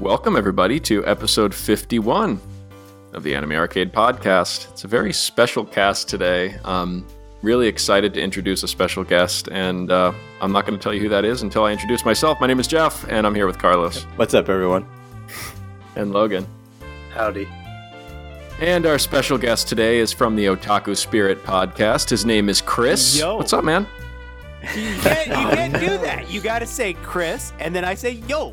Welcome, everybody, to episode 51 of the Anime Arcade Podcast. It's a very special cast today. Um, really excited to introduce a special guest, and uh, I'm not going to tell you who that is until I introduce myself. My name is Jeff, and I'm here with Carlos What's up, everyone? and Logan. Howdy. And our special guest today is from the Otaku Spirit podcast. His name is Chris. Yo. What's up, man? You can't, you can't do that. You got to say Chris, and then I say yo.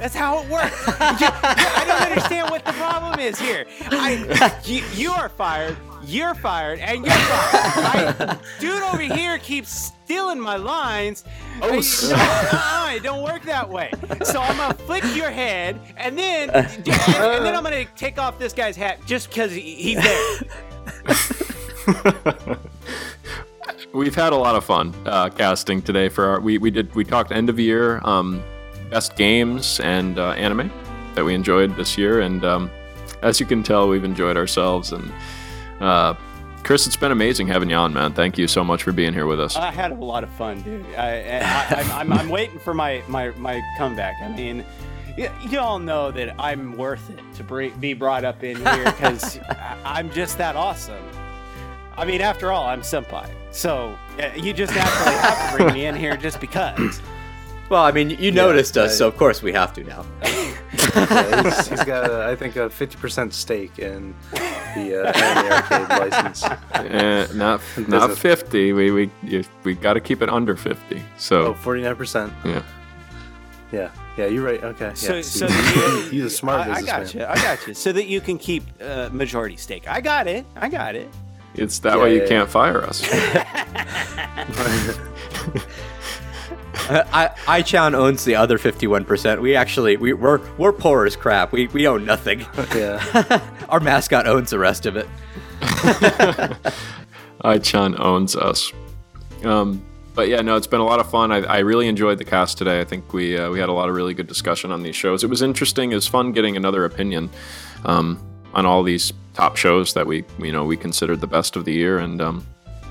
That's how it works. You- I don't understand what the problem is here. I, you, you are fired. You're fired, and you're fired. I, dude over here keeps stealing my lines. Oh, I- snap. no, uh-uh, it don't work that way. So I'm gonna flick your head, and then and, and then I'm gonna take off this guy's hat just because he, he's there. We've had a lot of fun uh, casting today. For our, we we did we talked end of year um, best games and uh, anime that we enjoyed this year, and um, as you can tell, we've enjoyed ourselves. And uh, Chris, it's been amazing having you on, man. Thank you so much for being here with us. I had a lot of fun, dude. I, I, I'm, I'm, I'm waiting for my, my, my comeback. I mean, y- you all know that I'm worth it to be brought up in here because I'm just that awesome. I mean, after all, I'm senpai. So uh, you just naturally have to bring me in here just because. Well, I mean, you noticed us, so of course we have to now. Yeah, he's, he's got, uh, I think, a 50% stake in the uh, Anime Arcade license. Eh, not not fifty. We we you, we got to keep it under fifty. So Oh, 49%. yeah. Yeah. Yeah, you're right. Okay. So, yeah, so you, he's a smart I, I businessman. got you. I got you. So that you can keep uh, majority stake. I got it. I got it. It's that Yeah, way you yeah, can't fire us. I Ai-chan owns the other 51%. We actually, we, we're, we're poor as crap. We, we own nothing. yeah. Our mascot owns the rest of it. Ai-chan owns us. Um, but yeah, no, it's been a lot of fun. I, I really enjoyed the cast today. I think we uh, we had a lot of really good discussion on these shows. It was interesting. It was fun getting another opinion um, on all these top shows that we you know we considered the best of the year. And um,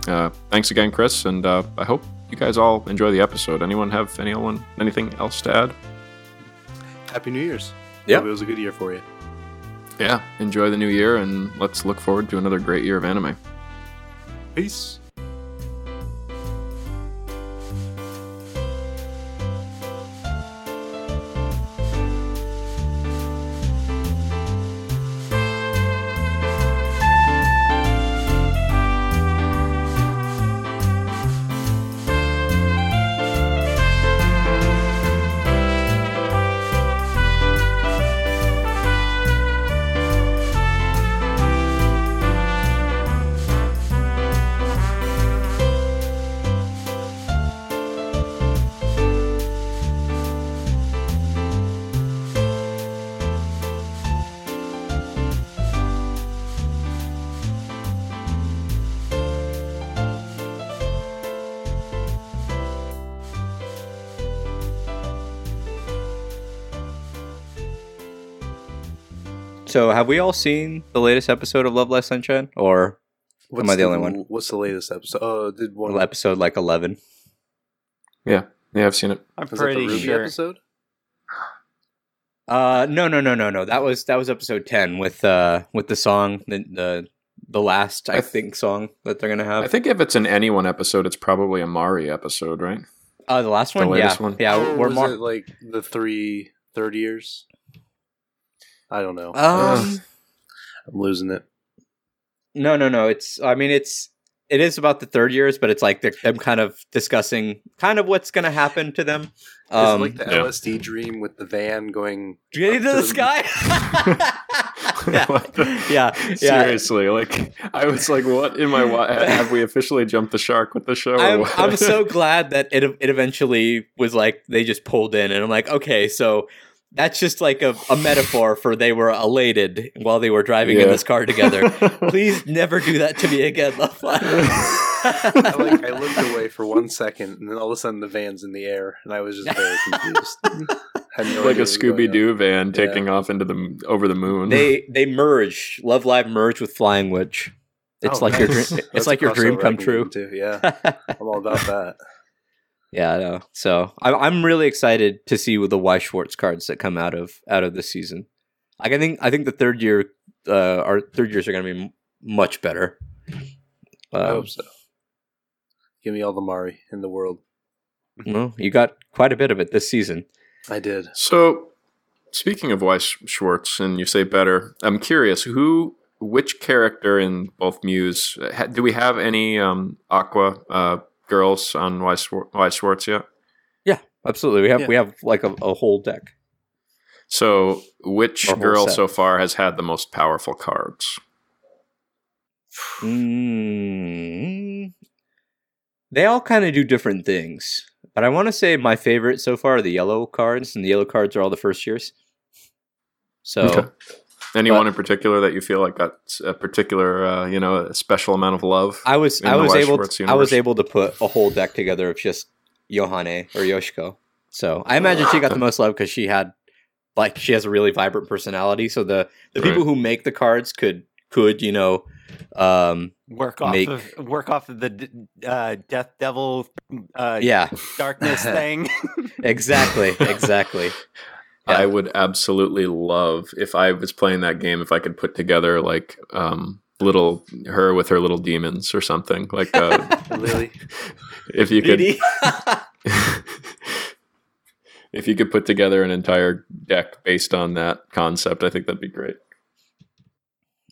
uh, thanks again, Chris. And uh, I hope you guys all enjoy the episode. Anyone have anyone anything else to add? Happy New Year's. Yeah, It was a good year for you. Yeah, enjoy the new year, and let's look forward to another great year of anime. Peace. So, have we all seen the latest episode of Love Live Sunshine? Or What's I the only one? What's the latest episode? Oh, did one episode like 11? Yeah, yeah, I've seen it. I'm was that the pretty Ruby sure. episode? Uh, no, no, no, no, no. That was that was episode 10 with uh with the song, the the, the last, I, I- think, song that they're going to have. I think if it's an anyone episode, it's probably a Mari episode, right? uh, the last the one? latest yeah. one. Yeah, Or we're was more. it like the three third years? I don't know. Um, I'm losing it. No, no, no. It's I mean it's it is about the third years, but it's like they're them kind of discussing kind of what's going to happen to them. Um, it like the yeah. LSD dream with the van going getting to up the sky. yeah. What the- yeah, yeah. Seriously, like I was like, what in my have we officially jumped the shark with the show? I'm. I'm so glad that it it eventually was like they just pulled in, and I'm like, okay, so that's just like a, a metaphor for they were elated while they were driving in this car together. Please never do that to me again, Love Live. I like I looked away for one second, and then all of a sudden the van's in the air, and I was just very confused. Had no like a idea what Scooby Doo van Yeah. taking off into the over the moon. they they merge. Love Live merge with Flying Witch. It's Oh, like your nice. dream. It's a like your dream come true. get into, Yeah, I'm all about that. Yeah, I know. So I'm I'm really excited to see the Weiss Schwarz cards that come out of out of this season. Like I think I think the third year, uh, our third years are going to be m- much better. I Uh, hope so. Give me all the Mari in the world. well, you got quite a bit of it this season. I did. So, speaking of Weiss Schwarz, and you say better, I'm curious who, which character in both Muse, ha, do we have any um, Aqours uh, girls on Weiss, Schwar- Weiss Schwarz yet? Yeah, absolutely, we have Yeah. we have like a, a whole deck. So, which girl set. so far has had the most powerful cards? Mm, they all kind of do different things, but I want to say my favorite so far are the yellow cards, and the yellow cards are all the first years. So Okay. Anyone but- in particular that you feel like got a particular, uh, you know, a special amount of love? I was in I the was Weiss able to, I was able to put a whole deck together of just Yohane or Yoshiko. So I imagine she got the most love because she had like she has a really vibrant personality. So the the people who make the cards could could you know um Work off Make- of work off of the uh, Death Devil uh, yeah darkness thing. exactly exactly I would absolutely love if I was playing that game if I could put together like um, little her with her little demons or something like uh, Lily. if you could if you could put together an entire deck based on that concept I think that'd be great.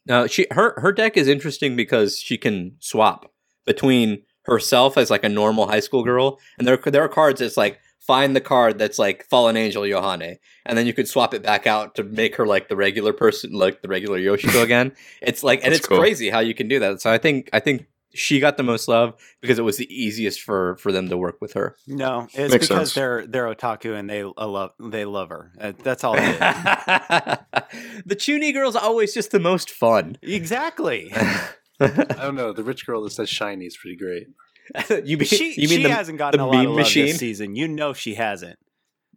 Now she her her deck is interesting because she can swap between herself as like a normal high school girl, and there there are cards that's like find the card that's like fallen angel Yohane, and then you could swap it back out to make her like the regular person, like the regular Yoshiko again. It's like and That's it's cool. crazy how you can do that. So I think I think she got the most love because it was the easiest for for them to work with her. no, it's Makes because sense. they're they're otaku and they uh, love they love her. Uh, That's all. It is. the chuuni girl's always just the most fun. exactly. I don't know. The rich girl that says shiny is pretty great. you mean She you mean she the, hasn't gotten the a lot of meme love machine? this season. You know she hasn't.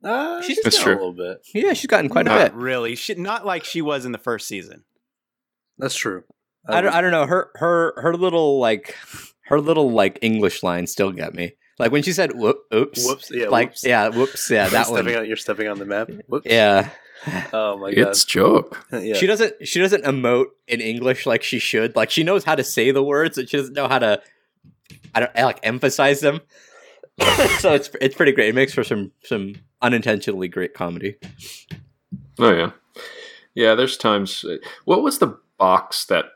Uh, She's- she's That's true. a little bit. Yeah, she's gotten quite a bit. really. She, not like she was in the first season. That's true. I don't, I don't know her her her little like her little like English line still get me. Like when she said whoop, oops, Whoops. Yeah. like whoops. yeah, whoops, yeah, You're that one. stepping On, you're stepping on the map. Whoops. Yeah, Oh my god. It's joke. yeah. she doesn't she doesn't emote in English like she should. Like she knows how to say the words, but she doesn't know how to I don't like emphasize them. so it's it's pretty great. It makes for some some unintentionally great comedy. Oh yeah, yeah. There's times. uh, What was the box that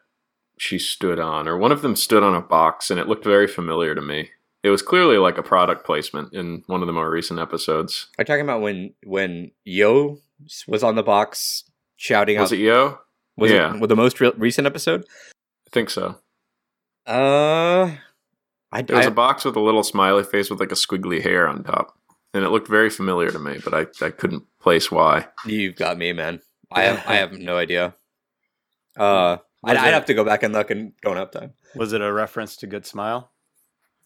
she stood on, or one of them stood on a box, and it looked very familiar to me. It was clearly like a product placement in one of the more recent episodes. Are you talking about when when Yo was on the box shouting Was out? Was it Yo? was yeah. it with the most re- recent episode? I think so. Uh, I, It was I a box with a little smiley face with like a squiggly hair on top, and it looked very familiar to me, but I, I couldn't place why. you've got me, man. I have I have no idea. Uh, I'd, Was I'd have to go back and look and don't have time. Was it a reference to Good Smile?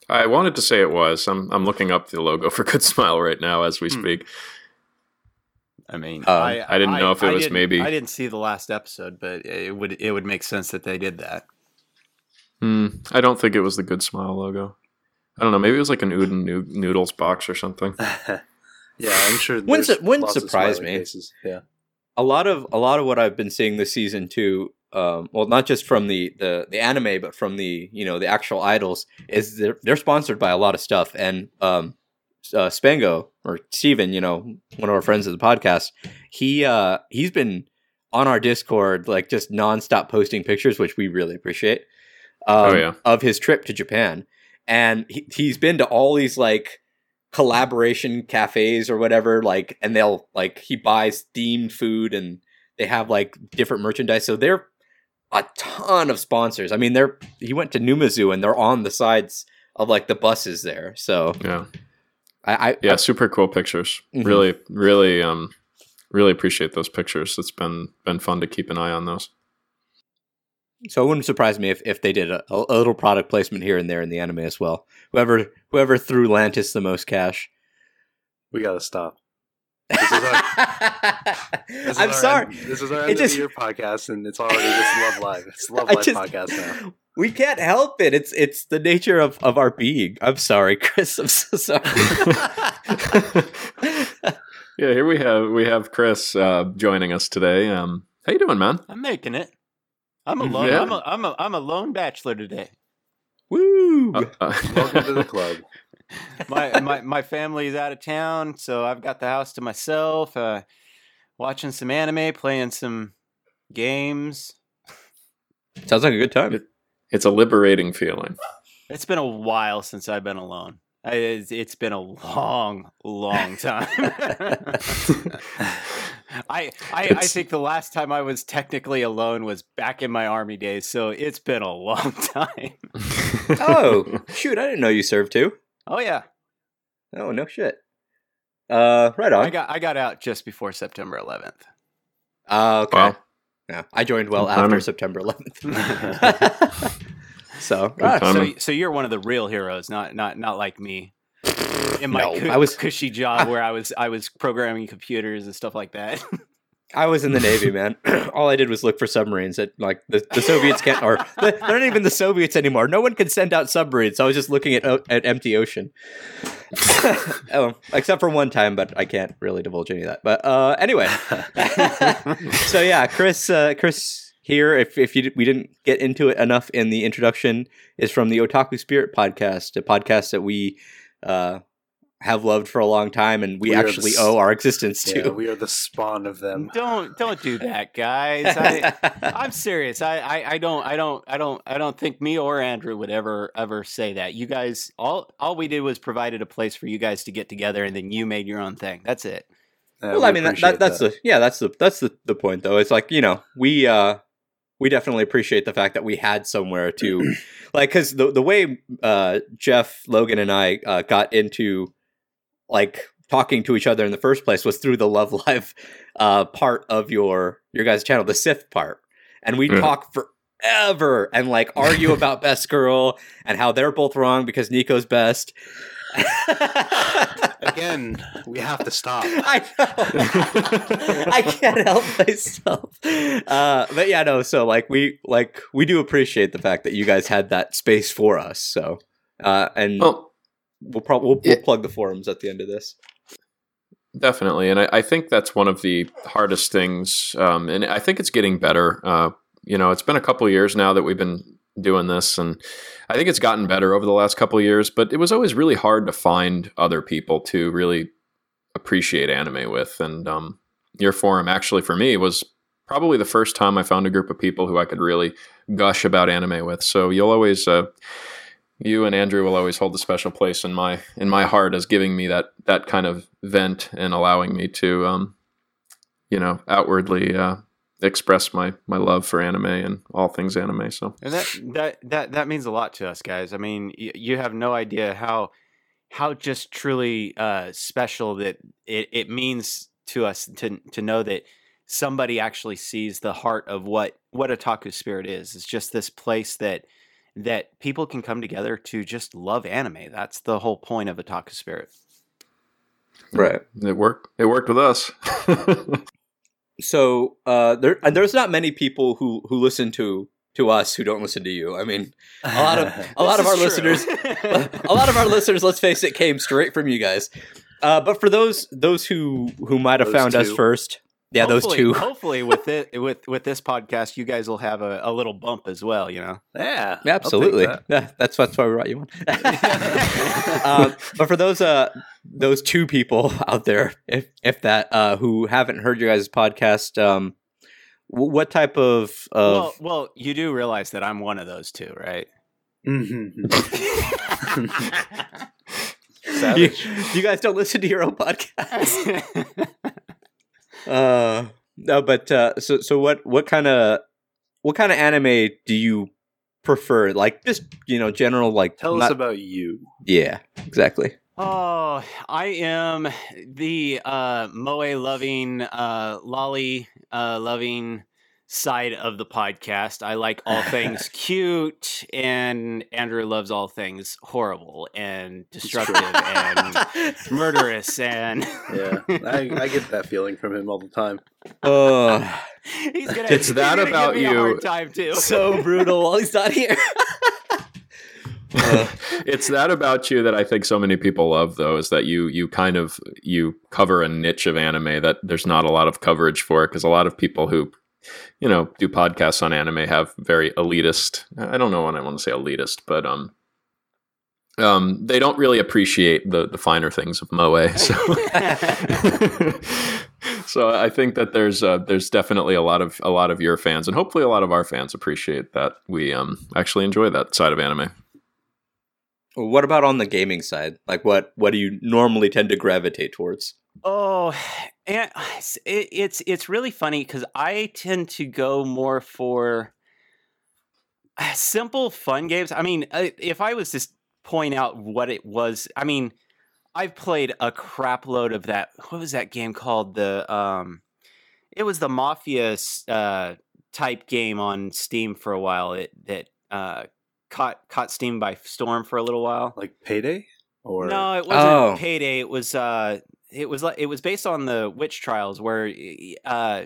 I wanted to say it was. I'm I'm looking up the logo for Good Smile right now as we Hmm. speak. I mean, Um, I didn't know if it was maybe- I didn't see the last episode, but it would it would make sense that they did that. Hmm, I don't think it was the Good Smile logo. I don't know. Maybe it was like an Udon noo- noodles box or something. yeah, I'm sure. Wouldn't there's su- wouldn't lots surprise smiley me. Faces. Yeah. A lot of a lot of what I've been seeing this season too. Um, well, not just from the, the the anime, but from the you know the actual idols is they're they're sponsored by a lot of stuff. And um, uh, Spango or Steven, you know, one of our friends of the podcast, he uh he's been on our Discord like just nonstop posting pictures, which we really appreciate. Um, Oh, yeah. of his trip to Japan, and he, he's been to all these like collaboration cafes or whatever. Like, and they'll like he buys themed food and they have like different merchandise. So they're a ton of sponsors. I mean, they're he went to Numazu and they're on the sides of like the buses there. So Yeah, I, I yeah. Super cool pictures. Mhm. Really, really, um, really appreciate those pictures. It's been been fun to keep an eye on those. So it wouldn't surprise me if, if they did a, a little product placement here and there in the anime as well. Whoever whoever threw Lantis the most cash. We gotta stop. This is This is I'm sorry. End, this is our It end just- of the year podcast, and it's already just Love Live. It's Love I Live just- podcast now. we can't help it. It's it's the nature of, of our being. I'm sorry, Chris. I'm so sorry. Yeah, here we have we have Chris uh, joining us today. Um, how you doing, man? I'm making it. I'm a lone. Yeah. I'm a I'm a I'm a lone bachelor today. Woo! Uh, uh, Welcome to the club. My my my family's out of town, so I've got the house to myself. Uh, watching some anime, playing some games. Sounds like a good time. it's a liberating feeling. It's been a while since I've been alone. I, it's, it's been a long, long time. I I, I think the last time I was technically alone was back in my army days, so it's been a long time. oh, shoot! I didn't know you served too. Oh yeah, Oh no shit. Uh, right on. I got I got out just before September 11th. Uh, okay. Wow. Yeah, I joined well Good after timing. September 11th. so, Good ah. So so you're one of the real heroes, not not not like me. In my No, cu- I was- cushy job where I was I was programming computers and stuff like that. I was in the Navy, man. All I did was look for submarines that, like, the, the Soviets can't, or the, they're not even the Soviets anymore. No one can send out submarines. So I was just looking at at empty ocean. oh, except for one time, but I can't really divulge any of that. But uh, anyway, so yeah, Chris, uh, Chris here. If if you, we didn't get into it enough in the introduction, is from the Otaku Spirit podcast, a podcast that we uh, have loved for a long time, and we, We are the actually owe our existence Yeah, to. we are the spawn of them. don't don't do that, guys. I, I'm serious. I, I, I don't I don't I don't I don't think me or Andrew would ever ever say that. You guys all all we did was provided a place for you guys to get together and then you made your own thing. That's it. Yeah, well, we I mean, that, that, that's the yeah, that's the that's the the point though. It's like you know we uh we definitely appreciate the fact that we had somewhere to like because the the way uh Jeff Logan and I uh, got into like talking to each other in the first place was through the Love Live uh part of your your guys' channel, the Sith part, and we Yeah. talk forever and like argue about Best Girl and how they're both wrong because Nico's best. Again, we have to stop. I know. I can't help myself. Uh, but yeah, no. So like we like we do appreciate the fact that you guys had that space for us. So uh, and well, we'll probably we'll, we'll plug the forums at the end of this. Definitely, and I, I think that's one of the hardest things, um, and I think it's getting better. Uh, you know, it's been a couple of years now that we've been doing this, and I think it's gotten better over the last couple of years. But it was always really hard to find other people to really appreciate anime with, and um, your forum actually for me was probably the first time I found a group of people who I could really gush about anime with. So you'll always. Uh, you and Andrew will always hold a special place in my in my heart as giving me that that kind of vent and allowing me to um you know outwardly uh express my my love for anime and all things anime so And that that that that means a lot to us, guys. I mean, y- you have no idea how how just truly uh, special that it, it means to us to to know that somebody actually sees the heart of what what otaku spirit is. It's just this place that that people can come together to just love anime. That's the whole point of the otaku spirit. Right. it worked it worked with us So uh, there and there's not many people who who listen to to us who don't listen to you. I mean, a lot of a lot of our true. listeners a lot of our listeners, let's face it, came straight from you guys. Uh, but for those those who who might have Those found us first, yeah, those two. Hopefully, with it with with this podcast, you guys will have a, a little bump as well. You know. yeah, Yeah, absolutely. I'll Yeah, that's that's why we brought you on. um, but for those uh those two people out there, if if that uh who haven't heard your guys' podcast, um, wh- what type of of Well, well, you do realize that I'm one of those two, right? that. Mhm. you, you guys don't listen to your own podcast. Uh, no, but uh, so so what what kind of what kind of anime do you prefer? Like just you know general like Tell us about you. yeah exactly. oh, I am the uh, moe loving, uh, lolly uh, loving side of the podcast. I like all things cute, and Andrew loves all things horrible and destructive and murderous and Yeah, I, I get that feeling from him all the time. Uh, he's gonna. It's he's that gonna give about me a you. hard time too. so brutal while he's not here. Uh, it's that about you that I think so many people love, though, is that you you kind of you cover a niche of anime that there's not a lot of coverage for, because a lot of people who you know do podcasts on anime have very elitist. I don't know when I want to say elitist, but um. Um, they don't really appreciate the, the finer things of moe. So, so I think that there's uh, there's definitely a lot of a lot of your fans, and hopefully a lot of our fans appreciate that we um, actually enjoy that side of anime. what about on the gaming side? Like, what what do you normally tend to gravitate towards? Oh, and it's- it, it's it's really funny because I tend to go more for uh, simple, fun games. I mean, uh, if I was to point out what it was, I mean, I've played a crap load of that. What was that game called? The um, it was the Mafia uh, type game on Steam for a while. It that uh caught caught Steam by storm for a little while. Like payday? Or No, it wasn't Oh. payday. It was uh it was like it was based on the witch trials where uh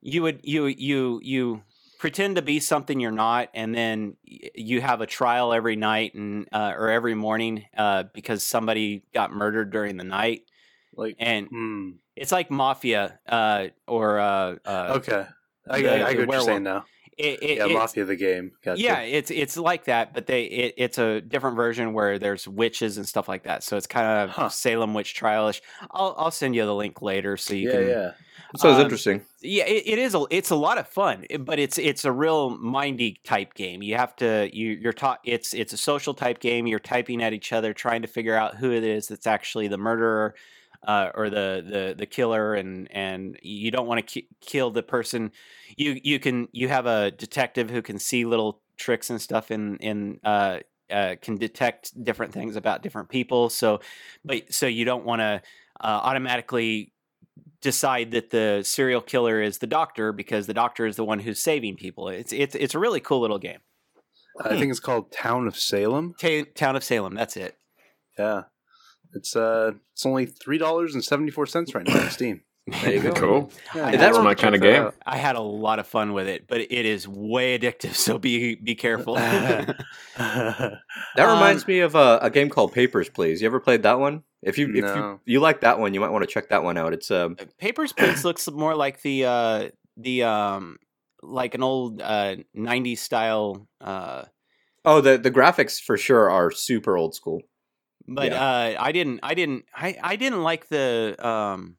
you would you you you pretend to be something you're not and then you have a trial every night and uh, or every morning uh because somebody got murdered during the night like and hmm. it's like mafia uh or uh, uh Okay. I, the- I, I get what you're saying now. It, it, yeah, it's- Mafia the game. Gotcha. yeah, it's it's like that, but they it, it's a different version where there's witches and stuff like that. So it's kind of Huh. Salem witch trialish. I'll I'll send you the link later so you yeah, can. yeah. Sounds Um, interesting. Yeah, it, it is a it's a lot of fun, but it's it's a real mindy type game. You have to you you're taught it's it's a social type game. You're typing at each other, trying to figure out who it is that's actually the murderer. Uh, or the, the the killer and and you don't want to ki- kill the person. You you can you have a detective who can see little tricks and stuff in in uh, uh, can detect different things about different people. So but so you don't want to uh, automatically decide that the serial killer is the doctor because the doctor is the one who's saving people. It's it's it's a really cool little game. I think it's called Town of Salem. Ta- town of salem that's it. Yeah. It's uh it's only three dollars and seventy four cents right now on Steam. There you go. Cool. Yeah, That's my kind of game. out. i had a lot of fun with it but it is way addictive so be be careful That Um, reminds me of a, a game called Papers, Please. You ever played that one? If you if No. you, you like that one, you might want to check that one out. It's um Papers, Please looks more like the uh the um like an old uh 90s style uh oh the the graphics for sure are super old school. But Yeah. uh I didn't I didn't I I didn't like the um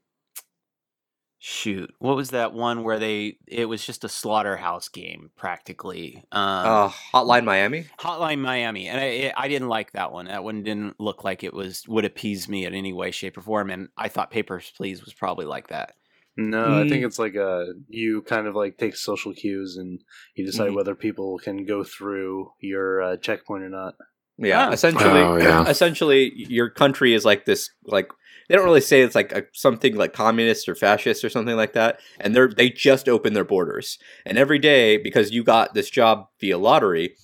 shoot what was that one where they it was just a slaughterhouse game practically um Uh, Hotline Miami. Hotline Miami and I I didn't like that one that one didn't look like it was would appease me in any way shape or form and I thought Papers Please was probably like that No, I Mm. think it's like a you kind of like take social cues and you decide Mhm. whether people can go through your uh, checkpoint or not. Yeah, Ah. essentially, Oh, yeah. essentially, your country is like this. Like they don't really say it's like a, something like communist or fascist or something like that, and they're they just open their borders, and every day because you got this job via lottery,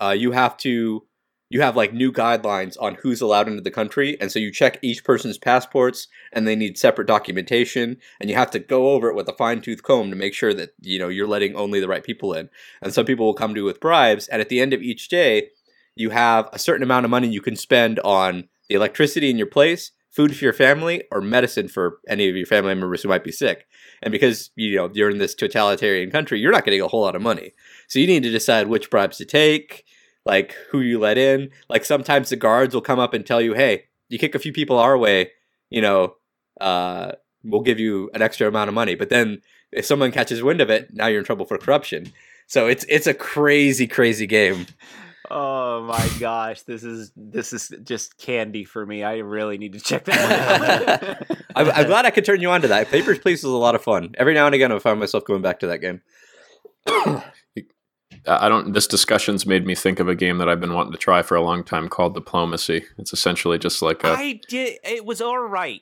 uh, you have to you have like new guidelines on who's allowed into the country, and so you check each person's passports, and they need separate documentation, and you have to go over it with a fine tooth comb to make sure that you know you're letting only the right people in, and some people will come to you with bribes, and at the end of each day you have a certain amount of money you can spend on the electricity in your place, food for your family, or medicine for any of your family members who might be sick. And because you know you're in this totalitarian country, you're not getting a whole lot of money. So you need to decide which bribes to take, like who you let in. Like sometimes the guards will come up and tell you, "Hey, you kick a few people our way, you know, uh, we'll give you an extra amount of money." But then if someone catches wind of it, now you're in trouble for corruption. So it's it's a crazy, crazy game. Oh my gosh, this is this is just candy for me. I really need to check that out. I'm, I'm glad I could turn you on to that. Papers, Please is a lot of fun. Every now and again, I find myself going back to that game. I I don't. This discussion's made me think of a game that I've been wanting to try for a long time called Diplomacy. It's essentially just like a. I did. It was all right.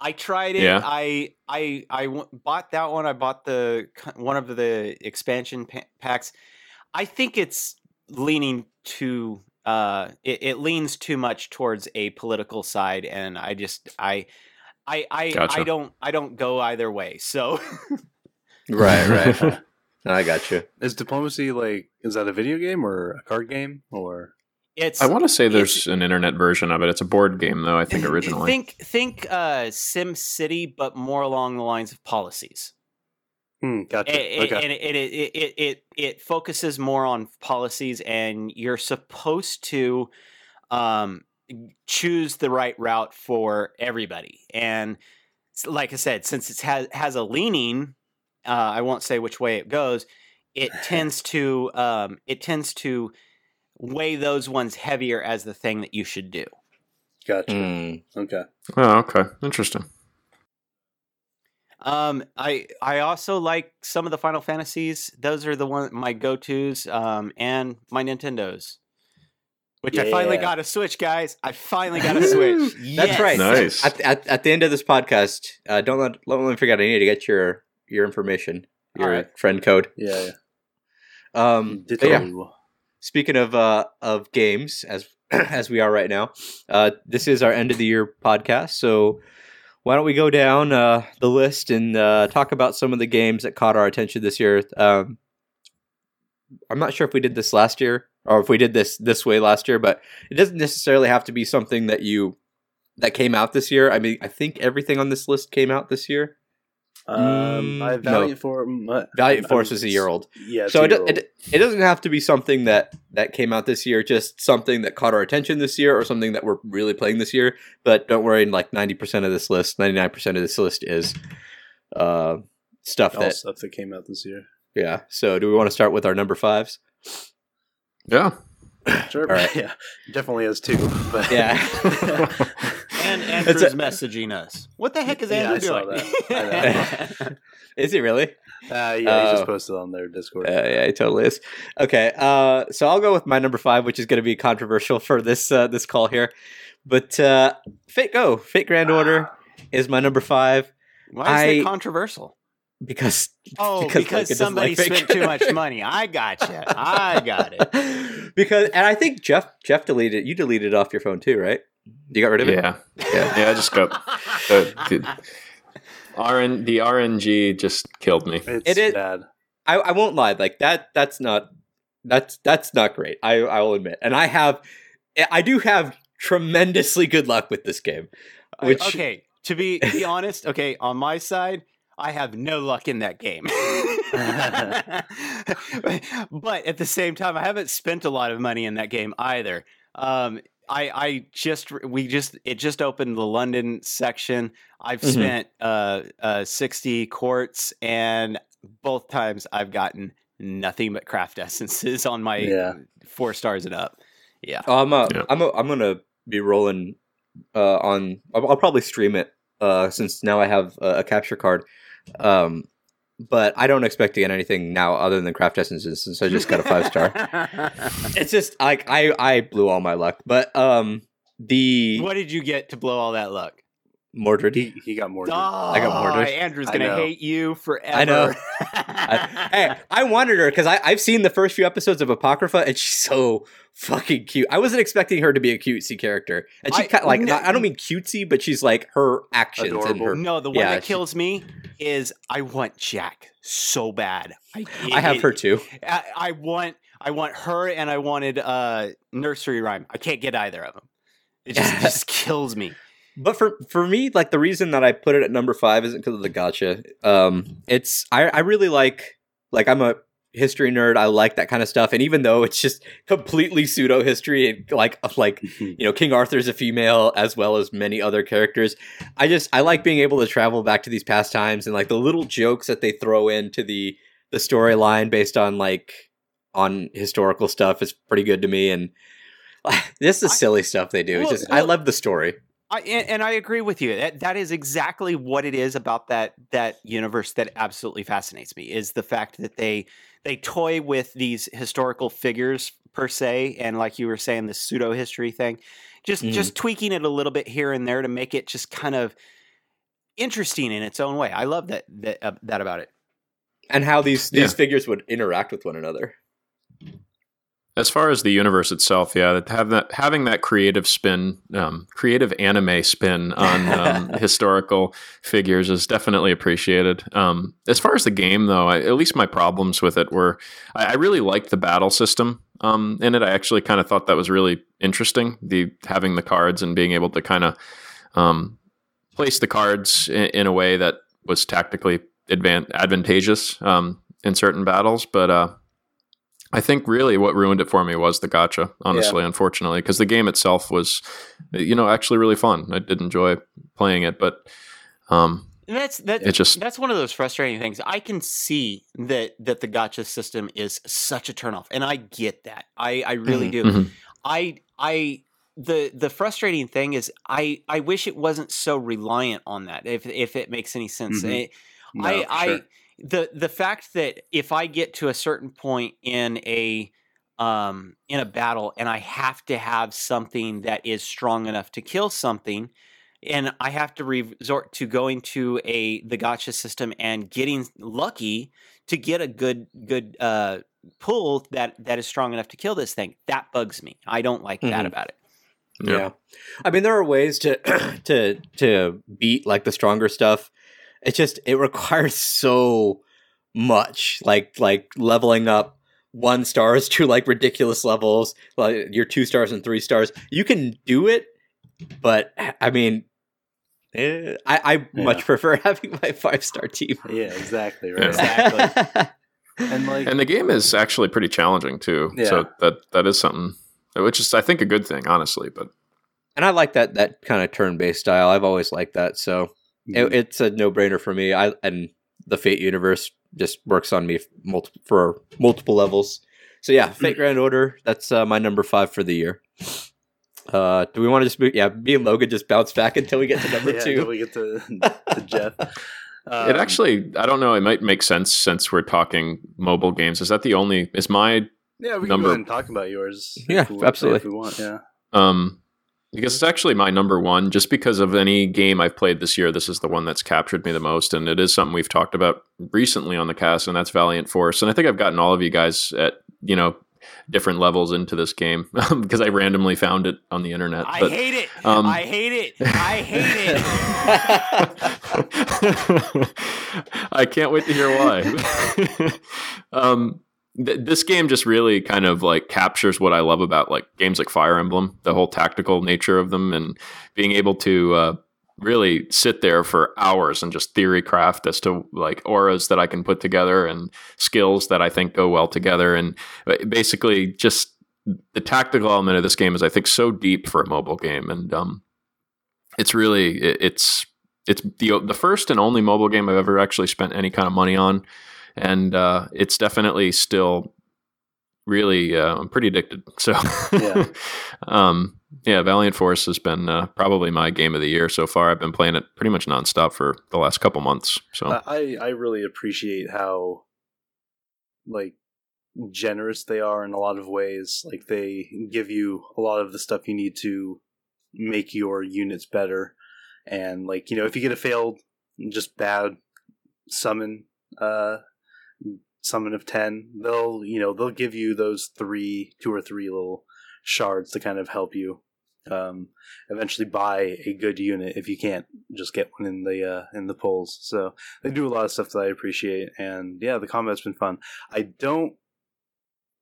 I tried it. Yeah. I I I w- bought that one. I bought the one of the expansion pa- packs. I think it's leaning too. Uh, it, it leans too much towards a political side, and I just I. I I, Gotcha. I don't I don't go either way. So Right, right. I got you. Is diplomacy like is that a video game or a card game or It's I want to say there's an internet version of it. It's a board game, though. I think originally. Think think uh, Sim City, but more along the lines of policies. Hmm, gotcha. It, it- okay. and it, it, it, it, it focuses more on policies, and you're supposed to um, choose the right route for everybody. And like I said, since it has, has a leaning, uh, I won't say which way it goes. It tends to um, it tends to weigh those ones heavier as the thing that you should do. Gotcha. Mm. Okay. oh, okay. Interesting. Um, I I also like some of the Final Fantasies. Those are the one my go tos. Um, and my Nintendos, which I finally got a Switch, guys. I finally got a Switch. That's right. Nice. At, at, at the end of this podcast, uh, don't let, don't let me forget. I need to get your your information, your Alright. friend code. Yeah. yeah. Um, yeah, speaking of uh, of games, as as we are right now, uh, this is our end of the year podcast. So why don't we go down uh, the list and uh, talk about some of the games that caught our attention this year? Um, I'm not sure if we did this last year or if we did this this way last year, but it doesn't necessarily have to be something that you that came out this year. I mean, I think everything on this list came out this year. Um, Mm, I no. Valiant Force. mm, Valiant I Force mean, is a year old. Yeah. so it, two-year-old. it, it doesn't have to be something that that came out this year just something that caught our attention this year or something that we're really playing this year but don't worry like 90% of this list 99% of this list is uh stuff all that stuff that came out this year. yeah so do we want to start with our number fives Yeah. Sure. All right. Yeah. Definitely has two. But Yeah. And It's Andrew's a- messaging us. What the heck is Yeah, Andrew I saw doing? that. I is it really Uh, yeah, he Uh, just posted on their Discord. Uh, yeah, it totally is. Okay, uh, so I'll go with my number five, which is going to be controversial for this uh, this call here. But uh, Fate Go, Fate Grand Order is my number five Why is it controversial? because Oh, Because because, Lincoln somebody like spent too much money. I got gotcha. I got it. because and I think Jeff Jeff deleted you deleted it off your phone too, right? You got rid of it. Yeah. Yeah. Yeah. I just got the, the RN the RNG just killed me. It's It is- bad. I, I won't lie, like that that's not that's that's not great. I I will admit, and I have I do have tremendously good luck with this game. Which okay, to be be honest, okay, on my side, I have no luck in that game. but at the same time, I haven't spent a lot of money in that game either. Um, I I just we just it just opened the London section. I've Mhm. spent uh, uh, sixty quartz, and both times I've gotten nothing but craft essences on my Yeah. four stars and up. Yeah. Oh, I'm a, Yeah. I'm a, I'm gonna be rolling uh, on. I'll, I'll probably stream it uh, since now I have a, a capture card. Um, but I don't expect to get anything now other than craft essences since I just got a five star. it's just like I I blew all my luck, but um the what did you get to blow all that luck? Mordred. He, he got Mordred. Oh, I got Mordred. Andrew's gonna hate you forever. I know. I, hey, I wanted her because I've seen the first few episodes of Apocrypha, and she's so fucking cute. I wasn't expecting her to be a cutesy character, and she I- kind like no- not, I don't mean cutesy, but she's like her actions and her. no, the one Yeah, that she- kills me is I want Jack so bad. I, I have it- her too. I, I want I want her and I wanted uh nursery rhyme. I can't get either of them. It just, just kills me. But for for me, like the reason that I put it at number five isn't because of the gacha. Um, it's I I really like like I'm a history nerd. I like that kind of stuff, and even though it's just completely pseudo history and like of like you know King Arthur's a female as well as many other characters. I just I like being able to travel back to these past times and like the little jokes that they throw into the the storyline based on like on historical stuff is pretty good to me and. This is I- silly stuff they do. It's Well- just I love the story. I and, and I agree with you. That that is exactly what it is about that that universe that absolutely fascinates me is the fact that they they toy with these historical figures per se, and like you were saying, the pseudo history thing, just Mhm. just tweaking it a little bit here and there to make it just kind of interesting in its own way. I love that that uh, that about it. and how these these Yeah. figures would interact with one another. As far as the universe itself, yeah, that have that having that creative spin, um, creative anime spin on um, historical figures is definitely appreciated. Um, as far as the game, though, I, at least my problems with it were I, I really liked the battle system um, in it. I actually kind of thought that was really interesting. The having the cards and being able to kind of um, place the cards in, in, a way that was tactically advan- advantageous um, in certain battles, but. Uh, I think really what ruined it for me was the gacha, honestly, yeah. unfortunately, because the game itself was, you know, actually really fun. I did enjoy playing it, but um, and that's that. It just that's one of those frustrating things. I can see that that the gacha system is such a turnoff, and I get that. I I really mm-hmm. do. Mm-hmm. I I the the frustrating thing is I I wish it wasn't so reliant on that. If if it makes any sense, mm-hmm. no, I I. Sure the the fact that if I get to a certain point in a um, in a battle and I have to have something that is strong enough to kill something, and I have to resort to going to a the gacha system and getting lucky to get a good good uh, pull that that is strong enough to kill this thing. That bugs me. I don't like mm-hmm. that about it. Yeah. yeah. I mean there are ways to to to beat like the stronger stuff it just it requires so much like like leveling up one stars to like ridiculous levels like your two stars and three stars. You can do it but i mean eh, i i yeah. much prefer having my five star team. Yeah exactly right. Exactly. And like and the game is actually pretty challenging too. Yeah. so that that is something which is i think a good thing honestly but and i like that that kind of turn based style. I've always liked that so it, mm-hmm. it's a no brainer for me. I and the Fate universe just works on me multiple for multiple levels. So yeah, Fate Grand Order. That's uh, my number five for the year. Uh, do we want to just be, yeah, me and Logan just bounce back until we get to number yeah, two? Until we get to, to Jeff. Um, it actually, I don't know. It might make sense since we're talking mobile games. Is that the only? Is my yeah? We number, can talk about yours. Yeah, we, absolutely. If we want, yeah. Um, because it's actually my number one, just because of any game I've played this year. This is the one that's captured me the most, and it is something we've talked about recently on the cast, and that's Valiant Force. And I think I've gotten all of you guys at you know different levels into this game because I randomly found it on the internet. I hate it. Um, I hate it. I hate it. I can't wait to hear why. um, this game just really kind of like captures what I love about like games like Fire Emblem, the whole tactical nature of them, and being able to uh, really sit there for hours and just theory craft as to like auras that I can put together and skills that I think go well together, and uh, basically just the tactical element of this game is I think so deep for a mobile game, and um, it's really it, it's it's the the first and only mobile game I've ever actually spent any kind of money on and uh, it's definitely still really uh, I'm pretty addicted. So yeah. um, yeah, Valiant Force has been uh, probably my game of the year so far. I've been playing it pretty much nonstop for the last couple months. So I I really appreciate how like generous they are in a lot of ways. Like they give you a lot of the stuff you need to make your units better. And like, you know, if you get a failed just bad summon uh summon of 10 they'll you know they'll give you those three two or three little shards to kind of help you um, eventually buy a good unit if you can't just get one in the uh, in the polls. So they do a lot of stuff that i appreciate and yeah the combat's been fun. I don't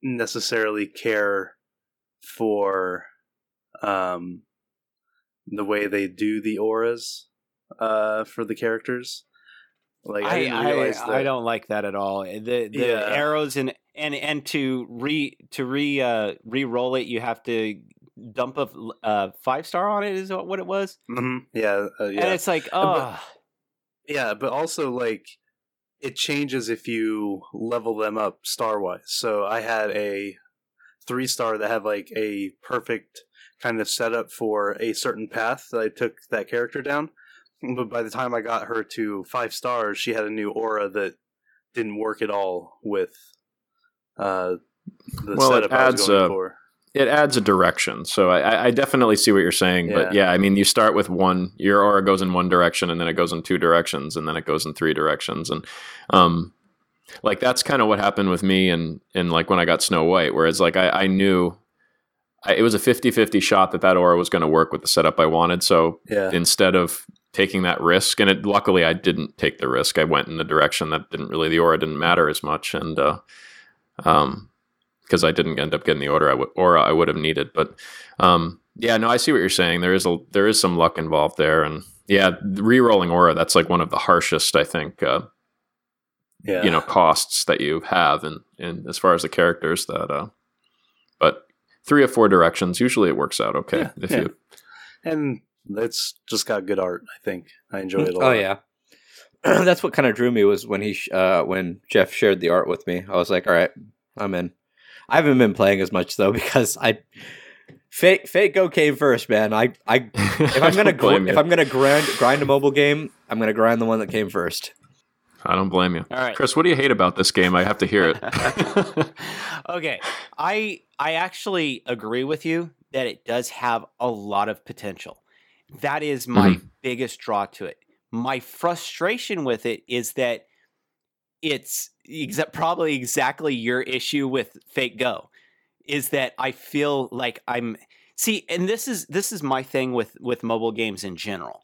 necessarily care for um, the way they do the auras uh, for the characters like I, I, I, I, don't like that at all. Eh, the the yeah. arrows and and and to re to re uh re-roll it, you have to dump a uh, five star on it. Is what it was. Mm-hmm. Yeah, uh, yeah, and it's like oh, but, yeah, but also like it changes if you level them up star wise. So I had a three star that had like a perfect kind of setup for a certain path that I took that character down but by the time I got her to five stars, she had a new aura that didn't work at all with uh, the well, setup it adds, I was going uh, for. It adds a direction, so I, I definitely see what you're saying. Yeah. But yeah, I mean, you start with one. Your aura goes in one direction, and then it goes in two directions, and then it goes in three directions, and um, like that's kind of what happened with me and and like when I got Snow White, whereas like I, I knew I, it was a 50-50 shot that that aura was going to work with the setup I wanted. So Yeah. instead of taking that risk, and it, luckily I didn't take the risk. I went in the direction that didn't really the aura didn't matter as much, and uh, um, because I didn't end up getting the order I would aura I would have needed. But um, yeah, no, I see what you're saying. There is a there is some luck involved there, and yeah, re-rolling aura that's like one of the harshest I think. Uh, Yeah. you know costs that you have and and as far as the characters that uh but three or four directions usually it works out okay Yeah, if yeah. you and it's just got good art. I think I enjoy it a lot. Oh yeah, that's what kind of drew me was when he uh, when Jeff shared the art with me. I was like, all right, I'm in. I haven't been playing as much though because I Fate Fate Go came first, man. I I if I'm gonna gr- if I'm gonna grind grind a mobile game, I'm gonna grind the one that came first. I don't blame you All right. Chris what do you hate about this game I have to hear it okay. I I actually agree with you that it does have a lot of potential. That is my biggest draw to it. My frustration with it is that it's exa- probably exactly your issue with Fate Go is that I feel like I'm see and this is this is my thing with with mobile games in general.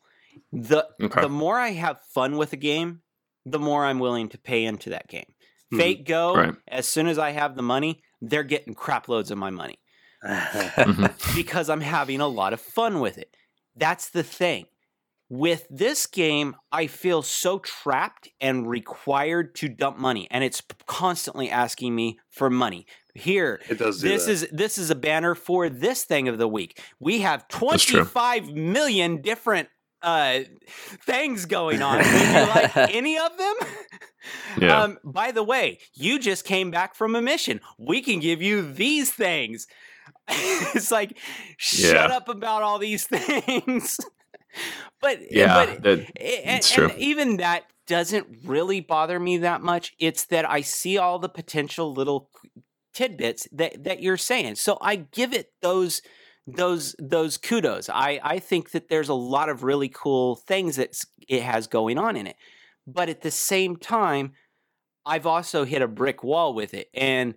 The Okay. the more I have fun with a game, the more I'm willing to pay into that game. Mhm. Fate Go, Right. as soon as I have the money, they're getting crap loads of my money Mhm. because I'm having a lot of fun with it. That's the thing. With this game, I feel so trapped and required to dump money, and it's constantly asking me for money. Here, it does. Do this that. is this is a banner for this thing of the week. We have 25 million different uh things going on. Would you like any of them? Yeah. Um, by the way, you just came back from a mission. We can give you these things. it's like, shut Yeah. up about all these things. but eh, yeah but that, a- It's and, true. even that doesn't really bother me that much. It's that I see all the potential little tidbits that that you're saying. So I give it those those those kudos. I I think that there's a lot of really cool things that it has going on in it. But at the same time, I've also hit a brick wall with it and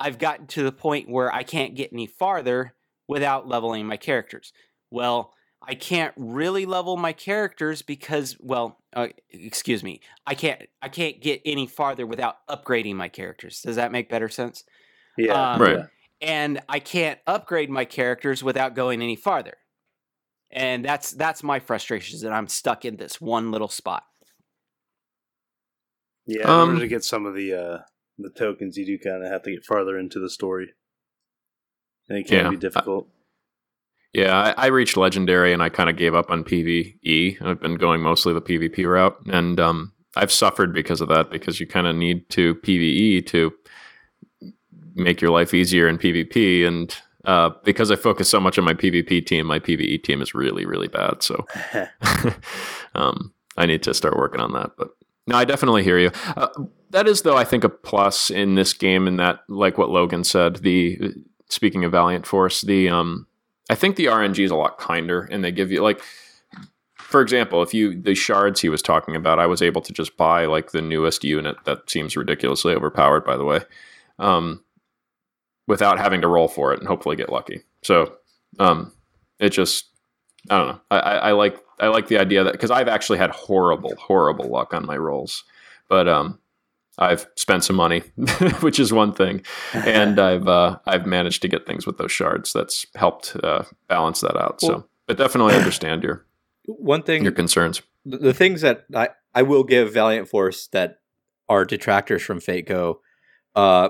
I've gotten to the point where I can't get any farther without leveling my characters. Well, I can't really level my characters because, well, uh, excuse me, I can't I can't get any farther without upgrading my characters. Does that make better sense? yeah. um, Right. And I can't upgrade my characters without going any farther. And that's that's my frustration is that I'm stuck in this one little spot. Yeah, in Um, order to get some of the uh, the tokens, you do kind of have to get farther into the story, and it can Yeah. be difficult. yeah I, I reached legendary and i kind of gave up on pve i've been going mostly the pvp route and um i've suffered because of that because you kind of need to pve to make your life easier in pvp and uh, because I focus so much on my PvP team, my PvE team is really, really bad. So um, I need to start working on that. But no, I definitely hear you. Uh, that is, though, I think a plus in this game. In that, like what Logan said, the speaking of Valiant Force, the um, I think the RNG is a lot kinder, and they give you like, for example, if you the shards he was talking about, I was able to just buy like the newest unit that seems ridiculously overpowered, by the way. Um, without having to roll for it and hopefully get lucky. So um, it just I don't know. I, I, I like I like the idea that because I've actually had horrible horrible luck on my rolls, but um, I've spent some money, which is one thing, and I've uh, I've managed to get things with those shards. That's helped uh, balance that out. Well- so, but definitely understand your One thing your concerns. the, the things that I, I will give Valiant Force that are detractors from Fate Go. Uh,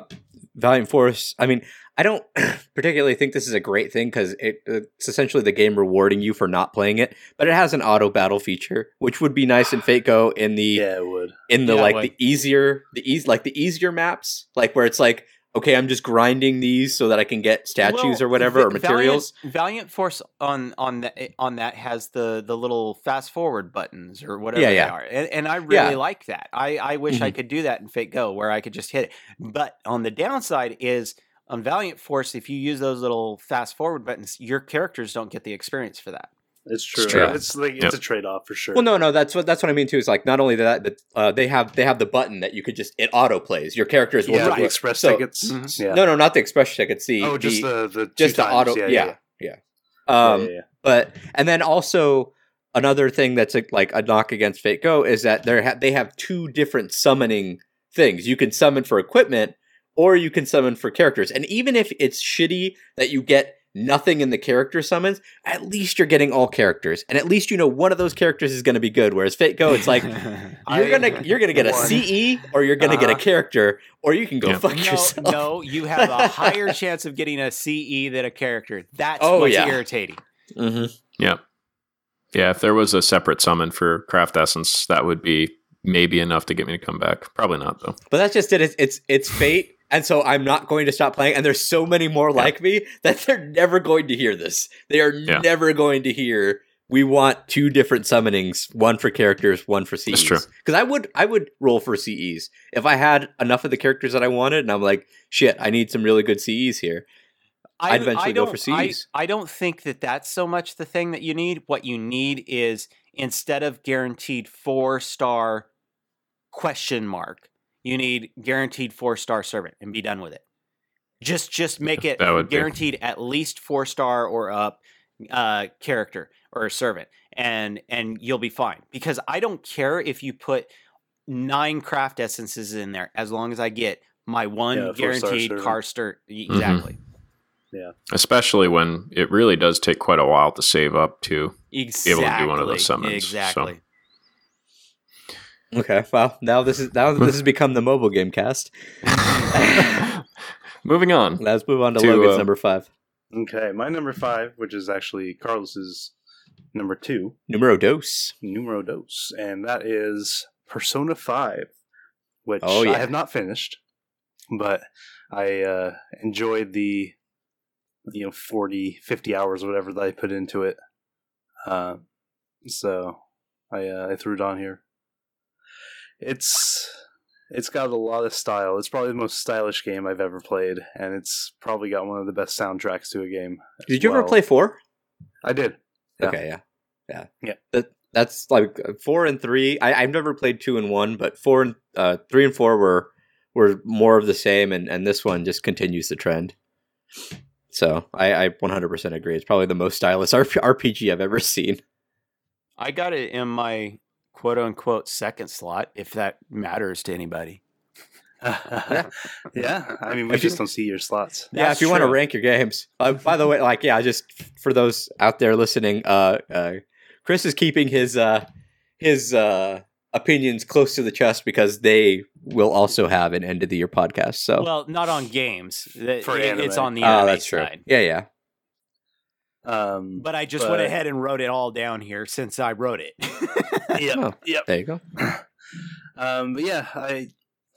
Valiant Force. I mean, I don't particularly think this is a great thing because it, it's essentially the game rewarding you for not playing it. But it has an auto battle feature, which would be nice in Fate Go in the yeah, it would. in the Yeah, like would. the easier the easy like the easier maps, like where it's like okay, I'm just grinding these so that I can get statues Well, or whatever Va- or materials. Valiant, Valiant Force on on that on that has the the little fast forward buttons or whatever Yeah, they yeah. are, and, and I really Yeah. like that. I I wish I mm-hmm. could do that in Fate Go where I could just hit it. But on the downside is on Valiant Force, if you use those little fast forward buttons, your characters don't get the experience for that. It's true. true. It's like it's Yep. a trade off for sure. Well, no, no, that's what that's what I mean too. Is like not only that, but uh, they have they have the button that you could just it auto plays. Your characters will yeah, just- the express so- tickets. Mhm. Yeah. No, no, not the express tickets. The oh, just the, the two just the times. auto. Yeah, Yeah, yeah, yeah. Um, yeah, yeah. but and then also another thing that's a, like a knock against Fate Go is that they ha- they have two different summoning things. You can summon for equipment or you can summon for characters. And even if it's shitty that you get nothing in the character summons, at least you're getting all characters, and at least you know one of those characters is going to be good. Whereas Fate Go, it's like you're gonna you're gonna get a CE or you're gonna get a Uh-huh. character or you can go Yeah. fuck no, yourself. no, you have a higher chance of getting a CE than a character. That's Oh, what's yeah. irritating. hmm Yeah. Yeah, if there was a separate summon for Craft Essence, that would be maybe enough to get me to come back. Probably not though. But that's just it. It's, it's it's fate, and so I'm not going to stop playing. And there's so many more like me that they're never going to hear this. They are Yeah. never going to hear. We want two different summonings, one for characters, one for CEs. Because I would I would roll for CEs if I had enough of the characters that I wanted, and I'm like, shit, I need some really good CEs here. I, I'd eventually I go don't- for I, I don't think that that's so much the thing that you need. What you need is instead of guaranteed four star question mark, you need guaranteed four star servant and be done with it. Just just make it That would be- guaranteed at least four star or up uh, character or servant, and and you'll be fine. Because I don't care if you put nine craft essences in there as long as I get my one Yeah, four-star guaranteed servant. car stir exactly. Especially when it really does take quite a while to save up to. Exactly. able to do one of those summons, Exactly. Okay, well now this is now this has become the mobile game cast. Moving on. Let's move on to, To, Logan's uh, number five, Okay, my number five, which is actually Carlos's number two, numero dos. numero dos, and that is Persona Five, which Oh, yeah. I have not finished, but I uh, enjoyed the you know 40, 50 hours, whatever that I put into it. Uh, so I uh, I threw it on here. It's it's got a lot of style. It's probably the most stylish game I've ever played, and it's probably got one of the best soundtracks to a game. Did you ever play four? I did. Yeah. Okay, yeah, yeah, Yeah. That that's like four and three. I, I've never played two and one, but four and uh, three and four were were more of the same, and and this one just continues the trend. So I, I 100% agree. It's probably the most stylish RPG I've ever seen. I got it in my quote unquote second slot, if that matters to anybody. yeah, I mean, we If you- just don't see your slots. yeah, That's if you want to rank your games. Uh, by the way, like yeah, just for those out there listening, uh, uh, Chris is keeping his uh, his uh, opinions close to the chest because they will also have an end of the year podcast. So Well, not on games. The- For it- it's on the oh, anime that's true. side. Yeah, yeah. Um, But I just But- went ahead and wrote it all down here since I wrote it. yeah, Oh. yep. There you go. Um, but yeah, I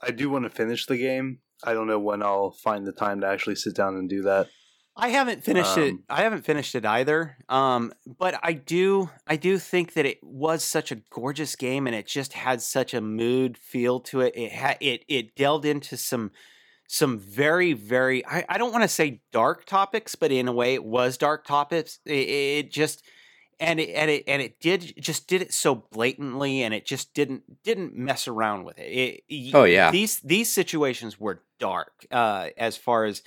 I do want to finish the game. I don't know when I'll find the time to actually sit down and do that. I haven't finished it. Um, I haven't finished it either. Um, but I do. I do think that it was such a gorgeous game, and it just had such a mood feel to it. It had it. It delved into some some very very. I, I don't want to say dark topics, but in a way, it was dark topics. It, it just and it and it and it did just did it so blatantly, and it just didn't didn't mess around with it. it Oh, yeah. these these situations were dark uh, as far as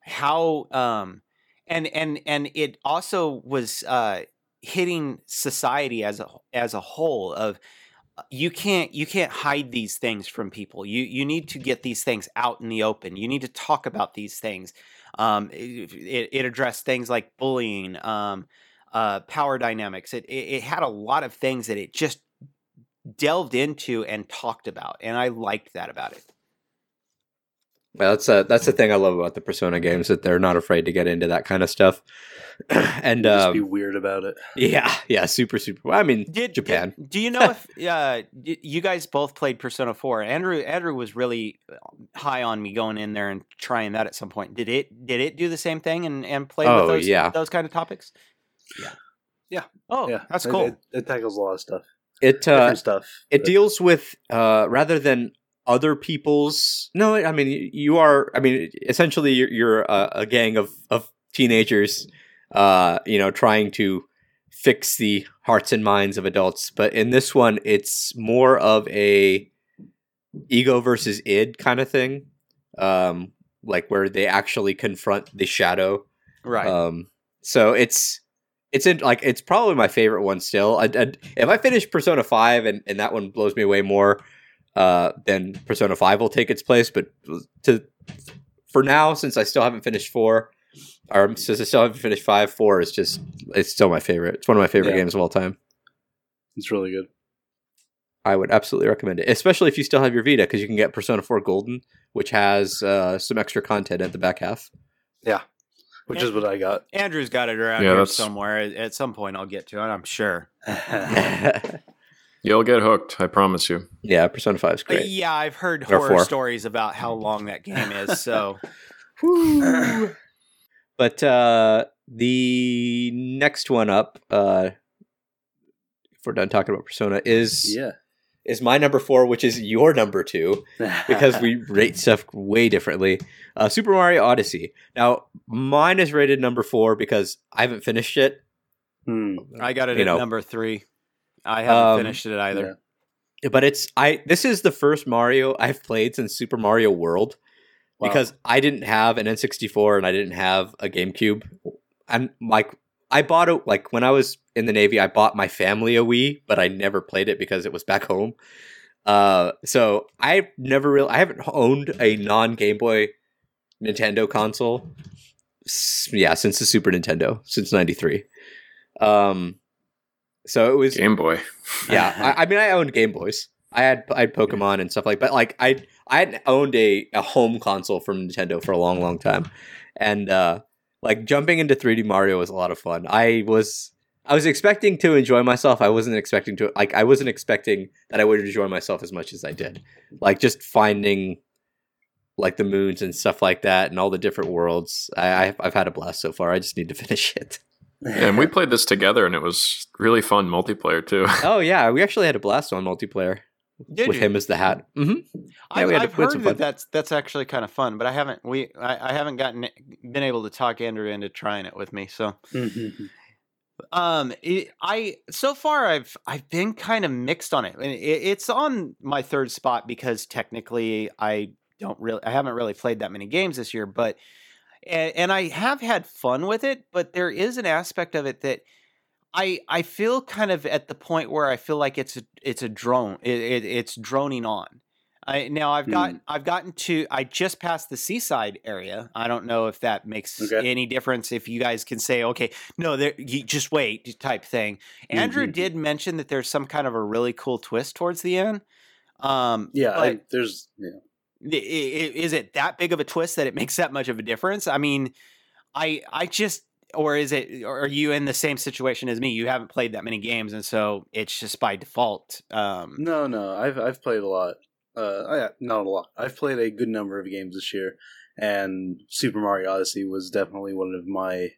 how um and and and it also was uh hitting society as a as a whole of you can't you can't hide these things from people. You you need to get these things out in the open. You need to talk about these things. Um it, it, addressed things like bullying um uh power dynamics. It, it it had a lot of things that it just delved into and talked about and i liked that about it Well, that's a, that's the thing I love about the Persona games that they're not afraid to get into that kind of stuff. and Just be um, weird about it. yeah, yeah, super, super. I mean, Did Japan. did- do you know if uh, you guys both played Persona Four? Andrew Andrew was really uh, high on me going in there and trying that at some point. Did it did it do the same thing and and play Oh, with those yeah. those kind of topics? Yeah. Yeah. Oh, yeah, that's cool. It, it tackles a lot of stuff. it uh, stuff. it but- deals with uh, rather than other people's. No, I mean you are. I mean essentially you're, you're a, a gang of of teenagers, uh, you know, trying to fix the hearts and minds of adults. But in this one, it's more of a ego versus id kind of thing, um, like where they actually confront the shadow. Right. Um, so it's it's in like it's probably my favorite one still. I, I, if I finish Persona Five and, and that one blows me away more, uh, then Persona Five will take its place. But to for now, since I still haven't finished four, or since I still haven't finished five, four is just it's still my favorite. It's one of my favorite Yeah. games of all time. It's really good. I would absolutely recommend it, especially if you still have your Vita, because you can get Persona Four Golden, which has uh, some extra content at the back half. Yeah, which is what I got. Andrew's got it around Yeah, here that's- somewhere. At- At some point, I'll get to it. I'm sure. You'll get hooked, I promise you. yeah, Persona Five is But great. yeah, I've heard Or horror four. stories about how long that game is. So But uh, the next one up, uh, if we're done talking about Persona, is yeah. is my number four, which is your number two, because we rate stuff way differently. Uh, Super Mario Odyssey. Now, mine is rated number four because I haven't finished it. Hmm. I got it You at know. number three. I haven't Um, finished it either. But it's I. This is the first Mario I've played since Super Mario World Wow. because I didn't have an N64 and I didn't have a GameCube. And like I bought it like when I was in the Navy, I bought my family a Wii, but I never played it because it was back home. Uh, so I've never really I haven't owned a non Game Boy Nintendo console. Yeah, since the Super Nintendo, since '93. Um, so it was Game Boy. yeah, I, I mean, I owned Game Boys. I had I had Pokemon and stuff like, but like I I hadn't owned a, a home console from Nintendo for a long, long time, and uh, like jumping into 3D Mario was a lot of fun. I was I was expecting to enjoy myself. I wasn't expecting to like I wasn't expecting that I would enjoy myself as much as I did. Like just finding like the moons and stuff like that, and all the different worlds. I I've, I've had a blast so far. I just need to finish it. And we played this together, and it was really fun multiplayer too. Oh yeah, we actually had a blast on multiplayer Did with you? him as the hat. hmm I've, we had- I've we had some heard fun. that that's that's actually kind of fun, but I haven't we I, I haven't gotten been able to talk Andrew into trying it with me. So Mhm. um, it, I so far I've I've been kind of mixed on it. And it, it's on my third spot because technically I don't really I haven't really played that many games this year, but and, and I have had fun with it. But there is an aspect of it that I I feel kind of at the point where I feel like it's a it's a drone. It, it, it's droning on. I now I've got Hmm. I've gotten to I just passed the seaside area. I don't know if that makes Okay. any difference. If you guys can say okay, no, there you just wait type thing. Andrew Mhm. did mention that there's some kind of a really cool twist towards the end. Um, Yeah, I, there's yeah. Is it that big of a twist that it makes that much of a difference? I mean, I I just or is it or are you in the same situation as me? You haven't played that many games, and so it's just by default. Um, No, no, I've I've played a lot. Uh, I, not a lot. I've played a good number of games this year, and Super Mario Odyssey was definitely one of my.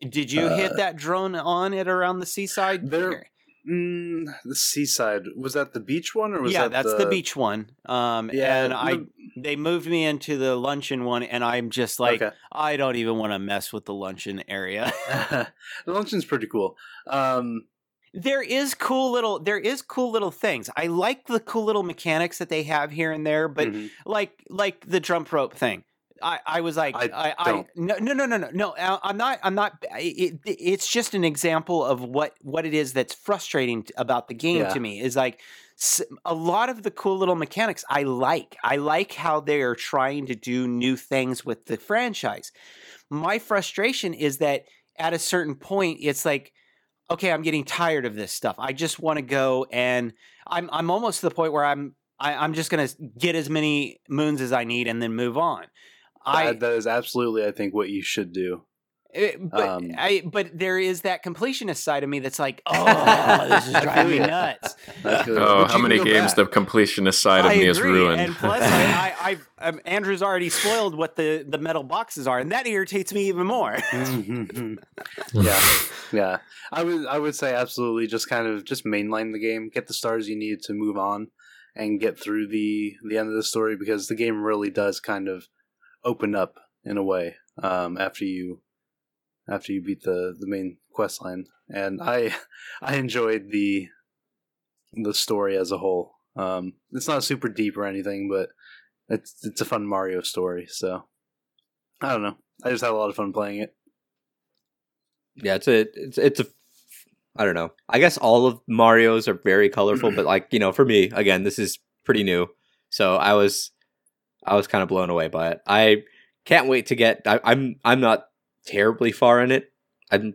did you Uh, hit that drone on it around the seaside? There- Mm, the seaside was that the beach one or was yeah, that that's the... beach one. Um, Yeah, and I the- they moved me into the luncheon one, and I'm just like, okay. I don't even want to mess with the luncheon area. the luncheon's pretty cool. Um, there is cool little there is cool little things. I like the cool little mechanics that they have here and there, but mhm. like like the jump rope thing. I, I was like I I, I, no no no no no I'm not I'm not it, it- it's just an example of what what it is that's frustrating about the game Yeah. to me is like a lot of the cool little mechanics I like I like how they are trying to do new things with the franchise my frustration is that at a certain point it's like okay I'm getting tired of this stuff I just want to go and I'm I'm almost to the point where I'm I, I'm just gonna get as many moons as I need and then move on. I that, that is absolutely, I think, what you should do. eh, but um, I but there is that completionist side of me that's like, oh, this is driving me nuts. That's. Oh, how many games back. the completionist side of I me is agree. ruined? And plus, I, I, I um, Andrew's already spoiled what the the metal boxes are, and that irritates me even more. Mhm. yeah, yeah. I would, I would say absolutely. Just kind of just mainline the game, get the stars you need to move on, and get through the the end of the story because the game really does kind of open up in a way um, after you after you beat the the main quest line, and I I enjoyed the the story as a whole. Um, it's not super deep or anything, but it's it's a fun Mario story. So I don't know. I just had a lot of fun playing it. Yeah, it's a it's it's a I don't know. I guess all of Mario's are very colorful, but like you know, for me, again, this is pretty new, so I was I was kind of blown away by it. I can't wait to get. I, I'm I'm not terribly far in it. I'm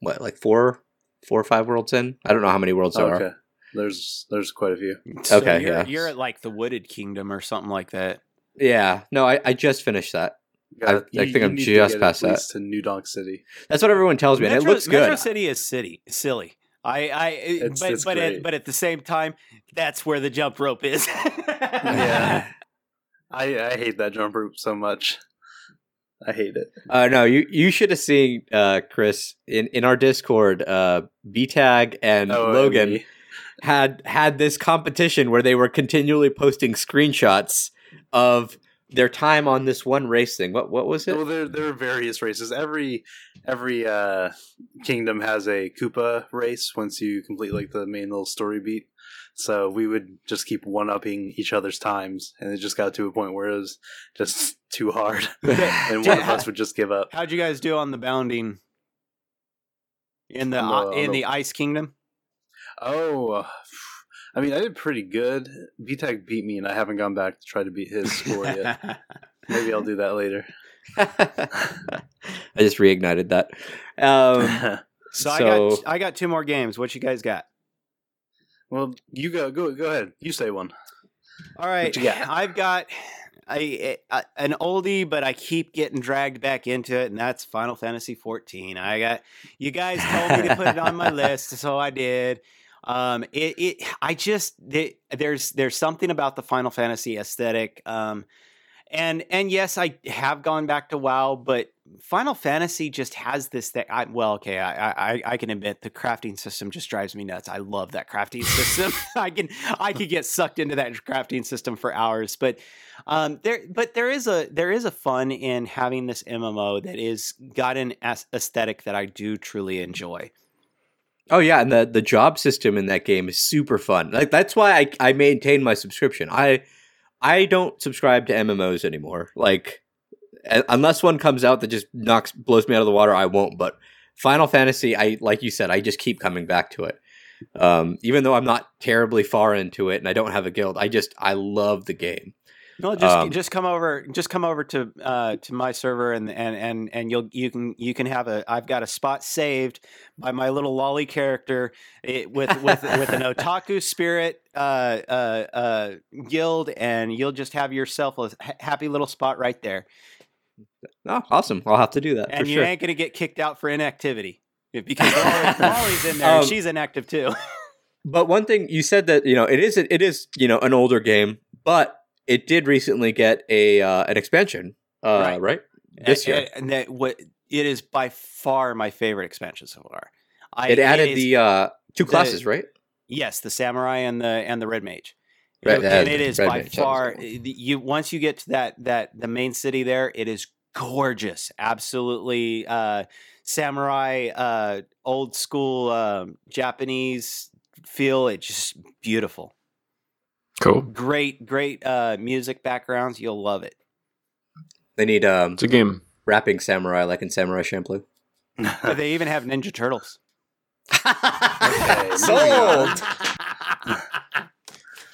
what like four four or five worlds in. I don't know how many worlds there okay. are. There's there's quite a few. So Okay, you're, yeah. you're at like the Wooded Kingdom or something like that. Yeah, no, I, I just finished that. I- I think I'm need to just get past at that. to New Donk City. That's what everyone tells me, and it Metro, good. Metro City is city silly. I, I, It's- but it's but at, but at the same time, that's where the jump rope is. Yeah. I I hate that jump rope so much. I hate it. Uh, no, you you should have seen uh, Chris in, in our Discord. Uh, BTAG and Oh, Logan me. had had this competition where they were continually posting screenshots of their time on this one race thing. What what was it? Well, there there are various races. Every every uh, kingdom has a Koopa race once you complete like the main little story beat. So we would just keep one upping each other's times, and it just got to a point where it was just too hard, and one of us would just give up. How'd you guys do on the bounding in the, uh, in the- the Ice Kingdom? Oh, I mean, I did pretty good. BTEC beat me, and I haven't gone back to try to beat his score yet. Maybe I'll do that later. I just reignited that. Um, so, I got I got two more games. What you guys got? Well, you go, go, go ahead. You say one. All right, you got? I've got a, a an oldie, but I keep getting dragged back into it, and that's Final Fantasy 14. I got you guys told me to put it on my list, so I did. Um, it, it I just it, there's there's something about the Final Fantasy aesthetic. Um, and and yes, I have gone back to WoW, but Final Fantasy just has this thing. I, well, okay, I, I I can admit the crafting system just drives me nuts. I love that crafting system. I can I could get sucked into that crafting system for hours. But um, there but there is a there is a fun in having this MMO that is got an aesthetic that I do truly enjoy. oh yeah, and the the job system in that game is super fun. Like that's why I I maintain my subscription. I I don't subscribe to MMOs anymore. Like unless one comes out that just knocks blows me out of the water, I won't. But Final Fantasy, I like you said, I just keep coming back to it. Um, even though I'm not terribly far into it and I don't have a guild, I just I love the game. No, just Um, just come over, just come over to uh, to my server, and and and and you'll you can you can have a. I've got a spot saved by my little lolly character it, with with with an otaku spirit uh, uh, uh, guild, and you'll just have yourself a happy little spot right there, Oh, awesome! I'll have to do that and you sure. ain't gonna get kicked out for inactivity because Lolly's in there. Um, she's inactive too. But one thing you said that you know it is it is you know an older game, but it did recently get a uh, an expansion, uh, Right. right. This and, year, and that what it is by far my favorite expansion so far. I, it added is- the uh, two the- classes, right? Yes, the samurai and the and the red mage. Red- and it is by mage, far the the- you once you get to that that the main city there, it is gorgeous. Absolutely uh samurai uh old school um Japanese feel. It's just beautiful. Cool. Great great uh music backgrounds. You'll love it. They need um, It's a game. rapping samurai like in Samurai Champloo. But they even have Ninja Turtles. Okay, Sold.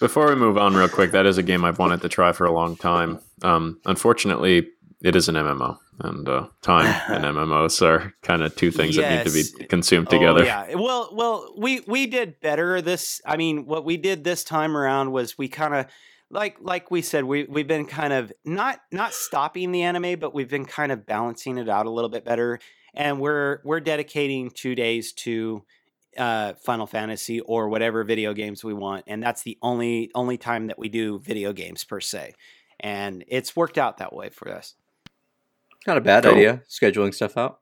Before we move on, real quick, that is a game I've wanted to try for a long time. Um, unfortunately, it is an MMO, and uh, time and MMOs are kind of two things that need to be consumed together. Oh, yeah. Well, well, we we did better this. I mean, what we did this time around was we kind of like like we said we we've been kind of not not stopping the anime, but we've been kind of balancing it out a little bit better. And we're we're dedicating two days to uh, Final Fantasy or whatever video games we want, and that's the only only time that we do video games per se. And it's worked out that way for us. Not a bad Cool. idea. Scheduling stuff out.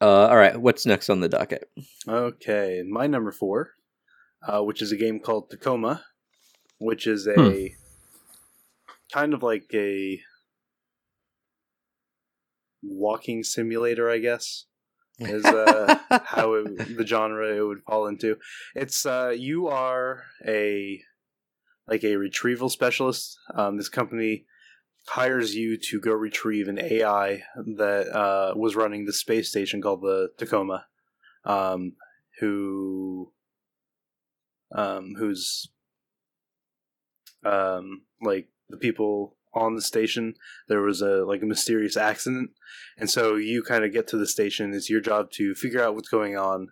Uh, all right, what's next on the docket? Okay, my number four, uh, which is a game called Tacoma, which is a Hmm. kind of like a walking simulator, I guess is uh, how it, the genre it would fall into. It's uh, you are a like a retrieval specialist. Um, this company hires you to go retrieve an AI that uh, was running the space station called the Tacoma, um, who um, who's um, like the people on the station. There was a like a mysterious accident. And so you kind of get to the station. It's your job to figure out what's going on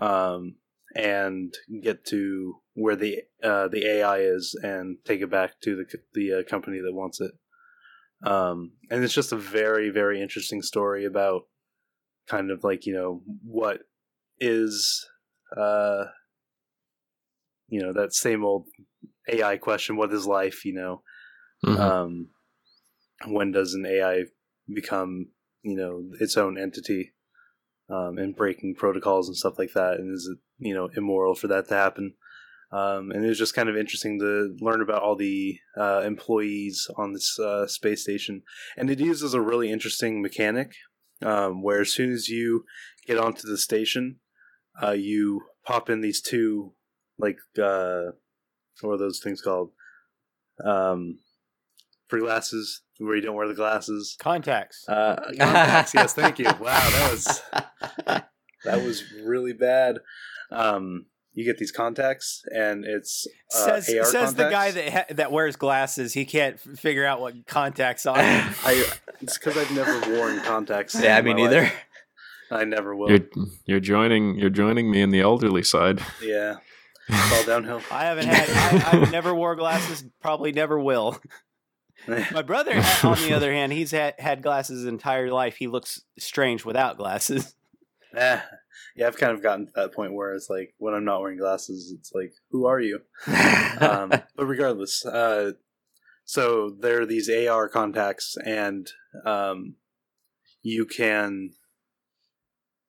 um, and get to where the uh, the AI is and take it back to the the uh, company that wants it um, and it's just a very very interesting story about kind of like you know what is uh you know that same old AI question what is life you know Mm-hmm. Um, when does an AI become, you know, its own entity um, and breaking protocols and stuff like that? And is it, you know, immoral for that to happen? Um, and it was just kind of interesting to learn about all the uh, employees on this uh, space station. And it uses a really interesting mechanic um, where as soon as you get onto the station, uh, you pop in these two, like, uh, what are those things called? Um, for glasses where you don't wear the glasses. Contacts. Uh, contacts. yes, thank you. Wow, that was that was really bad. Um, you get these contacts, and it's uh, says, AR says the guy that ha- that wears glasses. He can't f- figure out what contacts are. I, it's because I've never worn contacts. Yeah, me neither. Life. I never will. You're, you're joining. You're joining me in the elderly side. Yeah, it's all downhill. I haven't had. I, I've never wore glasses. Probably never will. My brother, on the other hand, he's had, had glasses his entire life. He looks strange without glasses. Eh, yeah, I've kind of gotten to that point where it's like when I'm not wearing glasses, it's like, who are you? um, but regardless, uh, so there are these AR contacts, and um, you can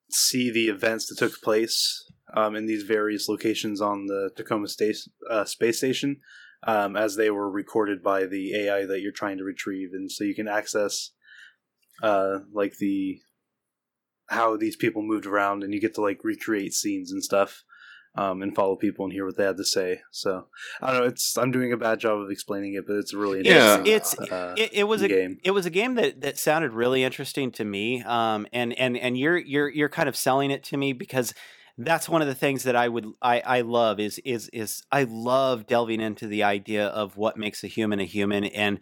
see the events that took place um, in these various locations on the Tacoma Space, uh, space Station um, as they were recorded by the AI that you're trying to retrieve, and so you can access uh, like the how these people moved around, and you get to like recreate scenes and stuff. Um, and follow people and hear what they had to say. So I don't know. It's I'm doing a bad job of explaining it, but it's really interesting. Yeah, it's uh, it, it, was a game. It was a game that that sounded really interesting to me. Um, and and and you're you're you're kind of selling it to me because that's one of the things that I would I, I love is is is I love delving into the idea of what makes a human a human and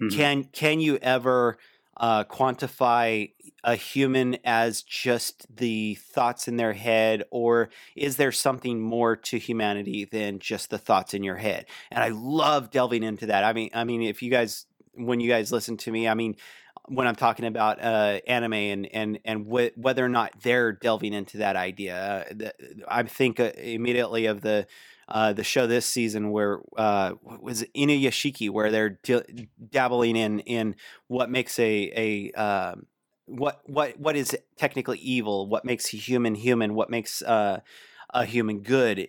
mm-hmm. can can you ever uh, quantify a human as just the thoughts in their head, or is there something more to humanity than just the thoughts in your head? And I love delving into that. I mean, I mean, if you guys, when you guys listen to me, I mean, when I'm talking about uh, anime and and and wh- whether or not they're delving into that idea. Uh, I think uh, immediately of the uh, the show this season where uh, was Inuyashiki, where they're d- dabbling in in what makes a a um, what what what is technically evil, what makes a human human, what makes uh, a human good.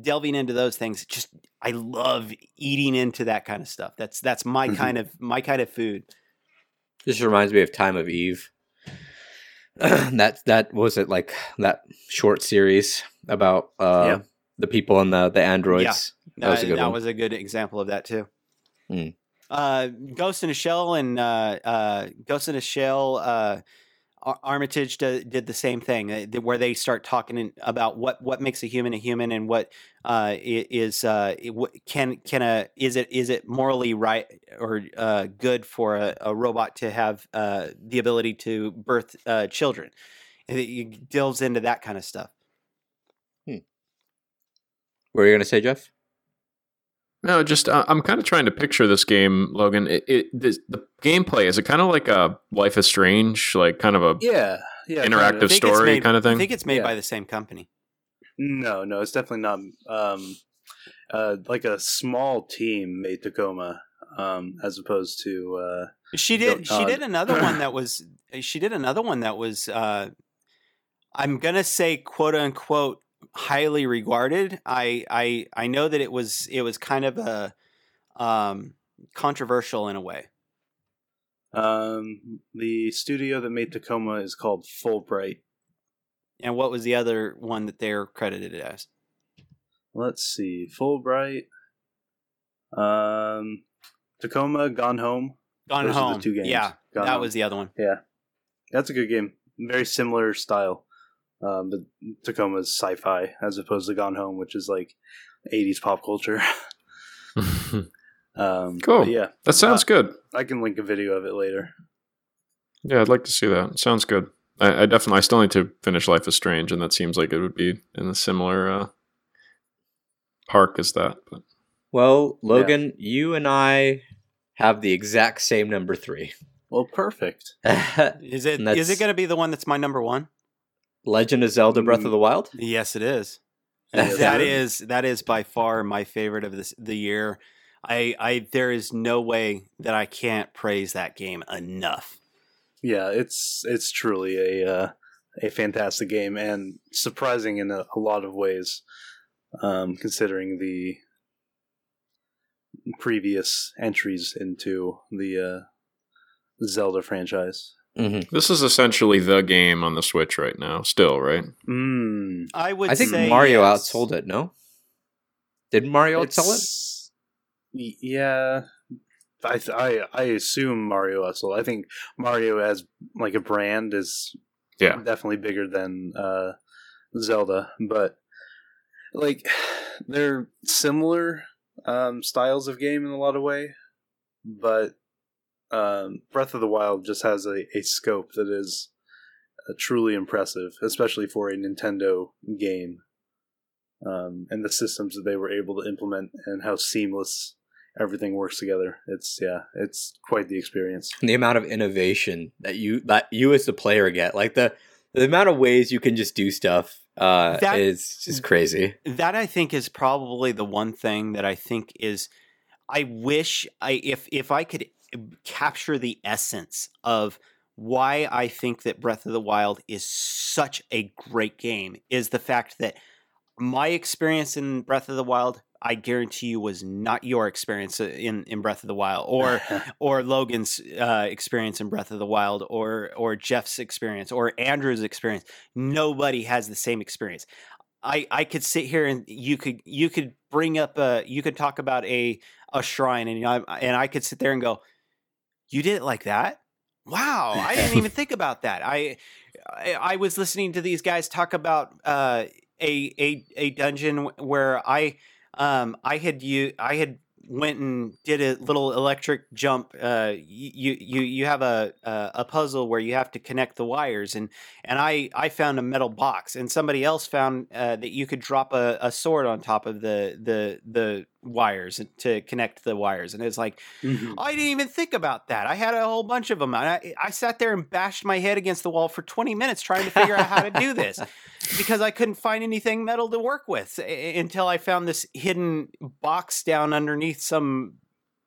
Delving into those things, just I love eating into that kind of stuff. That's that's my mm-hmm. kind of my kind of food. This reminds me of Time of Eve. that that was it like that short series about uh, yeah. The people and the the androids. Yeah, that was a good, that was a good example of that too. Mm. Uh, Ghost in a Shell and uh, uh, Ghost in a Shell uh, Armitage did the same thing, uh, where they start talking about what, what makes a human a human and what uh, is uh, can can a is it is it morally right or uh, good for a, a, robot to have uh, the ability to birth uh, children? It delves into that kind of stuff. What are you going to say, Jeff? No, just uh, I'm kind of trying to picture this game, Logan. It, it this, the gameplay is it kind of like a Life is Strange, like kind of a yeah, yeah interactive kind of. story made, kind of thing. I think it's made yeah. by the same company. No, no, it's definitely not. Um, uh, like a small team made Tacoma, um, as opposed to. Uh, she did. She did another one that was. She did another one that was. Uh, I'm gonna say quote unquote highly regarded. I I I know that it was it was kind of a um, controversial in a way. Um, the studio that made Tacoma is called Fullbright. And what was the other one that they're credited as? Let's see, Fullbright. Um, Tacoma, Gone Home. Gone Those are the Home. two games. Yeah, Gone that Home. was the other one. Yeah, that's a good game. Very similar style. Um, but Tacoma's sci-fi as opposed to Gone Home, which is like '80s pop culture. um, Cool. Yeah, that sounds good. I can link a video of it later. Yeah, I'd like to see that. Sounds good. I, I definitely, I still need to finish Life is Strange, and that seems like it would be in a similar uh, park as that. But Well, Logan, you and I have the exact same number three. Well, perfect. Is it And is that's- it going to be the one that's my number one? Legend of Zelda: Breath of the Wild. Yes, it is. Yeah, that that is that is by far my favorite of this the year. I I there is no way that I can't praise that game enough. Yeah, it's it's truly a uh, a fantastic game and surprising in a, a lot of ways, um, considering the previous entries into the uh, Zelda franchise. Mm-hmm. this is essentially the game on the Switch right now, still, right? Mm. I would I think say Mario yes. outsold it. No, did Mario outsell it? Yeah, I th- I I assume Mario outsold. I think Mario as like a brand is Yeah. definitely bigger than uh, Zelda, but like they're similar um, styles of game in a lot of way, but um, Breath of the Wild just has a, a scope that is uh, truly impressive, especially for a Nintendo game, um, and the systems that they were able to implement and how seamless everything works together. It's yeah, it's quite the experience. the amount of innovation that you that you as the player get, like the the amount of ways you can just do stuff, uh, That- is just crazy. that I think is probably the one thing that I think is I wish I if if I could capture the essence of why I think that Breath of the Wild is such a great game is the fact that my experience in Breath of the Wild I guarantee you was not your experience in in Breath of the Wild or or Logan's uh, experience in Breath of the Wild, or or Jeff's experience, or Andrew's experience. Nobody has the same experience. I I could sit here and you could you could bring up a you could talk about a a shrine and I and I could sit there and go, you did it like that. Wow, I didn't even think about that. I, I I was listening to these guys talk about uh, a a a dungeon where I um I had you I had went and did a little electric jump. Uh, you you you have a a a puzzle where you have to connect the wires, and and I I found a metal box, and somebody else found uh, that you could drop a, a sword on top of the the the wires to connect the wires, and it's like mm-hmm. I didn't even think about that. I had a whole bunch of them. And I, I sat there and bashed my head against the wall for 20 minutes trying to figure out how to do this because I couldn't find anything metal to work with until I found this hidden box down underneath some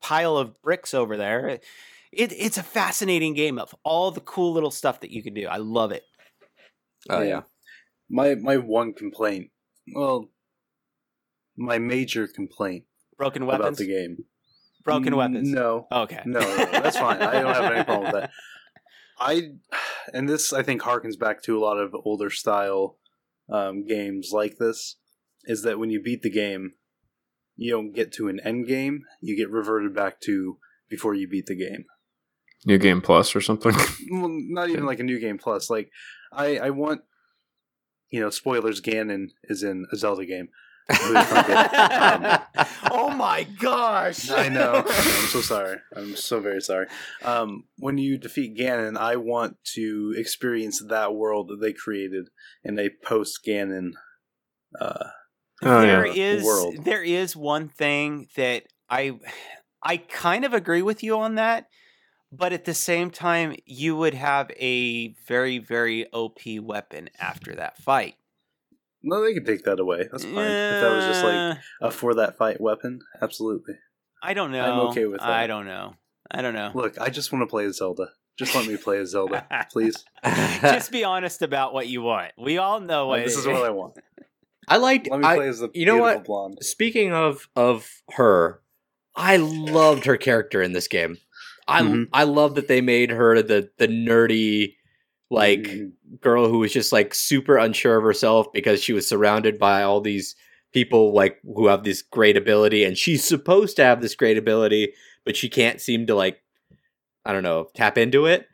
pile of bricks over there. It, it's a fascinating game of all the cool little stuff that you can do. I love it. Oh Yeah. yeah. My my one complaint, well, my major complaint Broken about weapons. the game. Broken weapons. No, Okay. no, no, that's fine. I don't have any problem with that. I and this I think harkens back to a lot of older style um, games like this. Is that when you beat the game, you don't get to an end game. You get reverted back to before you beat the game. New Game Plus or something. Well, not even like a new game plus. Like I, I want, you know, spoilers. Ganon is in a Zelda game. Really fun game. Um, oh my gosh. I know. I'm so sorry. I'm so very sorry. Um, when you defeat Ganon, I want to experience that world that they created in a post Ganon. Uh, Oh, There yeah. is world. there is one thing that I I kind of agree with you on that, but at the same time, you would have a very very OP weapon after that fight. No, they could take that away. That's fine. if that was just like a for that fight weapon, absolutely. I don't know. I'm okay with that. I don't know. I don't know. Look, I just want to play as Zelda. Just let me play as Zelda, please. Just be honest about what you want. We all know what this is. what I want. I liked. Let me I- play as the you know beautiful what? blonde. Speaking of of her, I loved her character in this game. I Mhm. I love that they made her the the nerdy like Mhm. girl who was just like super unsure of herself because she was surrounded by all these people like who have this great ability and she's supposed to have this great ability but she can't seem to like I don't know tap into it.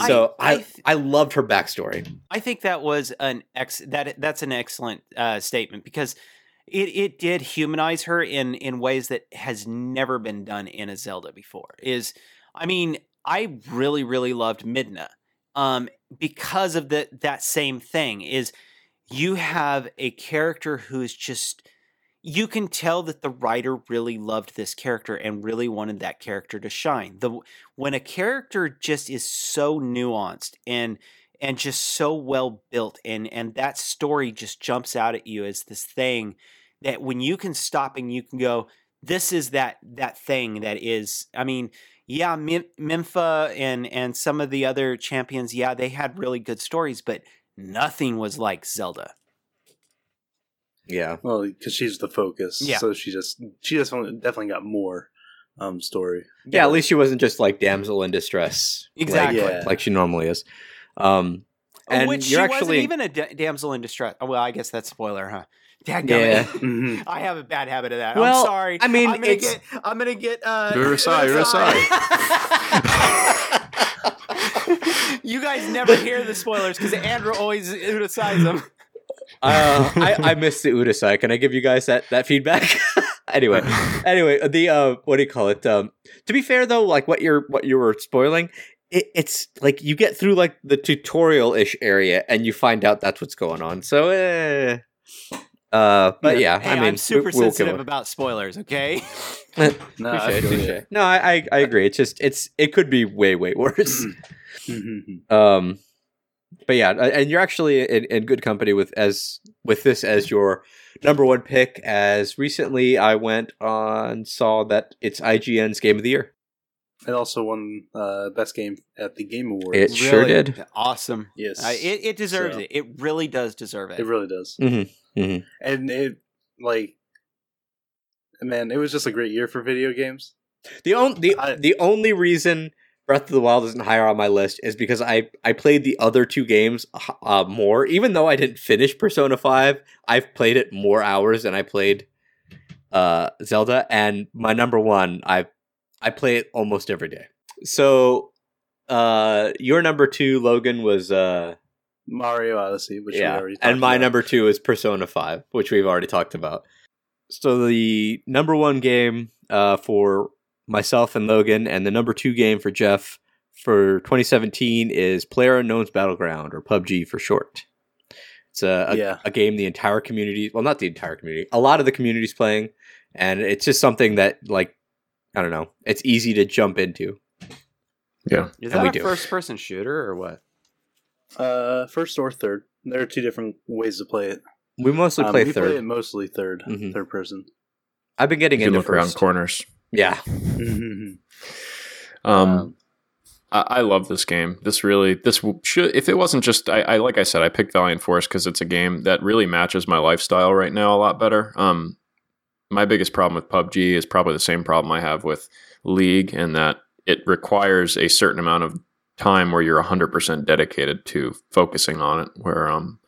I- So I I I, th- loved her backstory. I think that was an ex that that's an excellent uh, statement because it it did humanize her in in ways that has never been done in a Zelda before. Is I mean, I really really loved Midna um because of the that same thing is you have a character who's just you can tell that the writer really loved this character and really wanted that character to shine. The when a character just is so nuanced and and just so well built and and that story just jumps out at you as this thing that when you can stop and you can go this is that that thing that is i mean yeah Mim- Mipha and and some of the other champions yeah they had really good stories but nothing was like zelda Yeah. Well, because she's the focus. Yeah. So she just she just definitely got more um story. Yeah, at least she wasn't just like damsel in distress. Exactly. Like, Yeah. like she normally is. Um and which you're she actually wasn't even a da- damsel in distress oh, well i guess that's spoiler huh Dadgummit. Yeah. Mhm. I have a bad habit of that. Well, I'm sorry. I mean, I'm gonna it's- get. I'm gonna get. Uh, Urusai, Urusai. you guys never hear the spoilers because Andrew always Urusai's them. uh, I, I missed the Udasai. Can I give you guys that, that feedback? anyway, anyway, the uh, what do you call it? Um, to be fair though, like what you're what you were spoiling, it, it's like you get through like the tutorial ish area and you find out that's what's going on. So, eh. Uh, but yeah, Hey, I mean, am super we- we'll sensitive about spoilers. Okay. No, I Touche, touche. No, I, I I agree. It's just it's it could be way way worse. Mhm. Um, but yeah, and you're actually in, in good company with as with this as your number one pick. As recently, I went on saw that it's IGN's Game of the Year. It also won uh, best game at the Game Awards. It sure did. Awesome. yes, Uh, it it deserves So- it. It really does deserve it. it really does. Mm-hmm. And it like, man, it was just a great year for video games. The only the I- the only reason Breath of the Wild isn't higher on my list is because I I played the other two games uh, more. Even though I didn't finish Persona Five, I've played it more hours than I played uh, Zelda. And my number one, I I play it almost every day. So uh, your number two, Logan, was uh, Mario Odyssey, which we yeah, already talked and my about. number two is Persona Five, which we've already talked about. So the number one game uh, for myself and Logan, and the number two game for Jeff for 2017 is Player Unknown's Battleground, or PUBG for short. It's a, a, Yeah. a game the entire community, well, not the entire community, a lot of the community's playing, and it's just something that, like, I don't know, it's easy to jump into. Yeah. Is And we that a do. first person shooter or what? Uh, first or third. There are two different ways to play it. We mostly Um, play we third. play it mostly 3rd Mhm. third person. I've been getting You can into look around corners. Yeah, Um, I, I love this game. This really, this should, if it wasn't just, I, I like I said, I picked Valiant Force because it's a game that really matches my lifestyle right now a lot better. Um, my biggest problem with PUBG is probably the same problem I have with League, and that it requires a certain amount of time where you're 100% dedicated to focusing on it. Where um,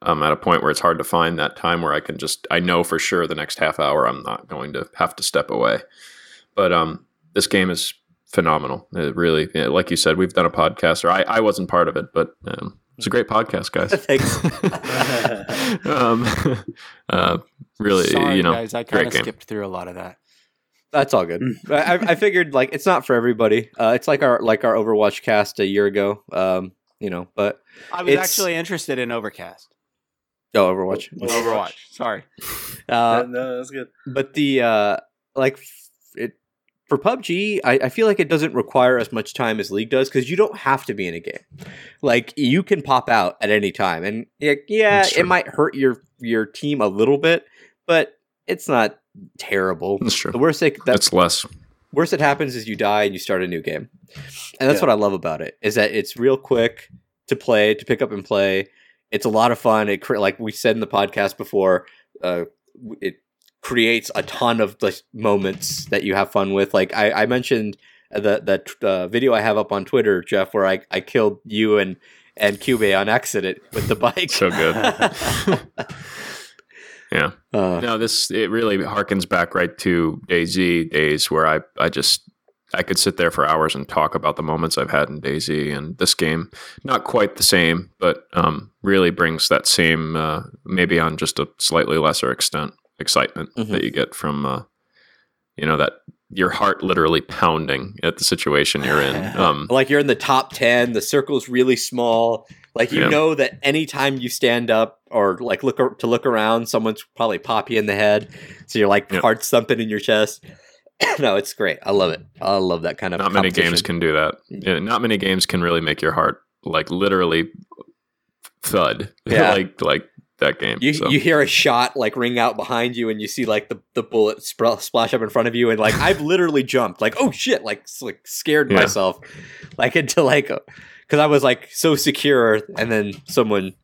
I'm at a point where it's hard to find that time where I can just, I know for sure the next half hour I'm not going to have to step away. But um, this game is phenomenal. It really, like you said, we've done a podcast, or I, I wasn't part of it, but um, it's a great podcast, guys. Thanks. um, uh, really, Sorry, you know, guys, I great kind of game. skipped through a lot of that. That's all good. I, I I figured like it's not for everybody. Uh, it's like our like our Overwatch cast a year ago. Um, you know, but I was It's- actually interested in Overcast. oh, Overwatch. Overwatch. Sorry. Uh, no, that's good. but the uh, like it for PUBG, I, I feel like it doesn't require as much time as League does because you don't have to be in a game. Like you can pop out at any time, and yeah, yeah it might hurt your your team a little bit, but it's not terrible. That's true. The worst they, that, That's less. worst that happens is you die and you start a new game and that's Yeah. what i love about it is that it's real quick to play to pick up and play it's a lot of fun it cre- like we said in the podcast before uh, it creates a ton of like moments that you have fun with like i, I mentioned the that uh, video I have up on Twitter, Jeff, where I, I killed you and and Cube on accident with the bike. So good. yeah. Uh, No, this it really harkens back right to DayZ days where I I just I could sit there for hours and talk about the moments I've had in DayZ and this game. Not quite the same, but um, really brings that same uh, maybe on just a slightly lesser extent excitement Mhm. that you get from uh, you know that your heart literally pounding at the situation you're in. Um, like you're in the top 10 the circle's really small like you Yeah. know that anytime you stand up or like look to look around someone's probably pop you in the head so you're like Yep. heart thumping in your chest no it's great i love it i love that kind of not many games can do that. Mm. Yeah, not many games can really make your heart like literally thud Yeah. like like that game. you, so. you hear a shot like ring out behind you and you see like the, the bullet splash up in front of you and like i've literally jumped like oh shit like like scared Yeah. myself like into like because i was like so secure and then someone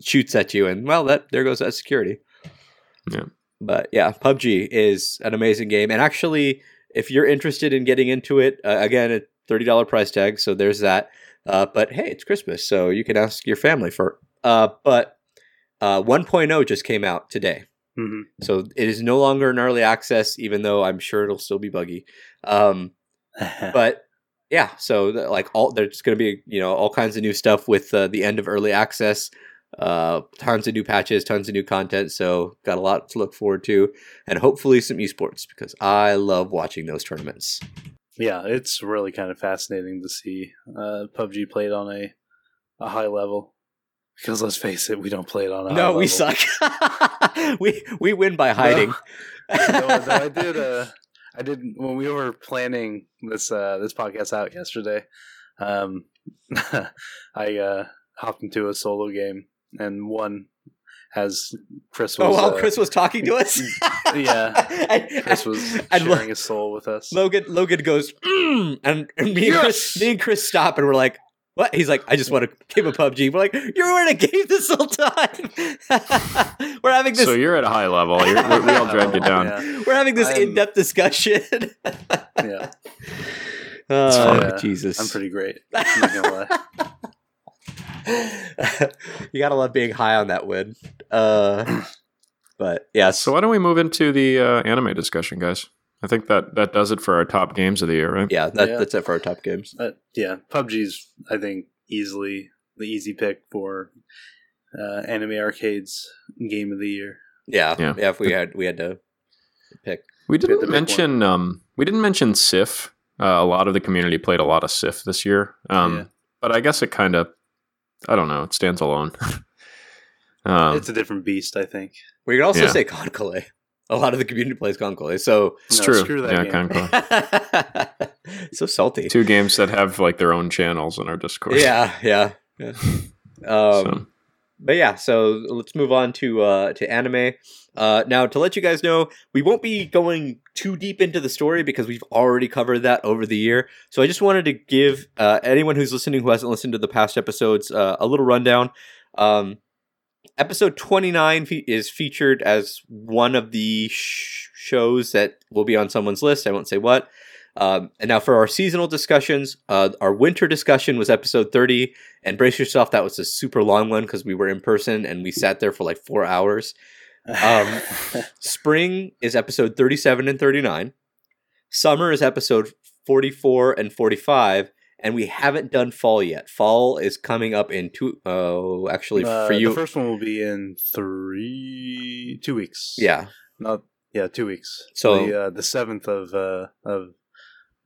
shoots at you and well that there goes that security Yeah. but yeah pubg is an amazing game and actually if you're interested in getting into it uh, again a $30 price tag so there's that uh, but hey it's christmas so you can ask your family for uh, but uh, 1.0 just came out today Mhm. so it is no longer an early access even though i'm sure it'll still be buggy um, but yeah so like all there's going to be you know all kinds of new stuff with uh, the end of early access uh tons of new patches tons of new content so got a lot to look forward to and hopefully some esports because i love watching those tournaments yeah, it's really kind of fascinating to see uh, PUBG played on a a high level. Because let's face it, we don't play it on a high no we level. suck we we win by hiding no, no, I did. Uh, I did when we were planning this uh, this podcast out yesterday. Um, I uh, hopped into a solo game and won as Chris was. oh wow uh, chris was talking to us yeah. and, Chris was Lo- sharing his soul with us. Logan Logan goes, mm, and, and me, and Chris, me and Chris stop and we're like, what? He's like, I just want to game of PUBG. We're like, you're in a game this whole time. we're having this. so you're at a high level. You're, we, we all dragged you down. Yeah. we're having this I'm- in-depth discussion. yeah, oh, Yeah. Jesus! I'm pretty great. I'm gonna you gotta love being high on that win. Uh, but yeah, So why don't we move into the uh, anime discussion, guys? I think that that does it for our top games of the year, right? yeah, that, Yeah. that's it for our top games. Uh, yeah, PUBG's I think easily the easy pick for uh, anime arcades game of the year. Yeah, Yeah. yeah. If we had we had to pick, We didn't big mention um, we didn't mention Sif. Uh, a lot of the community played a lot of Sif this year, um, Yeah. but I guess it kind of I don't know. It stands alone. um, it's a different beast, I think. we could also Yeah. say KanColle. A lot of the community plays KanColle, so it's No, true. screw that yeah, game. Concorde. so salty. Two games that have like their own channels in our Discord. Yeah, yeah. yeah. Um, So, But yeah, so let's move on to uh, to anime. Uh, now, to let you guys know, we won't be going too deep into the story because we've already covered that over the year. So I just wanted to give uh, anyone who's listening who hasn't listened to the past episodes uh, a little rundown. Um, episode 29 fe- is featured as one of the sh- shows that will be on someone's list. I won't say what. Um, and now for our seasonal discussions, uh, our winter discussion was episode 30. And brace yourself, that was a super long one because we were in person and we sat there for like four hours. Um, Spring is episode 37 and 39. Summer is episode 44 and 45. And we haven't done fall yet. Fall is coming up in two. Oh, actually, Uh, for you. the first one will be in three, two weeks. yeah. not yeah, two weeks. So- the uh, the seventh of uh, of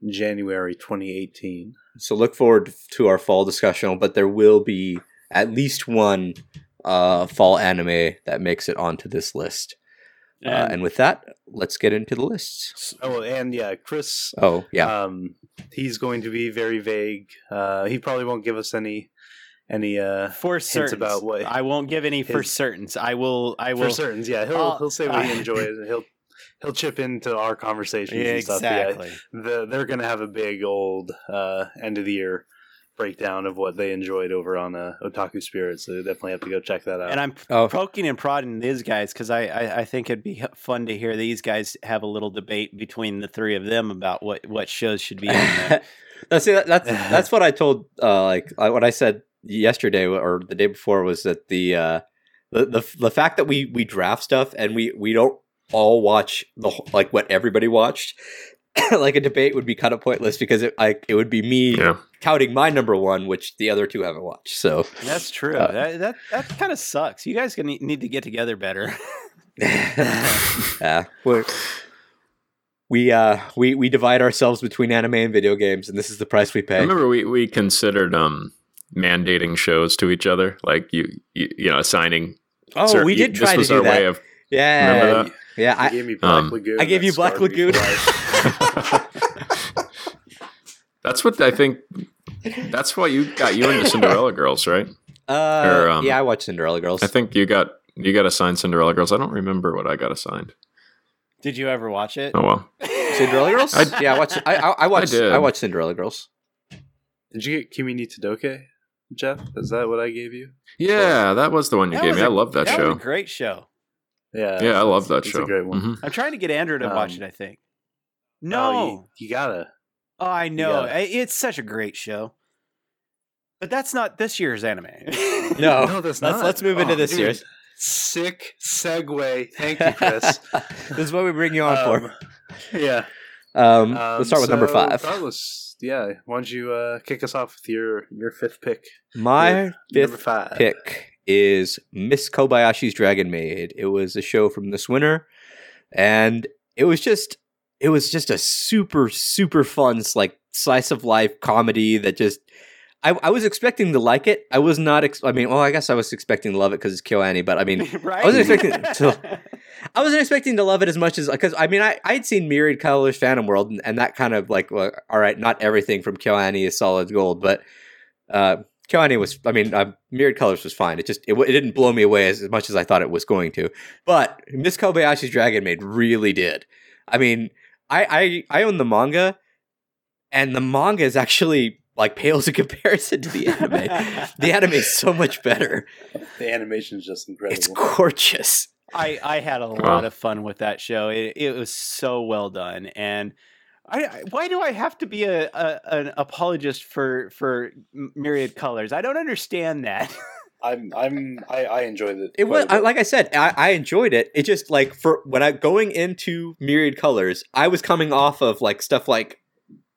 January, twenty eighteen. So look forward to our fall discussion, but there will be at least one uh, fall anime that makes it onto this list. Uh, And- and with that, let's get into the lists. Oh, and yeah, Chris. Oh, yeah. Um, he's going to be very vague. Uh, he probably won't give us any any uh for certain about what I won't give any for his- certains. I will. I will for will. certain. Yeah, he'll I'll- he'll say what he I- enjoys. He'll he'll chip into our conversations Yeah, and stuff. but Yeah, exactly. the, they're gonna have a big old uh, end of the year breakdown of what they enjoyed over on uh, Otaku Spirit. So definitely have to go check that out. And I'm Oh. poking and prodding these guys because I, I, I think it'd be fun to hear these guys have a little debate between the three of them about what, what shows should be on there. that's see, that, that's that's what I told uh, like I- what I said yesterday or the day before was that the uh, the, the the fact that we we draft stuff and we we don't all watch the like what everybody watched like a debate would be kind of pointless because it like it would be me Yeah. counting my number one which the other two haven't watched so That's true. Uh, that that, that kind of sucks. You guys gonna need to get together better. yeah we're, we uh we we divide ourselves between anime and video games and this is the price we pay. I pay remember we, we considered um mandating shows to each other, like you you, you know assigning. oh cer- we you- did try this to was do our that way of yeah that? yeah You I, gave me Black um, Lagoon. I gave you Black scarred me for Lagoon. life. That's what I think. That's why you got you into Cinderella Girls, right? Uh, Or, um, yeah, I watched Cinderella Girls. I think you got you got assigned Cinderella Girls. I don't remember what I got assigned. Did you ever watch it? Oh well. Cinderella Girls. I- yeah, I watched. I, I, I watched. did. I, watched Cinderella Girls. Did you get Kimi ni Todoke, Jeff? Is that what I gave you? Yeah, that was the one you That gave me. a- I love that, that show. was a great show. Yeah. yeah, I love that it's show. a great one. Mhm. I'm trying to get Andrew to watch Um, it. I think. Oh, No. you, you gotta. Oh, I know. gotta- It's such a great show. But that's not this year's anime. No, No, that's let's not. let's move into Oh, this dude. year's. Sick segue. Thank you, Chris. this is what we bring you on Um, yeah. Um, Um, let's start with number five. Carlos, yeah. Why don't you uh, kick us off with your your fifth pick? My Your fifth five. pick is Miss Kobayashi's Dragon Maid. It was a show from this winter, and it was just it was just a super super fun like slice of life comedy that just I, I was expecting to like it. I was not. Ex- I mean, well, I guess I was expecting to love it because it's KyoAni, but I mean, right? I wasn't expecting to- I wasn't expecting to love it as much as because I mean I I'd seen Myriad Colors Phantom World and, and that kind of like well, all right not everything from KyoAni is solid gold but uh KyoAni was I mean uh, Myriad Colors was fine it just it, it didn't blow me away as, as much as I thought it was going to but Miss Kobayashi's Dragon Maid really did I mean I I I own the manga and the manga is actually like pales in comparison to the anime the anime is so much better The animation is just incredible. it's gorgeous I, I had a Wow. lot of fun with that show. It, it was so well done, and I, I why do I have to be a, a an apologist for for myriad colors? I don't understand that. I'm I'm I, I enjoyed it. It was quite a I, bit. like I said, I, I enjoyed it. It just like for when I going into Myriad Colors, I was coming off of like stuff like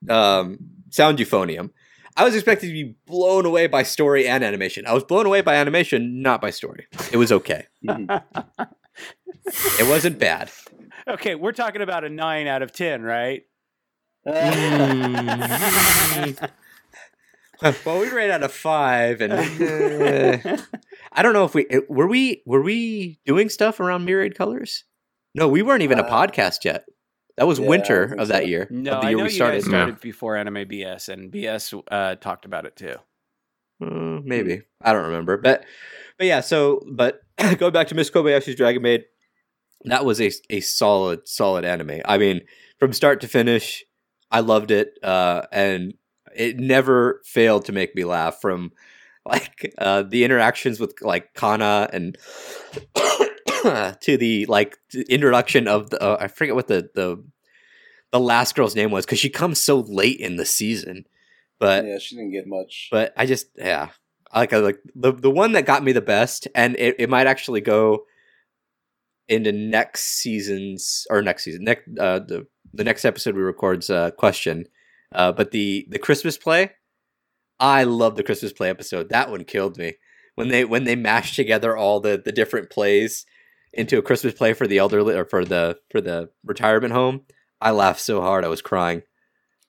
um Sound Euphonium. I was expecting to be blown away by story and animation. I was blown away by animation, not by story. It was okay. Mhm. It wasn't bad. okay, we're talking about a nine out of ten, right? Well, we ran out of five, and uh, I don't know if we were we were we doing stuff around Myriad Colors. No, we weren't even a Uh, podcast yet. That was yeah, winter of that so. year. no, of the I year know we you started. guys started before Anime BS, and BS uh, talked about it too. Uh, maybe I don't remember, but but yeah. So, but going back to Miss Kobayashi's Dragon Maid, that was a a solid solid anime. I mean, from start to finish, I loved it, uh, and it never failed to make me laugh. From like uh, the interactions with like Kanna and to the like introduction of the uh, I forget what the the the last girl's name was because she comes so late in the season, but yeah, she didn't get much. but I just yeah, like I like the the one that got me the best, and it, it might actually go into next season's or next season next uh the the next episode we record's uh question, uh but the the Christmas play, I love the Christmas play episode. That one killed me when they when they mashed together all the the different plays into a Christmas play for the elderly or for the for the retirement home. I laughed so hard I was crying.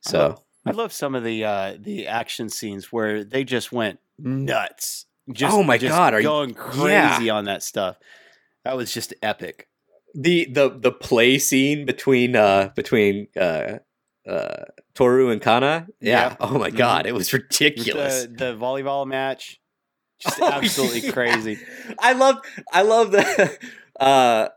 So I love some of the uh, the action scenes where they just went nuts. Just, Oh my just God, are you- going crazy on that stuff. That was just epic. the the the play scene between uh between uh uh Toru and Kanna. Yeah. Yeah. Oh my god, it was ridiculous. The, the volleyball match, just Oh, absolutely yeah. crazy. I love I love the uh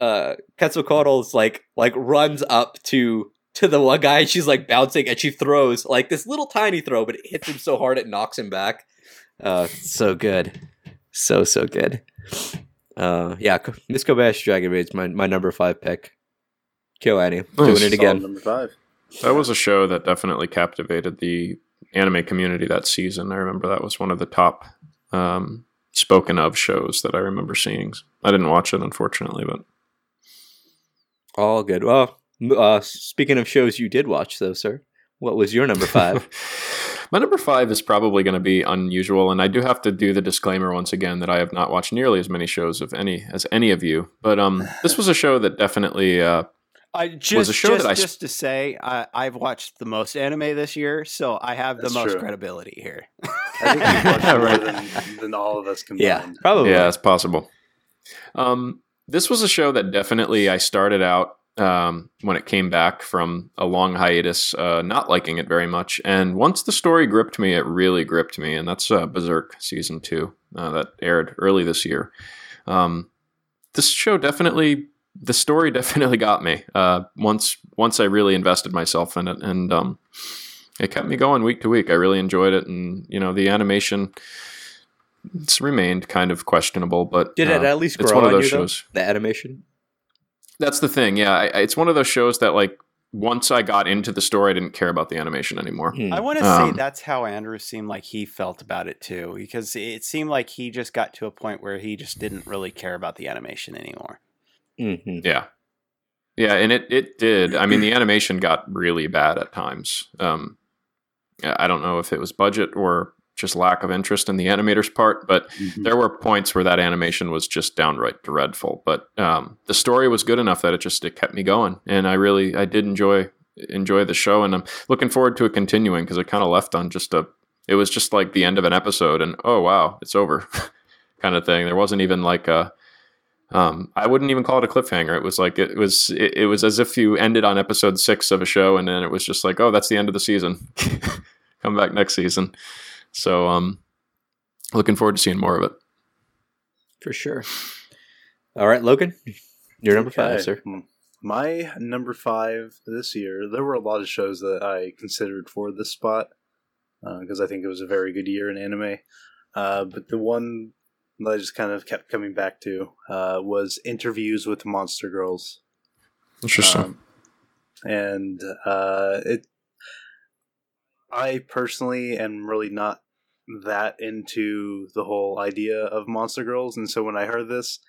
uh Quetzalcoatl's like like runs up to to the one guy. And she's like bouncing, and she throws like this little tiny throw, but it hits him so hard it knocks him back. Uh, so good, so so good. Uh, yeah, Miss Kobayashi Dragon Maid's my my number five pick. KyoAni, doing it again. Number five. That was a show that definitely captivated the anime community that season. I remember that was one of the top um, spoken of shows that I remember seeing. I didn't watch it, unfortunately, but all good. Well, uh, speaking of shows you did watch, though, sir, what was your number five? My number five is probably going to be unusual, and I do have to do the disclaimer once again that I have not watched nearly as many shows of any as any of you. But um, this was a show that definitely uh, I just, was a show just, that I just to say I, I've watched the most anime this year, so I have the most true. credibility here. I think you've watched more right. than, than all of us combined. Yeah, probably. Yeah, it's possible. Um, this was a show that definitely I started out um, when it came back from a long hiatus, uh, not liking it very much. And once the story gripped me, it really gripped me. And that's uh, Berserk season two uh, that aired early this year. Um, this show definitely, the story definitely got me. Uh, once once I really invested myself in it, and um, it kept me going week to week. I really enjoyed it, and you know the animation. It's remained kind of questionable, but did it uh, at least grow it's one of those you, shows. Though? The animation. That's the thing. Yeah, I, it's one of those shows that like once I got into the story, I didn't care about the animation anymore. Hmm. I want to um, say that's how Andrew seemed like he felt about it too, because it seemed like he just got to a point where he just didn't really care about the animation anymore. Mm-hmm. Yeah, yeah, and it it did. I mean, the animation got really bad at times. Um, I don't know if it was budget or just lack of interest in the animator's part. But mm-hmm. there were points where that animation was just downright dreadful. But um, the story was good enough that it just it kept me going, and I really I did enjoy enjoy the show, and I'm looking forward to it continuing because it kind of left on just a it was just like the end of an episode, and oh wow, it's over, kind of thing. There wasn't even like a um, I wouldn't even call it a cliffhanger. It was like it was it, it, was as if you ended on episode six of a show, and then it was just like, oh, that's the end of the season. Come back next season. So um, looking forward to seeing more of it. For sure. All right, Logan, you're number okay. five, sir. My number five this year, there were a lot of shows that I considered for this spot because uh, I think it was a very good year in anime. Uh, but the one that I just kind of kept coming back to uh, was interviews with monster girls. Interesting. Um, and uh, it I personally am really not that into the whole idea of monster girls, and so when I heard this,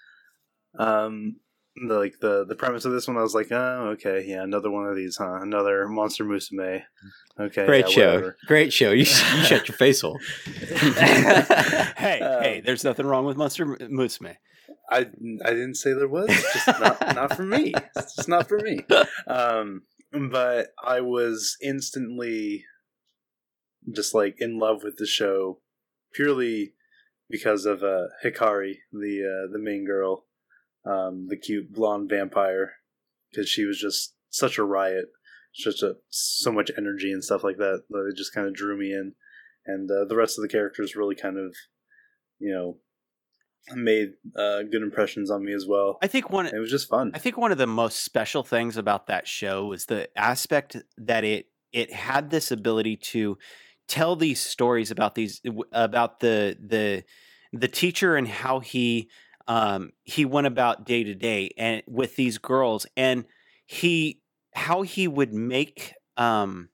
um, the, like the the premise of this one, I was like, oh, okay, yeah, another one of these, huh? Another monster musume. Okay, great yeah, show, whatever. great show. You, you shut your face hole. hey, um, hey, there's nothing wrong with monster musume. I I didn't say there was, it's just not not for me. It's just not for me. Um, but I was instantly just like in love with the show purely because of uh, Hikari, the uh, the main girl, um, the cute blonde vampire, because she was just such a riot, such a so much energy and stuff like that that it just kind of drew me in, and uh, the rest of the characters really kind of, you know, made uh, good impressions on me as well. I think one it was just fun. I think one of the most special things about that show was the aspect that it it had this ability to tell these stories about these about the the the teacher and how he um he went about day to day and with these girls and he how he would make um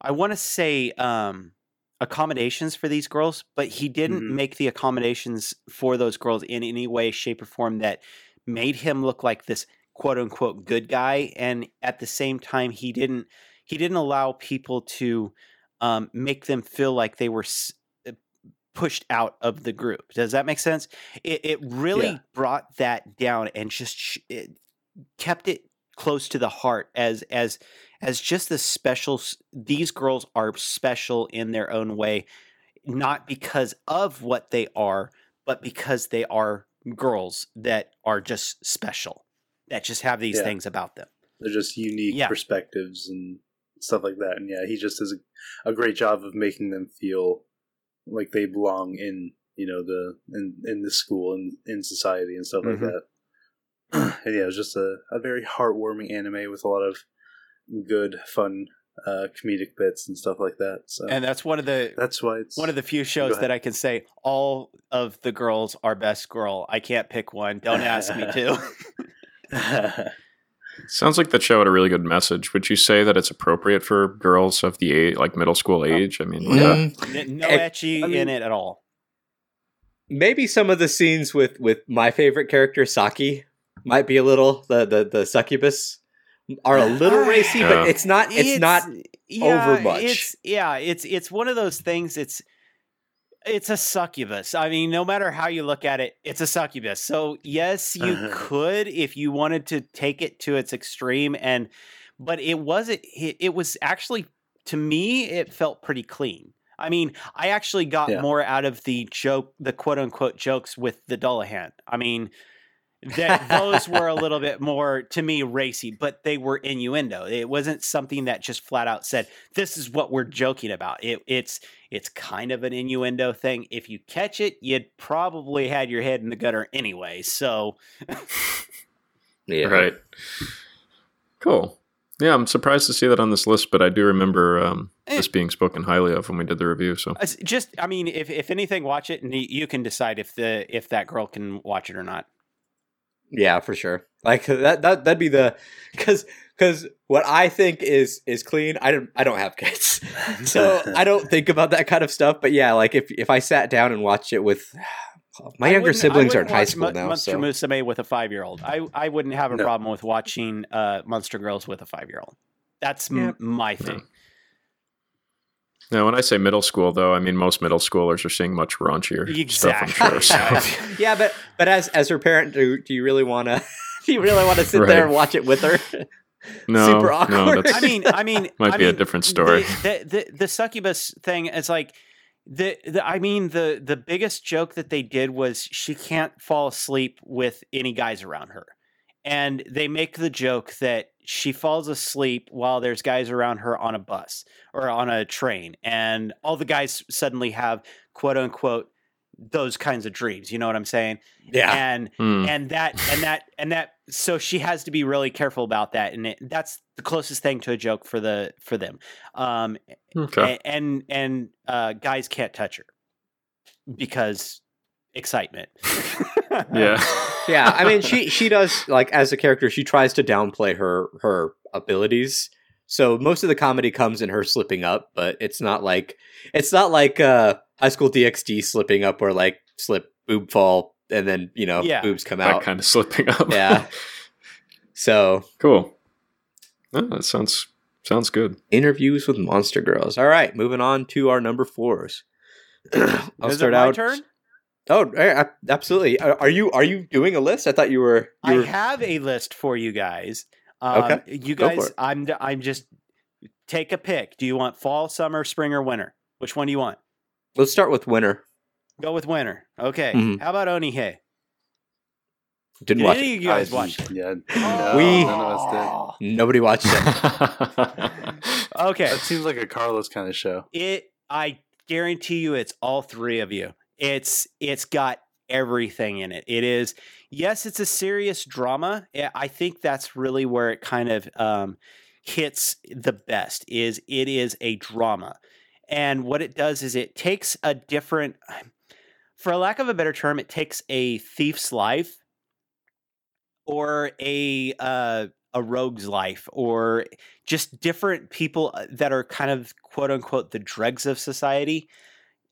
I want to say um accommodations for these girls, but he didn't mm-hmm. make the accommodations for those girls in any way, shape, or form that made him look like this quote unquote good guy. And at the same time, he didn't he didn't allow people to um, make them feel like they were pushed out of the group. Does that make sense? It, it really yeah. brought that down and just sh- it kept it close to the heart as as as just the special. These girls are special in their own way, not because of what they are, but because they are girls that are just special, that just have these yeah. things about them. They're just unique yeah. perspectives and stuff like that. And yeah, he just does a, a great job of making them feel like they belong in you know the in in the school and in society and stuff mm-hmm. like that. and yeah, it was just a, a very heartwarming anime with a lot of good, fun, uh, comedic bits and stuff like that. So and that's one of the that's why it's one of the few shows that I can say all of the girls are best girl. I can't pick one. Don't ask me to. Sounds like the show had a really good message. Would you say that it's appropriate for girls of the age, like middle school age? I mean, like that? Mm, N- no ecchi I mean- in it at all. maybe some of the scenes with with my favorite character Saki might be a little the the the succubus are a little racy, Yeah. but it's not it's, not over much. It's yeah, it's it's one of those things. It's it's a succubus. I mean, no matter how you look at it, it's a succubus. So yes, you Uh-huh. could if you wanted to take it to its extreme, and but it wasn't. It, it was actually to me, it felt pretty clean. I mean, I actually got Yeah. more out of the joke, the quote unquote jokes with the Dullahan. I mean, that those were a little bit more to me racy, but they were innuendo. It wasn't something that just flat out said, "This is what we're joking about." It, it's it's kind of an innuendo thing. If you catch it, you'd probably had your head in the gutter anyway. So yeah. right. Cool. Yeah, I'm surprised to see that on this list, but I do remember um, Eh. this being spoken highly of when we did the review. So it's just, I mean, if if anything, watch it and you can decide if the if that girl can watch it or not. Yeah, for sure. Like that that that'd be the cuz cuz what I think is is clean. I don't I don't have kids. so I don't think about that kind of stuff, but yeah, like if if I sat down and watched it with my I younger siblings are in high school Mon- now, Monster so Musume with a five year old. I I wouldn't have a No. problem with watching uh, Monster Girls with a five year old. That's m- my thing. Now, when I say middle school, though, I mean most middle schoolers are seeing much raunchier stuff. I'm sure. So. yeah, but but as as her parent, do do you really want to? Do you really want to sit Right. there and watch it with her? No, Super no, awkward. that's I mean, I mean, Might I be a different story. The, the, the, the succubus thing is like the, the. I mean, the the biggest joke that they did was she can't fall asleep with any guys around her, and they make the joke that she falls asleep while there's guys around her on a bus or on a train, and all the guys suddenly have quote unquote those kinds of dreams. You know what I'm saying? Yeah, And Hmm. and that and that and that so she has to be really careful about that and it, that's the closest thing to a joke for the for them um okay. and and uh guys can't touch her because excitement Yeah. yeah. I mean, she she does like as a character, she tries to downplay her her abilities. So most of the comedy comes in her slipping up, but it's not like it's not like uh High School DxD slipping up or like slip boob fall and then you know Yeah. boobs come that out. kind of slipping up. Yeah. So cool. No, that sounds sounds good. interviews with monster girls. All right, moving on to our number fours. I'll Is it start my out. turn Oh, absolutely. Are are you are you doing a list? I thought you were. You i have a list for you guys um, Okay, you go for guys it. i'm i'm just take a pick do you want fall summer spring or winter which one do you want let's start with winter. go with winter okay Mhm. how about onihei Didn't Did watch any it. of you guys I- watch it Yeah, Oh. no, We- none of us Nobody watched it. okay did. That seems like a Carlos kind of show. it i guarantee you it's all three of you it's it's got everything in it. It is yes it's a serious drama I- i think that's really where it kind of um, hits the best is it is a drama. And what it does is it takes a different for lack of a better term it takes a thief's life or a uh, a rogue's life or just different people uh, that are kind of quote unquote the dregs of society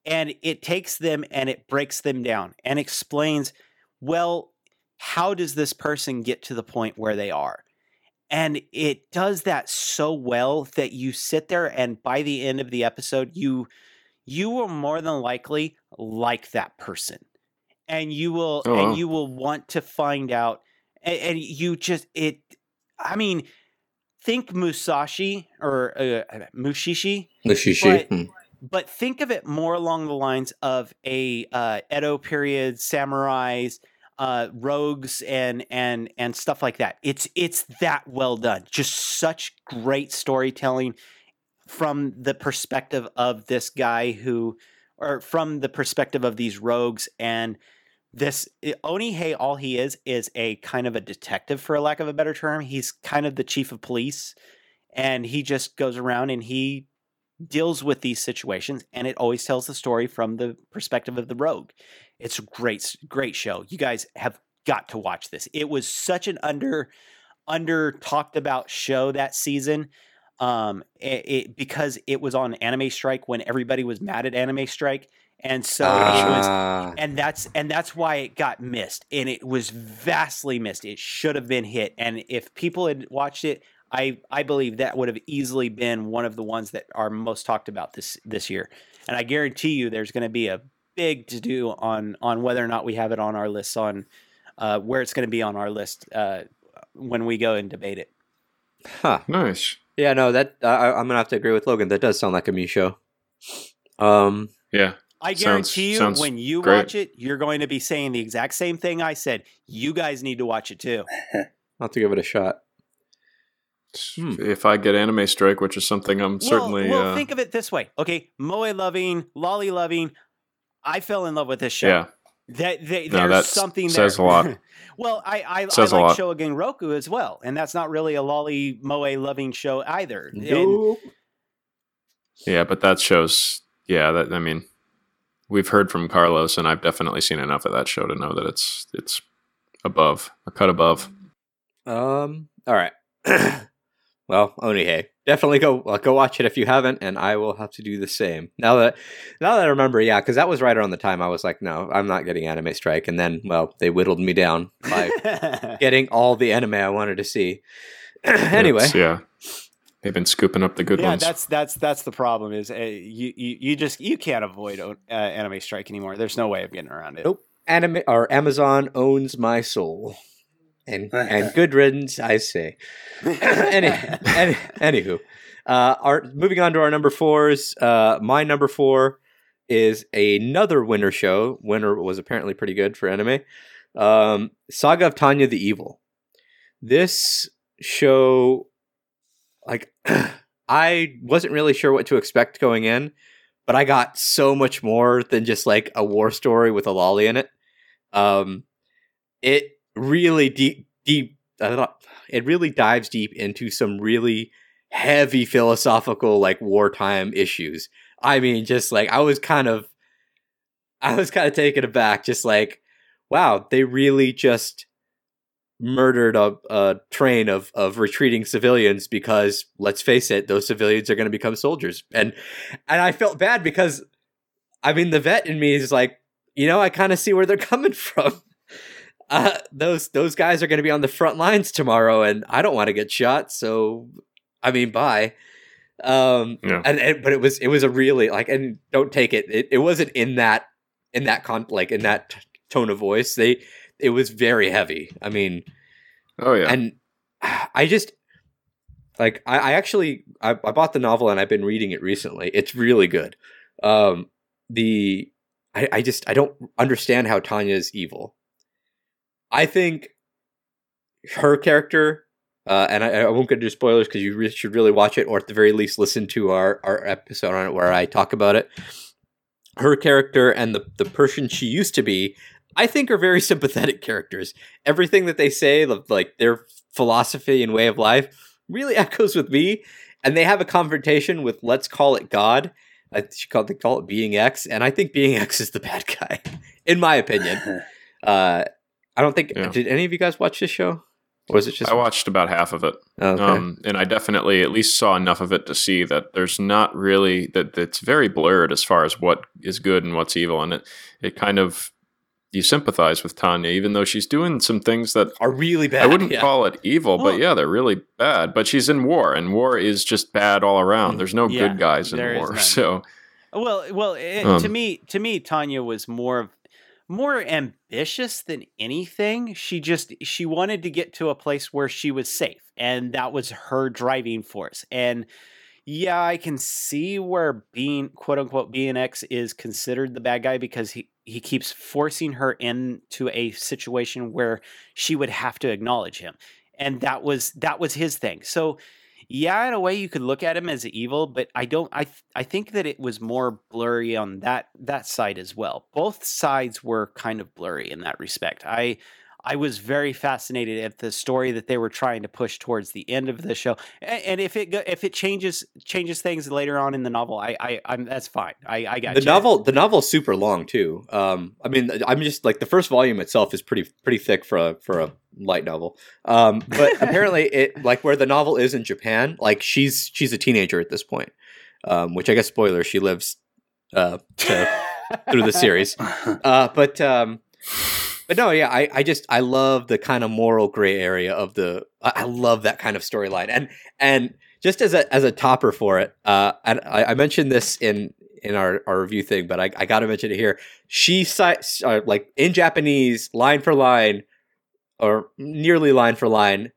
and it takes them and it breaks them down and explains well how does this person get to the point where they are and it does that so well that you sit there and by the end of the episode you you will more than likely like that person and you will Oh, wow. and you will want to find out and, and you just it i mean think musashi or uh, mushishi Mushishi. But- Hmm. But think of it more along the lines of a uh, Edo period samurais, uh, rogues, and and and stuff like that. It's it's that well done. Just such great storytelling from the perspective of this guy who, or from the perspective of these rogues and this Onihei. All he is is a kind of a detective, for lack of a better term. He's kind of the chief of police and he just goes around and he deals with these situations and it always tells the story from the perspective of the rogue. It's a great great show. You guys have got to watch this. It was such an under under talked about show that season um it, it, because it was on anime strike when everybody was mad at anime strike and so it was Ah. and that's and that's why it got missed and it was vastly missed. It should have been hit and if people had watched it i i believe that would have easily been one of the ones that are most talked about this this year and i guarantee you there's going to be a big to do on on whether or not we have it on our list on uh, where it's going to be on our list uh, when we go and debate it Huh. Nice. Yeah, no, that I, I'm gonna have to agree with Logan. That does sound like a me show. Um, Yeah. I Sounds- guarantee you, sounds when you great. watch it, you're going to be saying the exact same thing I said. You guys need to watch it too. I'll have to give it a shot. Hmm. If I get anime strike, which is something I'm certainly. Well, well uh, think of it this way. Okay, Moe loving, Lolly loving. I fell in love with this show. yeah. That they, No, there's that something says there. a lot. well, I I, I Says a like lot. Shogun Roku as well, and that's not really a Lolly Moe loving show either. And- Yeah, but that shows. Yeah, that I mean, we've heard from Carlos, and I've definitely seen enough of that show to know that it's it's above a cut above. Um. All right. well, Onihei, definitely go uh, go watch it if you haven't, and I will have to do the same. Now that now that I remember, yeah, because that was right around the time I was like, no, I'm not getting Anime Strike, and then well, they whittled me down by getting all the anime I wanted to see. anyway, It's- yeah, they've been scooping up the good ones. yeah, ones. that's that's that's the problem. Is uh, you, you you just you can't avoid uh, anime strike anymore. There's no way of getting around it. Nope. anime or Amazon owns my soul. And and good riddance, I say. any, any, anywho, uh, our moving on to our number fours. Uh, my number four is another winter show. Winter was apparently pretty good for anime. Um, Saga of Tanya the Evil. This show, like, I wasn't really sure what to expect going in, but I got so much more than just like a war story with a lolly in it. Um, it really deep, deep. It really dives deep into some really heavy philosophical, like wartime issues. I mean, just like I was kind of, I was kind of taken aback. Just like, wow, they really just murdered a, a train of of retreating civilians because let's face it, those civilians are going to become soldiers. And and I felt bad because, I mean, the vet in me is like, you know, I kind of see where they're coming from. Uh, those those guys are going to be on the front lines tomorrow, and I don't want to get shot. So, I mean, bye. Um, Yeah. and, and but it was it was a really like, and don't take it. It, it wasn't in that in that con like in that t- tone of voice. They it was very heavy. I mean, oh yeah, and I just like I, I actually I, I bought the novel and I've been reading it recently. It's really good. Um, the I, I just I don't understand how Tanya is evil. I think her character, uh, and I, I won't get into spoilers because you re- should really watch it, or at the very least listen to our our episode on it where I talk about it. Her character and the the person she used to be I think are very sympathetic characters. Everything that they say, like their philosophy and way of life, really echoes with me. And they have a confrontation with let's call it God. I she call they call it Being X, and I think Being X is the bad guy, in my opinion. Uh, I don't think Yeah. did any of you guys watch this show, or was it just I watched about half of it. Oh, okay. Um, and I definitely at least saw enough of it to see that there's not really that it's very blurred as far as what is good and what's evil, and it it kind of you sympathize with Tanya, even though she's doing some things that are really bad. I wouldn't yeah. call it evil, Well- but yeah, they're really bad. But she's in war, and war is just bad all around. There's no Yeah, good guys in war, so Well, well, it, Um, to me, to me, Tanya was more of more ambitious than anything. She just she wanted to get to a place where she was safe, and that was her driving force. And yeah, I can see where being quote unquote Being X is considered the bad guy because he he keeps forcing her into a situation where she would have to acknowledge him, and that was that was his thing. So yeah, in a way you could look at him as evil, but I don't. I th- I think that it was more blurry on that that side as well. Both sides were kind of blurry in that respect. I I was very fascinated at the story that they were trying to push towards the end of the show. And, and if it if it changes changes things later on in the novel, I, I I'm that's fine. I, I got the you. novel. The novel's super long too. Um, I mean, I'm just like the first volume itself is pretty pretty thick for a for a light novel. Um, but apparently, it like where the novel is in Japan, like she's she's a teenager at this point. Um, which I guess spoiler, she lives uh to, through the series. Uh, but um, but no, yeah, I, I just I love the kind of moral gray area of the I, love that kind of storyline and and just as a as a topper for it, uh, and I, I mentioned this in in our, our review thing, but I, I got to mention it here. She cites uh, like in Japanese, line for line, or nearly line for line,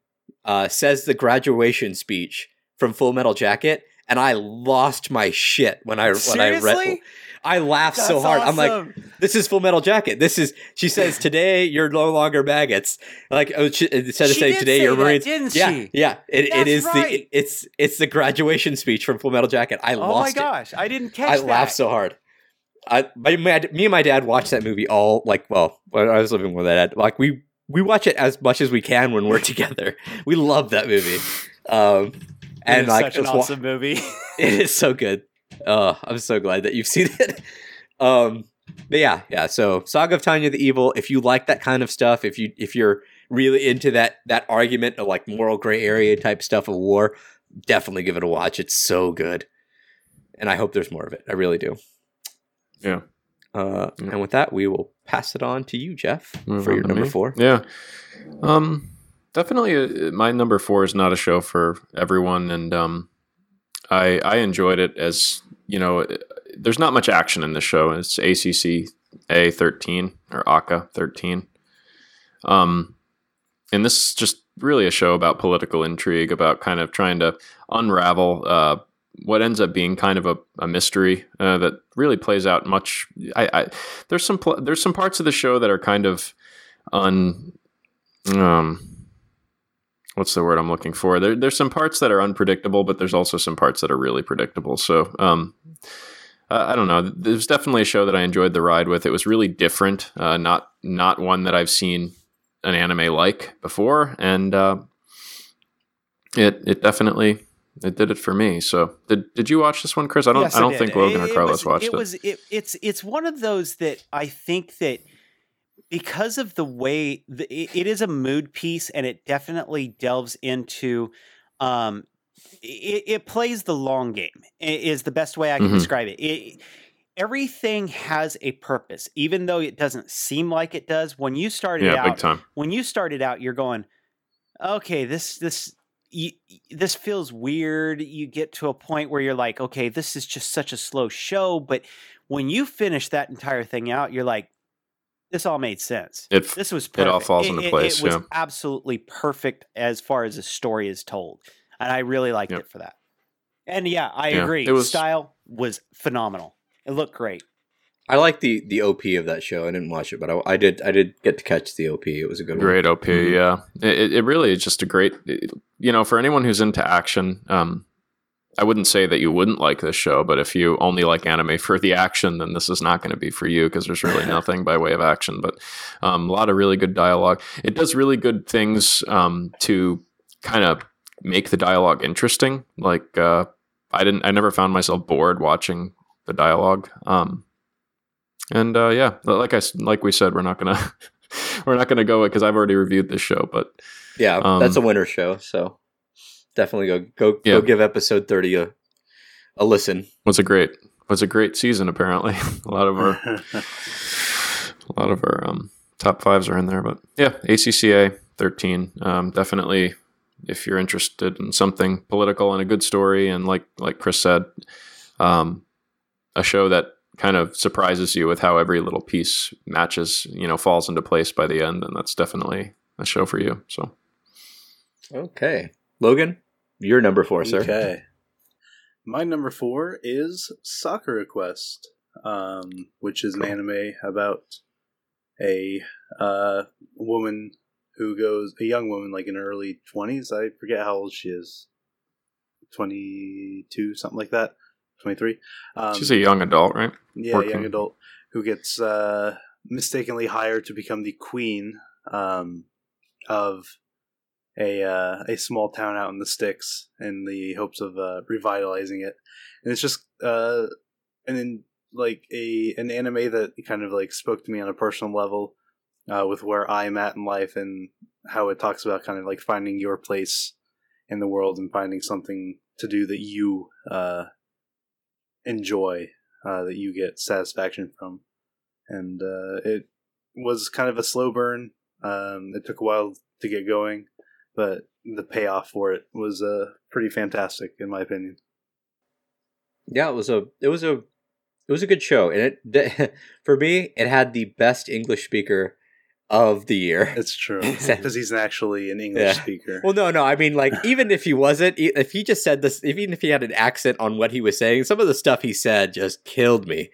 uh, says the graduation speech from Full Metal Jacket, and I lost my shit when I when I read. I laughed so That's hard. I'm like, this is Full Metal Jacket. This is. She says today you're no longer maggots. Like oh, she, instead of She saying today say you're Marines. didn't yeah, she? yeah. It, it That's right. the it's it's the graduation speech from Full Metal Jacket. I oh my lost it. gosh, I didn't catch I that. laughed so hard. I my, my, me and my dad watched that movie all like well when I was living with my dad. Like we we watch it as much as we can when we're together. We love that movie. Um, and is like such an just wa- awesome movie. it is so good. Oh, I'm so glad that you've seen it. Um, but yeah, yeah. So Saga of Tanya the Evil. If you like that kind of stuff, if you if you're really into that that argument of like moral gray area type stuff of war, definitely give it a watch. It's so good, and I hope there's more of it. I really do. Yeah. Uh, Yeah. And with that, we will pass it on to you, Jeff, Move for your number me. four. Yeah. Um, definitely, uh, my number four is not a show for everyone, and um, I I enjoyed it as you know. uh, There's not much action in the show. It's ACC A thirteen or ACA thirteen. Um, and this is just really a show about political intrigue, about kind of trying to unravel uh, what ends up being kind of a, a mystery uh, that really plays out much. I, I there's some pl- there's some parts of the show that are kind of un um what's the word I'm looking for? There, there's some parts that are unpredictable, but there's also some parts that are really predictable. So um I I don't know. It was definitely a show that I enjoyed the ride with. It was really different, uh, not not one that I've seen an anime like before, and uh, it it definitely it did it for me. So did did you watch this one, Chris? I don't Yes, I don't think Logan or It- it Carlos was- watched it. it. Was it, it's it's one of those that I think that because of the way the, it, it is a mood piece and it definitely delves into um it, it plays the long game is the best way I can Mhm. describe it. it everything has a purpose even though it doesn't seem like it does. When you started yeah, out when you started out you're going okay this this you, this feels weird. You get to a point where you're like okay this is just such a slow show. But when you finish that entire thing out you're like this all made sense. It this was it all falls into place, it was yeah. absolutely perfect as far as the story is told and i really liked Yep. it for that and yeah i Yeah, agree it was- style was phenomenal it looked great I like the the OP of that show. I didn't watch it, but I, I did. I did get to catch the OP. It was a good one. Great OP, Mhm. yeah. It, it really is just a great, you know, for anyone who's into action. Um, I wouldn't say that you wouldn't like this show, but if you only like anime for the action, then this is not going to be for you because there's really nothing by way of action. But um, a lot of really good dialogue. It does really good things um, to kind of make the dialogue interesting. Like uh, I didn't, I never found myself bored watching the dialogue. Um, and uh, yeah, like I like we said, we're not gonna we're not gonna go it because I've already reviewed this show, but Yeah, Um, that's a winter show. So definitely go go Yeah. go give episode thirty a a listen. was a great was a great season. Apparently, a lot of our a lot of our um, top fives are in there. But yeah, ACCA thirteen, um, definitely. If you're interested in something political and a good story, and like like Chris said, um, a show that kind of surprises you with how every little piece matches, you know, falls into place by the end, and that's definitely a show for you. So Okay, Logan, you're number four, sir. Okay. My number four is Sakura Quest, um, which is an anime about a uh, woman who goes, a young woman, like in her early 20s. I forget how old she is. 22, something like that. 23. Um, she's a young adult, right? yeah, working. young adult who gets uh, mistakenly hired to become the queen um, of a uh, a small town out in the sticks in the hopes of uh, revitalizing it, and it's just uh, and then like a an anime that kind of like spoke to me on a personal level uh, with where I'm at in life and how it talks about kind of like finding your place in the world and finding something to do that you uh, enjoy, uh, that you get satisfaction from. And uh, it was kind of a slow burn. Um, it took a while to get going, but the payoff for it was uh, pretty fantastic, in my opinion. Yeah, it was a it was a it was a good show, and it for me it had the best English speaker of the year. It's true because he's actually an English yeah. speaker. Well, no, no. I mean, like even if he wasn't, if he just said this, even if he had an accent on what he was saying, some of the stuff he said just killed me.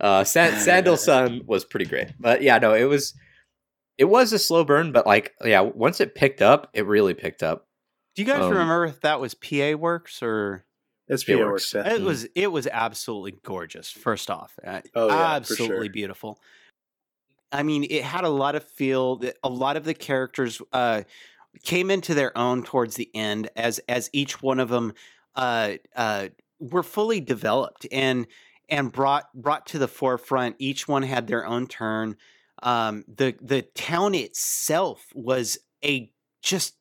Uh, San- Sandal-san was pretty great, but yeah, no, it was it was a slow burn, but like yeah, once it picked up, it really picked up. Do you guys um, remember if that was PA Works or? It's PA Works. Yeah. It was it was absolutely gorgeous. First off, uh, oh, yeah, absolutely sure. beautiful. I mean, it had a lot of feel. That a lot of the characters uh, came into their own towards the end, as as each one of them uh, uh, were fully developed and and brought brought to the forefront. Each one had their own turn. Um, the the town itself was a just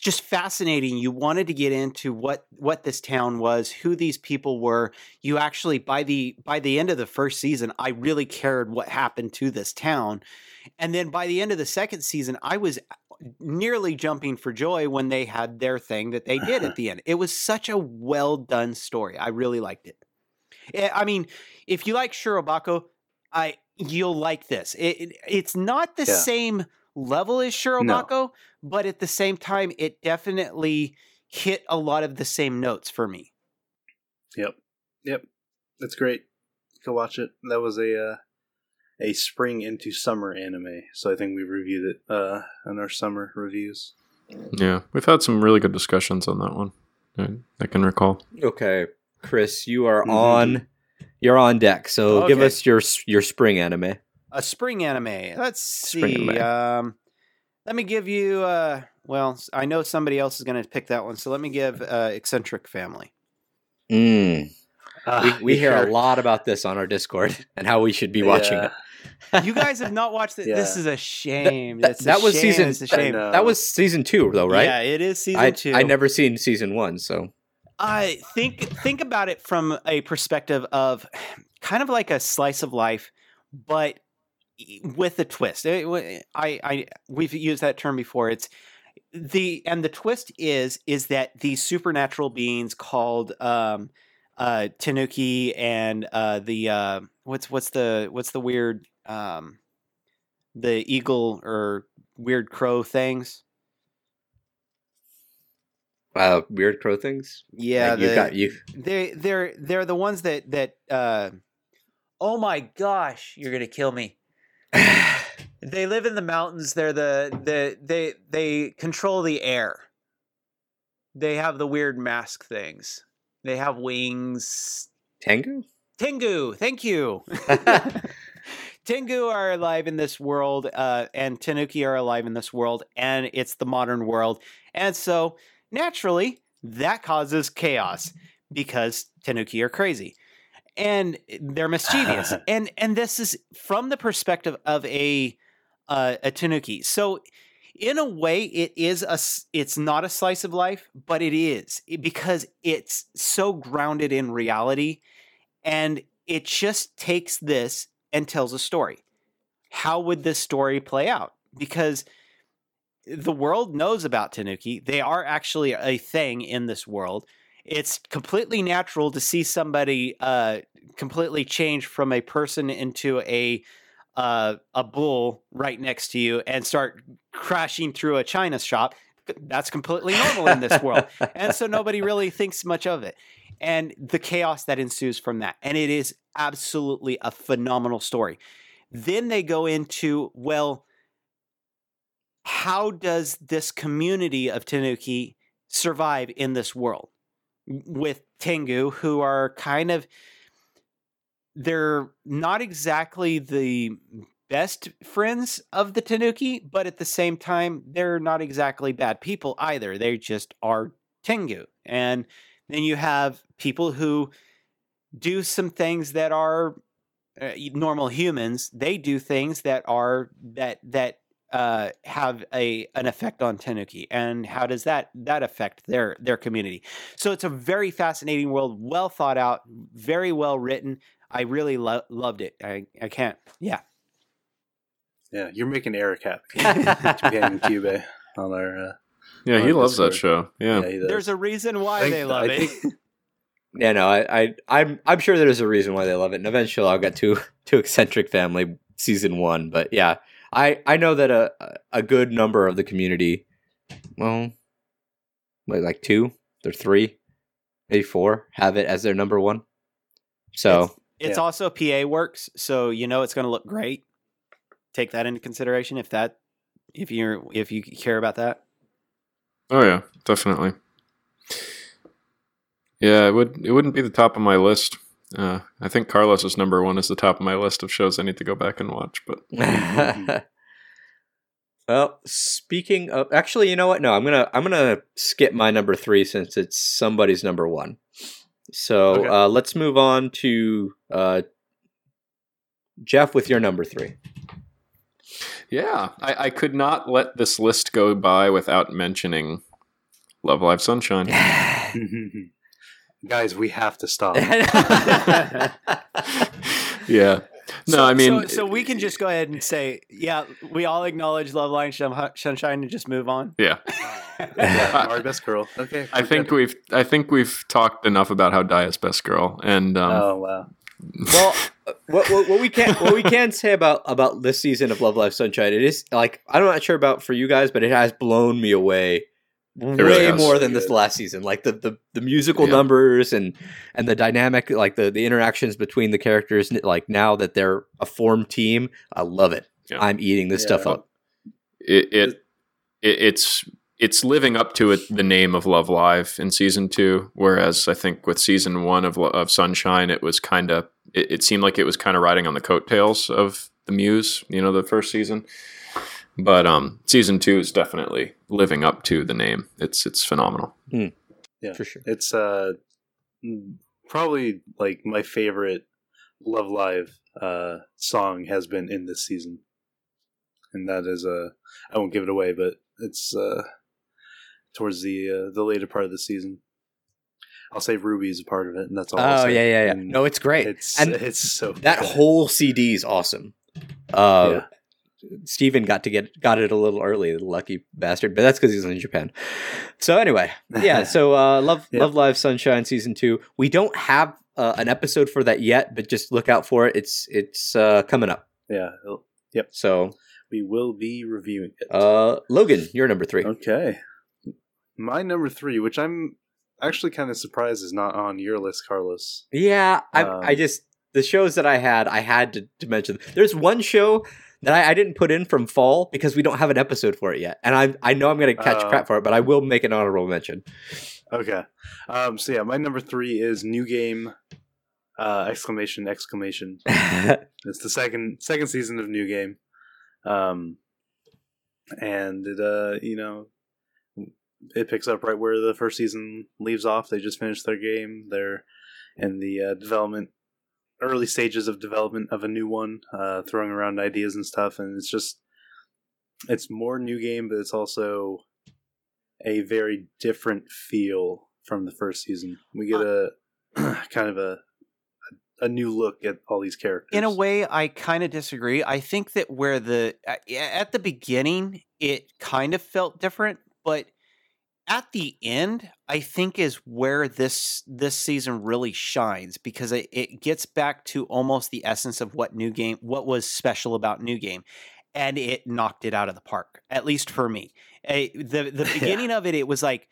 just fascinating. You wanted to get into what what this town was, who these people were. You actually by the by the end of the first season, I really cared what happened to this town. And then by the end of the second season, I was nearly jumping for joy when they had their thing that they did at the end. It was such a well done story. I really liked it. Eh, I mean, if you like Shirobako, I you'll like this. It, it, it's not the yeah. same level as Shirobako, no. but at the same time, it definitely hit a lot of the same notes for me. Yep, yep, that's great. Go watch it. That was a uh, a spring into summer anime, so I think we reviewed it uh, in our summer reviews. Yeah, we've had some really good discussions on that one. I, I can recall. Okay, Chris, you are mm-hmm. on. You're on deck. So okay. give us your your spring anime a spring anime. Let's see. Anime. Um, let me give you. Uh, well, I know somebody else is going to pick that one, so let me give uh, Eccentric Family. Mm. Uh, we, we hear a lot about this on our Discord and how we should be watching yeah. it. you guys have not watched it. Yeah. This is a shame. That, that, that was shame. season. That, that, was season two, though, right? Yeah, it is season I, two. I never seen season one, so I think think about it from a perspective of kind of like a slice of life, but with a twist. I, I, we've used that term before. It's the and the twist is is that these supernatural beings called um, uh, Tanuki and uh, the uh, what's what's the what's the weird um, the eagle or weird crow things. Uh, weird crow things. Yeah, you got you. They they're they're the ones that that. Uh, oh my gosh, you're gonna kill me. they live in the mountains. They're the the they they control the air. They have the weird mask things. They have wings. Tengu? Tengu, thank you. Tengu are alive in this world, uh, and Tanuki are alive in this world, and it's the modern world. And so, naturally, that causes chaos because Tanuki are crazy and they're mischievous. and and this is from the perspective of a uh, a tanuki. So in a way it is a it's not a slice of life, but it is because it's so grounded in reality and it just takes this and tells a story. How would this story play out? Because the world knows about Tanuki. They are actually a thing in this world it's completely natural to see somebody uh, completely change from a person into a uh, a bull right next to you and start crashing through a china shop. That's completely normal in this world, and so nobody really thinks much of it. And the chaos that ensues from that, and it is absolutely a phenomenal story. Then they go into well, how does this community of Tanuki survive in this world? With Tengu, who are kind of they're not exactly the best friends of the Tanuki, but at the same time, they're not exactly bad people either. They just are Tengu. And then you have people who do some things that are uh, normal humans. They do things that are that that uh, have a an effect on Tanuki, and how does that that affect their their community? So it's a very fascinating world, well thought out, very well written. I really lo- loved it. I I can't. Yeah. Yeah, you're making Eric happy. Japan Cube on our. Uh, yeah, on he loves that show. Yeah. he does. There's a reason why I- they love I it. think- Yeah, no, I, I, I'm, I'm sure there's a reason why they love it, and eventually I'll get to to eccentric family season one. But yeah, I, I know that a a good number of the community, well, wait, like two, or three, maybe four, have it as their number one. So It's Yeah. also PA works, so you know it's going to look great. Take that into consideration if that if you're if you care about that. Oh yeah, definitely. Yeah, it would it wouldn't be the top of my list. Uh, I think Carlos's number one is the top of my list of shows I need to go back and watch. But well, speaking of, actually, you know what? No, I'm gonna I'm gonna skip my number three since it's somebody's number one. So Okay. uh, let's move on to uh, Jeff with your number three. yeah, I, I could not let this list go by without mentioning Love Live Sunshine. Guys, we have to stop. yeah. No, so, I mean, so, so we can just go ahead and say, yeah, we all acknowledge Love Live Sunshine and just move on. yeah. yeah, our best girl. Okay. I think we've I think we've talked enough about how Dia's best girl, and um, Oh wow. well, uh, what, what, what we can what we can say about about this season of Love Live Sunshine, it is like I'm not sure about for you guys, but it has blown me away way really more than Good. this last season. Like the the, the musical Yeah. numbers and and the dynamic, like the the interactions between the characters. Like now that they're a formed team, I love it. Yeah. I'm eating this stuff up. it, it, it it's it's living up to it the name of Love Live in season two, whereas I think with season one of of Sunshine, it was kind of it, it seemed like it was kind of riding on the coattails of the Muse, you know, the first season. But um, season two is definitely living up to the name. It's it's phenomenal. Yeah. For sure. It's uh mm, probably like my favorite Love Live uh song has been in this season. And that is uh I won't give it away, but it's uh towards the uh, the later part of the season. I'll say Ruby is a part of it, and that's all. I'll Oh say. yeah, yeah, yeah. And No, it's great. It's And it's so that good. whole CD is awesome. Uh, Yeah. Steven got to get got it a little early, lucky bastard, but that's because he's in Japan. So anyway, yeah. So uh, love Yeah. Love Live Sunshine season two. We don't have uh, an episode for that yet, but just look out for it. It's it's uh, coming up. yeah. it'll- So We will be reviewing it. uh, Logan, you're number three. Okay. My number three, which I'm actually kind of surprised is not on your list, Carlos. Yeah, I, Um, I just the shows that I had, I had to, to mention. There's one show that I, I didn't put in from fall because we don't have an episode for it yet, and I I know I'm gonna catch Oh. crap for it, but I will make an honorable mention. Okay. Um, so yeah, my number three is new game. Uh, exclamation! Exclamation! It's the second second season of New Game, um, and it uh you know it picks up right where the first season leaves off. They just finished their game. They're in the uh, development early stages of development of a new one, uh, throwing around ideas and stuff, and it's just it's more New Game, but it's also a very different feel from the first season. We get a kind of a a new look at all these characters. In a way, I kind of disagree. I think that where the at the beginning it kind of felt different, but at the end, I think is where this this season really shines because it, it gets back to almost the essence of what new game, what was special about new game, and it knocked it out of the park. At least for me, the the Yeah. beginning of it, it was like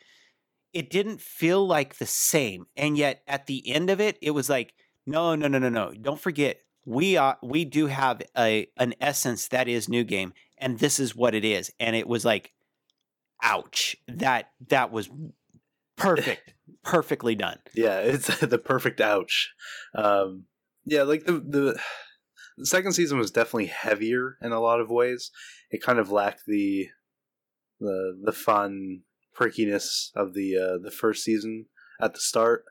it didn't feel like the same, and yet at the end of it, it was like no, no, no, no, no. Don't forget, we are we do have a an essence that is new game, and this is what it is. And it was like, ouch. That that was perfect, perfectly done. yeah, it's the perfect ouch. Um, yeah, like the the the second season was definitely heavier in a lot of ways. It kind of lacked the the the fun prickiness of the uh, the first season at the start,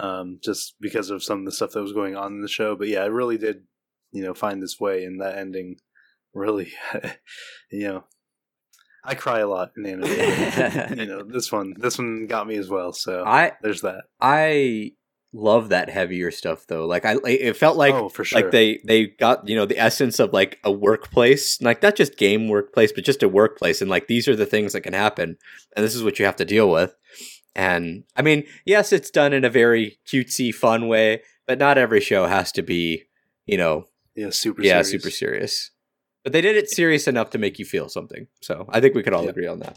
um, just because of some of the stuff that was going on in the show. But yeah, it really did, you know, find its way, and that ending really, you know, I cry a lot in anime. you know, this one this one got me as well. So I there's that. I love that heavier stuff though. Like I, it felt like oh, for sure. like they they got you know the essence of like a workplace, like not just game workplace, but just a workplace, and like these are the things that can happen, and this is what you have to deal with. And I mean, yes, it's done in a very cutesy, fun way, but not every show has to be, you know, yeah, super, yeah, serious. super serious. But they did it serious enough to make you feel something. So I think we could all Yeah. agree on that.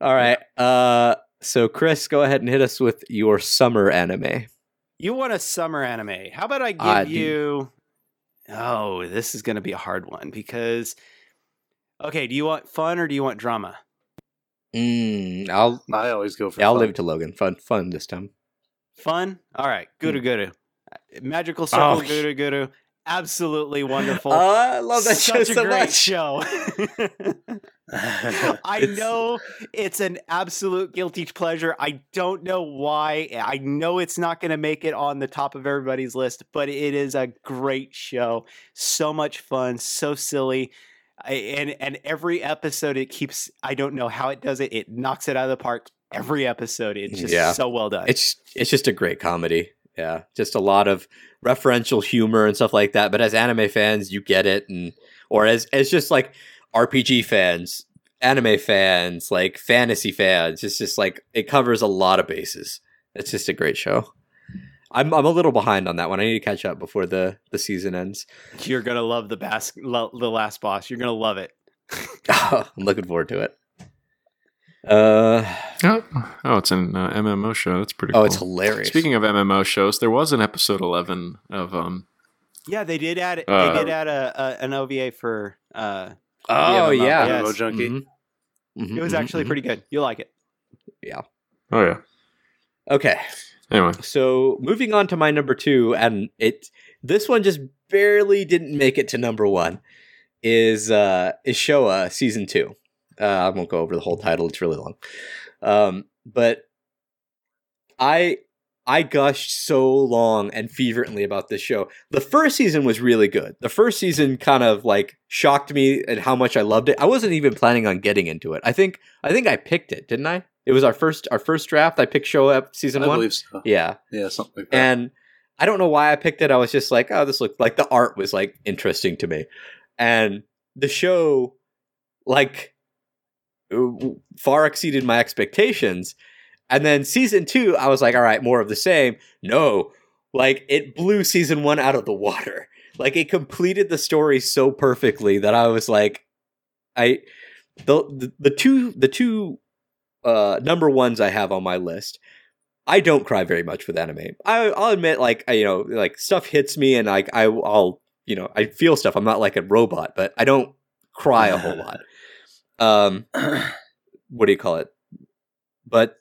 All right. Uh, so Chris, go ahead and hit us with your summer anime. You want a summer anime? How about I give I do. you? Oh, this is going to be a hard one because. Okay, do you want fun or do you want drama? Mm, I'll I always go for. yeah, I'll leave it to Logan. Fun, fun this time. Fun. All right, guru guru, magical circle Hmm. Oh. guru guru. Absolutely wonderful. Oh, I love that show Such a so great much. show. I It's- know it's an absolute guilty pleasure. I don't know why. I know it's not going to make it on the top of everybody's list, but it is a great show. So much fun, so silly. I, and and every episode it keeps I don't know how it does it. It knocks it out of the park every episode. It's just Yeah. so well done. It's it's just a great comedy. Yeah, just a lot of referential humor and stuff like that. But as anime fans, you get it, and or as as just like RPG fans, anime fans, like fantasy fans, it's just like it covers a lot of bases. It's just a great show. I'm I'm a little behind on that one. I need to catch up before the the season ends. You're gonna love the bas- lo- the last boss. You're gonna love it. I'm looking forward to it. Uh Oh, oh it's an uh, MMO show. That's pretty. Cool. Oh, cool. it's hilarious. Speaking of MMO shows, there was an episode eleven of um. Yeah, they did add Uh, they did add a, a an OVA for. uh oh Yeah, yeah, Yes. MMO junkie. Mhm. Mhm, It was mhm, actually mhm. pretty good. You'll like it. Yeah. Oh yeah. okay. Anyway, So moving on to my number two, and it this one just barely didn't make it to number one. Is uh is Showa season two? Uh, I won't go over the whole title; it's really long. Um, but I I gushed so long and fervently about this show. The first season was really good. The first season kind of like shocked me at how much I loved it. I wasn't even planning on getting into it. I think I think I picked it, didn't I? It was our first our first draft. I picked show up season I one. believe so. Yeah. Yeah, something like that. And I don't know why I picked it. I was just like, oh, this looked like the art was like interesting to me. And the show, like, far exceeded my expectations. And then season two, I was like, all right, more of the same. No, like, it blew season one out of the water. Like, it completed the story so perfectly that I was like, I, the, the, the two, the two, uh, number ones I have on my list I don't cry very much with anime. I, I'll admit, like I, you know, like stuff hits me, and like I, I'll, you know, I feel stuff. I'm not like a robot, but I don't cry a whole lot. Um, what do you call it? But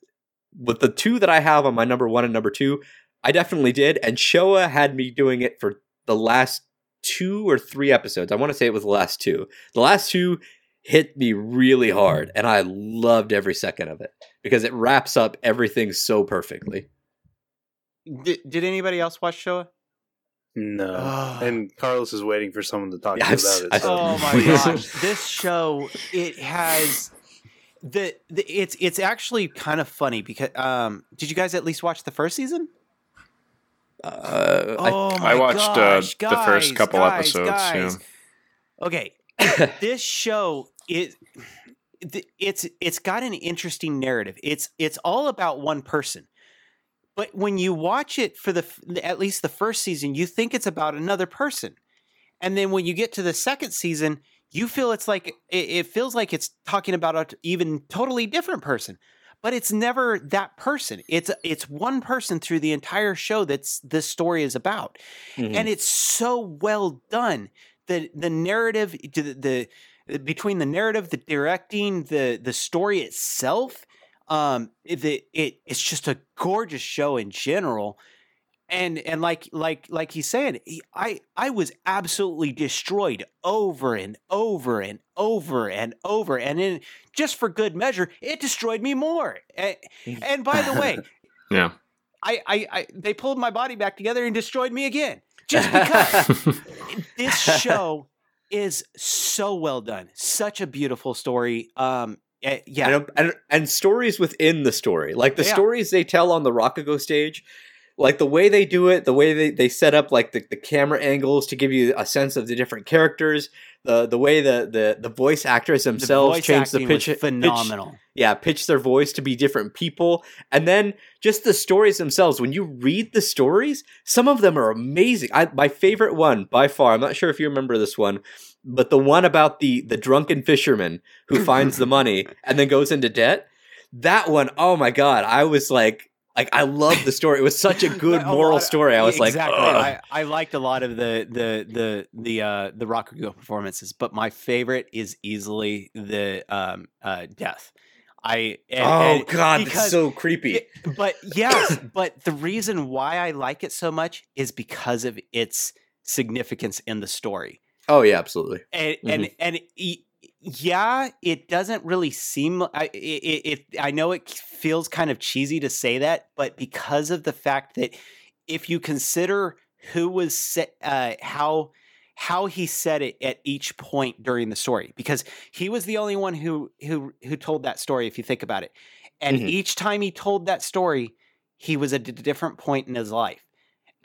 with the two that I have on my number one and number two, I definitely did. And Showa had me doing it for the last two or three episodes. I want to say it was the last two. The last two hit me really hard, and I loved every second of it because it wraps up everything so perfectly. Did, did anybody else watch Showa? No. And Carlos is waiting for someone to talk Yeah, to I've you s- about it. I- So. Oh my please. gosh, this show it has the, the it's it's actually kind of funny because um did you guys at least watch the first season? Uh, I- Oh my I watched uh, gosh, the first couple guys, episodes. guys. Yeah. Okay, this show is th- it's it's got an interesting narrative. It's it's all about one person. But when you watch it for the at least the first season, you think it's about another person. And then when you get to the second season, you feel it's like it, feels like it's talking about a t- even totally different person. But it's never that person. It's it's one person through the entire show that's this story is about mhm. and it's so well done. The the narrative, the, the between the narrative, the directing, the the story itself, um, the it it's just a gorgeous show in general. and and like like like he's saying he, i i was absolutely destroyed over and over and over and over. And then just for good measure it destroyed me more. And, and by the way yeah. I, I i they pulled my body back together and destroyed me again. Just because this show is so well done. Such a beautiful story. Um uh, yeah and, and, and, stories within the story like the yeah. stories they tell on the Rakugo stage like the way they do it, the way they, they set up like the, the camera angles to give you a sense of the different characters, the the way the the, the voice actors themselves the change the pitch phenomenal. Pitch, yeah, pitch their voice to be different people. And then just the stories themselves. When you read the stories, some of them are amazing. I, my favorite one by far, I'm not sure if you remember this one, but the one about the the drunken fisherman who finds the money and then goes into debt. That one, oh my god, I was like like I love the story. It was such a good moral story. I was exactly. like, I, I, liked a lot of the the the the uh, the Rakugo performances, but my favorite is easily the um, uh, death. I and, oh and god, because, that's so creepy. It, but yes, but the reason why I like it so much is because of its significance in the story. Oh yeah, absolutely. And mm-hmm. and and yeah, it doesn't really seem. I it, it, I know it feels kind of cheesy to say that, but because of the fact that if you consider who was uh, how how he said it at each point during the story, because he was the only one who who who told that story. If you think about it, and mm-hmm. each time he told that story, he was at a different point in his life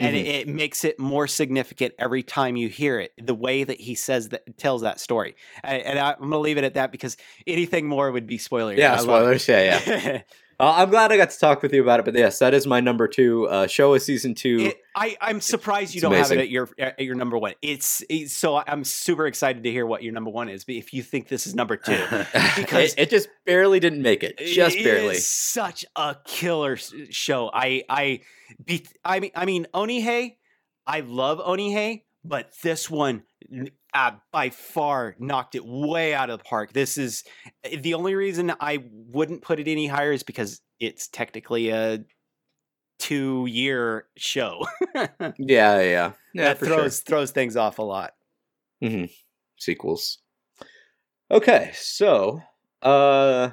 and mm-hmm. it, it, makes it more significant every time you hear it the way that he says that tells that story. And, and I, am gonna leave it at that because anything more would be spoiler yeah spoilers. Yeah yeah uh, i'm glad i got to talk with you about it but yes that is my number two uh, Showa season two. It, I, i'm surprised you don't amazing. have it at your at your number one. It's, it's, so i'm super excited to hear what your number one is but if you think this is number two because it, it, just barely didn't make it just barely. such a killer show. I i be, I mean, I mean, Onihei, I love Onihei, but this one uh, by far knocked it way out of the park. This is eh, the only reason I wouldn't put it any higher is because it's technically a two year show. yeah, yeah, yeah. That throws sure. throws things off a lot. Mm-hmm. Sequels. Okay, so uh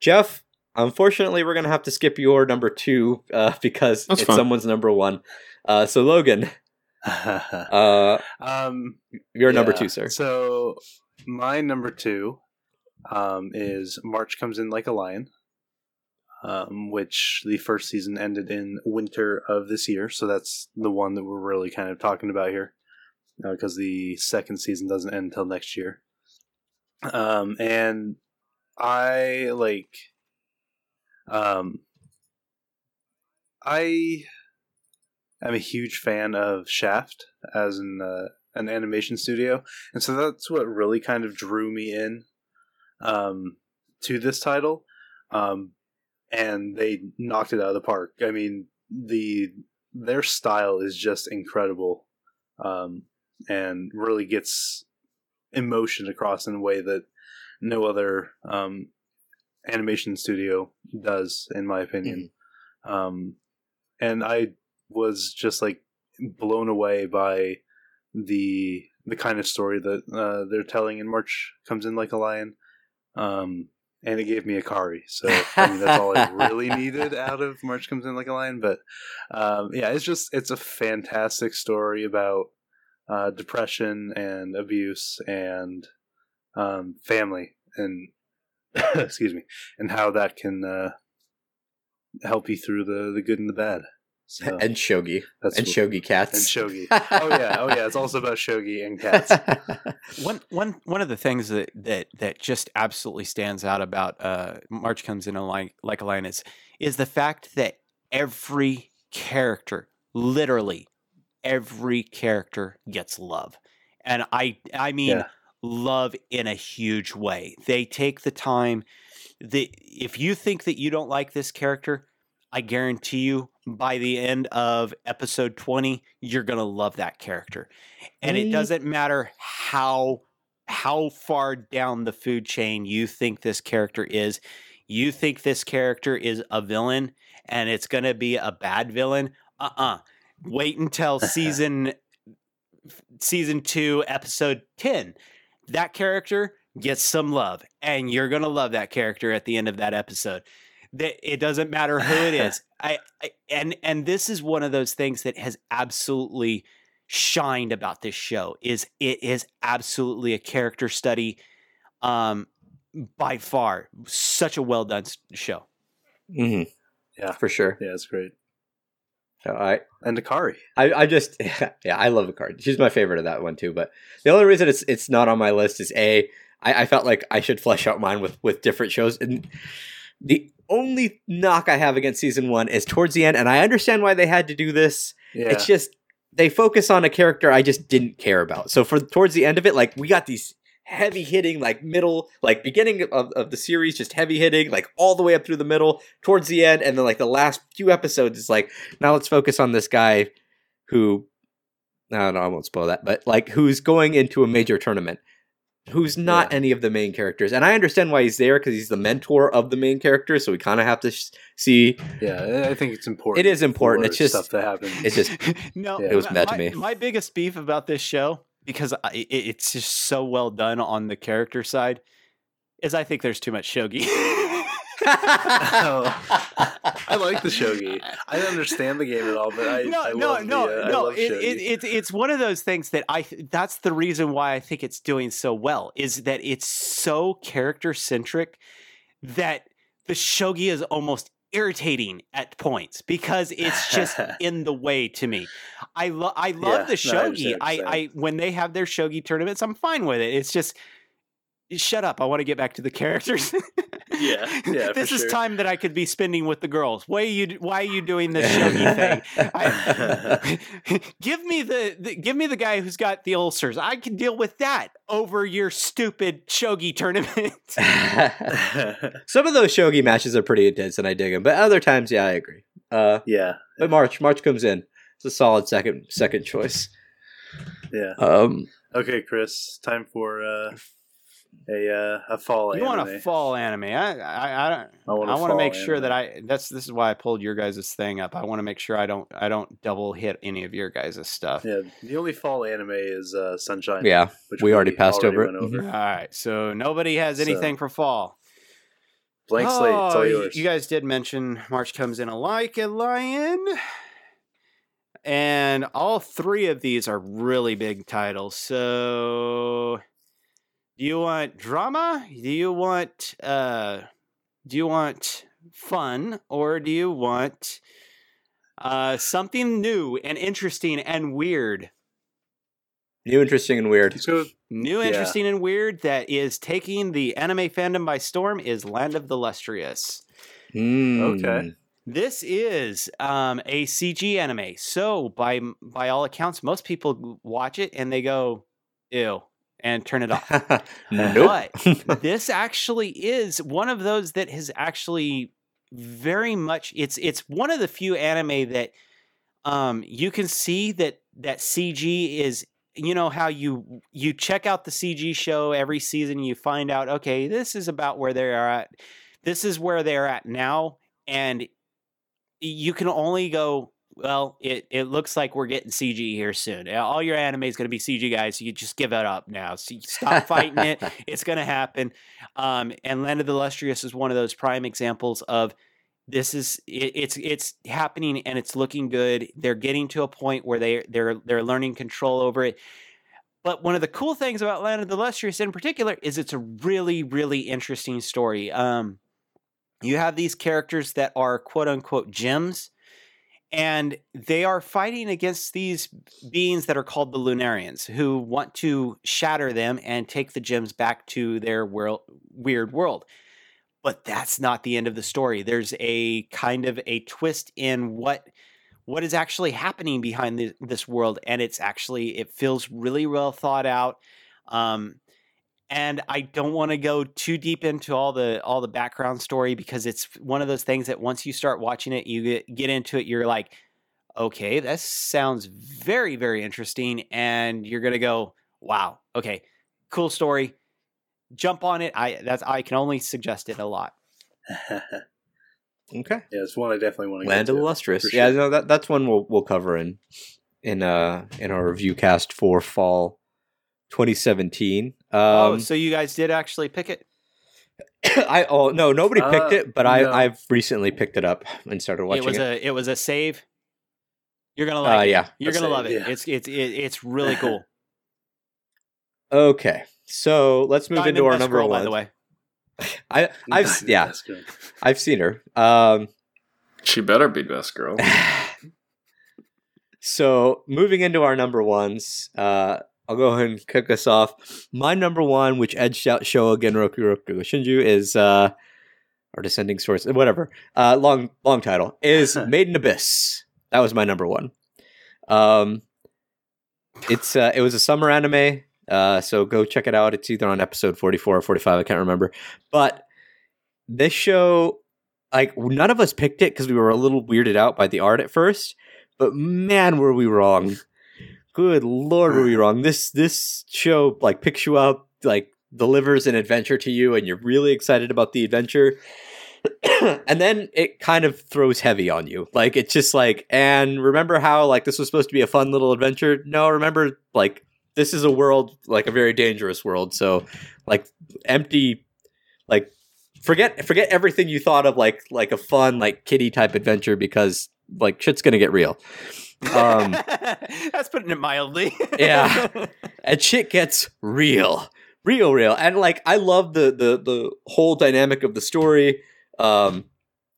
Jeff, Unfortunately, we're gonna have to skip your number two uh, because That's it's fun. someone's number one. Uh, so Logan, uh, um, your yeah, number two, sir. So my number two um, is March comes in like a lion, um, which the first season ended in winter of this year. So that's the one that we're really kind of talking about here, because uh, the second season doesn't end until next year. Um, and I like um, I am a huge fan of Shaft as an uh, an animation studio, and so that's what really kind of drew me in um, to this title. Um, and they knocked it out of the park. I mean, the their style is just incredible, um, and really gets emotion across in a way that no other um, animation studio does, in my opinion. Mm-hmm. Um, and I was just like blown away by the the kind of story that uh, they're telling in March comes in like a lion. Um, and it gave me Akari. So I mean, that's all I really needed out of March comes in like a lion. But um, yeah, it's just it's a fantastic story about uh, depression and abuse and um, family and excuse me, and how that can uh, help you through the the good and the bad. So, and shogi. That's and shogi cats. And shogi. Oh yeah, oh yeah. It's also about shogi and cats. one one one of the things that that that just absolutely stands out about uh, March comes in a line like a lion is is the fact that every character, literally every character, gets love, and I I mean. Yeah love in a huge way. They take the time. The, if you think that you don't like this character, I guarantee you by the end of episode 20, you're going to love that character. And it doesn't matter how how far down the food chain you think this character is. You think this character is a villain and it's going to be a bad villain. uh-uh. Wait until season season 2 episode 10. That character gets some love and you're going to love that character at the end of that episode. That it doesn't matter who it is. I, I and and this is one of those things that has absolutely shined about this show is it is absolutely a character study um by far such a well done show mm-hmm. Yeah. for sure. Yeah, it's great. So I, And Akari. I, I just, yeah, I love Akari. She's my favorite of that one too. But the only reason it's it's not on my list is a, I, I felt like I should flesh out mine with with different shows. And the only knock I have against season one is towards the end, and I understand why they had to do this. Yeah. It's just they focus on a character I just didn't care about. So for towards the end of it, like we got these heavy hitting, like middle, like beginning of, of the series, just heavy hitting, like all the way up through the middle, towards the end, and then like the last few episodes is like now let's focus on this guy who no, no, I won't spoil that, but like who's going into a major tournament. Who's not Yeah. any of the main characters, and I understand why he's there because he's the mentor of the main character, so we kind of have to sh- see. yeah, I think it's important. It is important. It's just- stuff that happens. It's just no Yeah. It was my- bad to me. my biggest beef about this show because I, it, it's just so well done on the character side is i think there's too much shogi I like the shogi. I don't understand the game at all, but I no, I no, love no, the, uh, no. love It, it, it, it's one of those things that I. That's the reason why I think it's doing so well is that it's so character centric that the shogi is almost irritating at points because it's just in the way to me. I love I love Yeah, the no, shogi. understand I, I when they have their shogi tournaments, I'm fine with it. It's just shut up. I want to get back to the characters. Yeah, yeah, for this is sure. time that I could be spending with the girls. Why are you why are you doing this shogi thing? I, give me the, the give me the guy who's got the ulcers. I can deal with that over your stupid shogi tournament. Some of those shogi matches are pretty intense, and I dig them. But other times, yeah, I agree. Uh, yeah, but March, March comes in. It's a solid second second choice. yeah. Um, Okay, Chris, time for uh, a uh, a fall anime. you anime. want a fall anime? I I I, don't, I want a I want to fall make sure that I that's this is why I pulled your guys' thing up. I want to make sure I don't I don't double hit any of your guys' stuff. Yeah, the only fall anime is uh, Sunshine. yeah, which we already passed over it. went over. All right, so nobody has So- anything for fall. Blank slate. It's Oh, all yours. You guys did mention March comes in like a lion. And all three of these are really big titles. So do you want drama? Do you want uh do you want fun or do you want uh something new and interesting and weird? New, interesting, and weird. Let's. New, Yeah. interesting, and weird that is taking the anime fandom by storm is Land of the Lustrous. Mm. Okay. This is um, a CG anime, so by by all accounts, most people watch it and they go, "Ew," and turn it off. nope. But this actually is one of those that has actually very much. It's it's one of the few anime that um, you can see that that CG is. You know how you you check out the CG show every season, you find out okay, this is about where they are at. This is where they're at now, and you can only go well it, it looks like we're getting cg here soon. All your anime is going to be cg guys so you just give it up now. So stop fighting it. It's going to happen. Um, and land of the lustrous is one of those prime examples of this is it, it's it's happening and it's looking good. They're getting to a point where they they're they're learning control over it. But one of the cool things about land of the lustrous in particular is it's a really really interesting story. Um, you have these characters that are quote unquote gems and they are fighting against these beings that are called the lunarians who want to shatter them and take the gems back to their world, weird world. But that's not the end of the story. There's a kind of a twist in what what is actually happening behind the, this world and it's actually it feels really well thought out. Um, and I don't want to go too deep into all the all the background story because it's one of those things that once you start watching it, you get, get into it, you're like, okay, that sounds very very interesting, and you're gonna go, wow, okay, cool story, jump on it. I that's I can only suggest it a lot. Okay. Yeah, it's one I definitely want to Land of the Lustrous. for Yeah, sure. no, that that's one we'll we'll cover in in uh in our review cast for fall 2017. Um, oh, so you guys did actually pick it? I oh no, nobody picked Uh, it, but I no. I've recently picked it up and started watching it was it. a it was a save. You're gonna Uh, like it. yeah. You're gonna save, love it. yeah. It's it's it, it's really cool. okay, so let's move Diamond into our number Girl, one. by the way. I I've That's yeah. I've seen her. Um, She better be best girl. so moving into our number ones, uh, I'll go ahead and kick us off. My number one, which edged out Showa Genroku Rakugo Shinju, is uh, or Descending Source, whatever. Uh, long long title is Made in Abyss. That was my number one. Um, it's uh, it was a summer anime, uh, so go check it out. It's either on episode forty four or forty five. I can't remember, but this show, like none of us picked it because we were a little weirded out by the art at first. But man, were we wrong! Good lord, were we wrong? This this show like picks you up, like delivers an adventure to you, and you're really excited about the adventure. and then it kind of throws heavy on you. Like it's just like, and remember how like this was supposed to be a fun little adventure? No, remember like this is a world like a very dangerous world. So like empty, like forget forget everything you thought of like like a fun like kitty type adventure because like shit's gonna get real. Um, That's putting it mildly. Yeah. and shit gets real real real and like i love the the the whole dynamic of the story um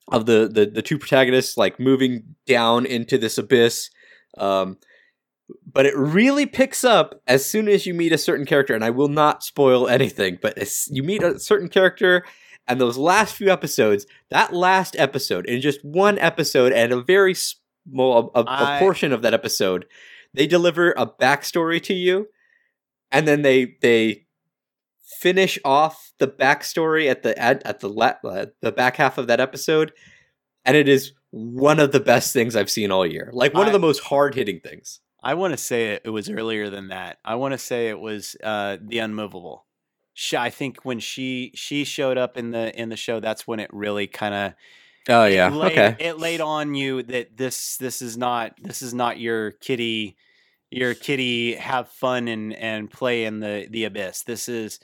of the the, the two protagonists like moving down into this abyss um but it really picks up as soon as you meet a certain character and i will not spoil anything but as you meet a certain character and those last few episodes that last episode in just one episode and a very small a, a I- portion of that episode they deliver a backstory to you and then they they finish off the backstory at the at, at the la- uh, the back half of that episode and it is one of the best things i've seen all year like one of the most hard-hitting things I want to say it, it was earlier than that. I want to say it was uh, the unmovable. She, I think when she she showed up in the in the show, that's when it really kind of oh yeah laid, okay it laid on you that this this is not this is not your kitty your kitty have fun and and play in the the abyss. This is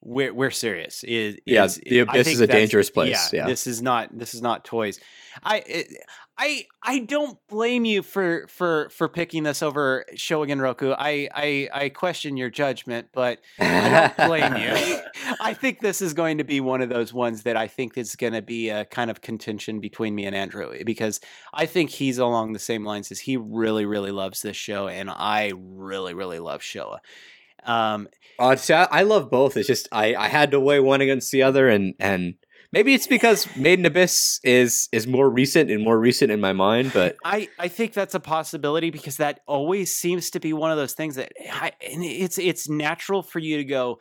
we're we're serious. Is Yeah, is- the abyss is a dangerous place, yeah. this is not this is not toys. I it, I I don't blame you for for for picking this over Showa Genroku. I I I question your judgment, but I don't blame you. I think this is going to be one of those ones that I think is going to be a kind of contention between me and Andrew because I think he's along the same lines as he really, really loves this show, and I really, really love Showa. Um, Uh, see, I, I love both. It's just I, I had to weigh one against the other, and and maybe it's because Made in Abyss is is more recent and more recent in my mind. But I, I think that's a possibility because that always seems to be one of those things that I, and it's it's natural for you to go.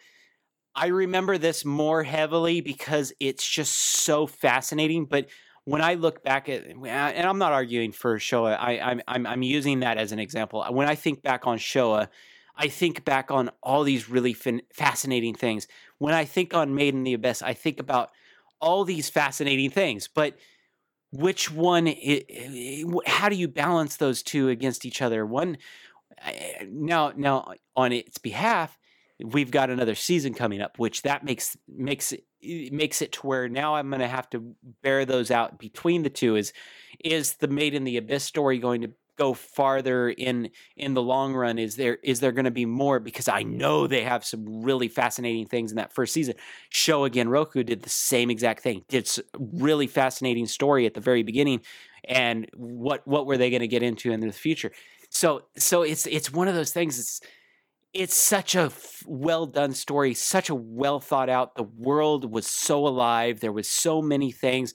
I remember this more heavily because it's just so fascinating. But when I look back at, and I'm not arguing for Showa, I, I'm I'm using that as an example. When I think back on Showa, I think back on all these really fin- fascinating things. When I think on Made in the Abyss, I think about all these fascinating things, but which one how do you balance those two against each other one now now on its behalf we've got another season coming up which that makes makes it makes it to where now i'm going to have to bear those out between the two is is the made in the abyss story going to go farther in in the long run? Is there is there going to be more? Because i know they have some really fascinating things in that first season. Showa Genroku did the same exact thing did really fascinating story at the very beginning and what what were they going to get into in the future? So so it's it's one of those things it's it's such a f- well done story such a well thought out the world was so alive there was so many things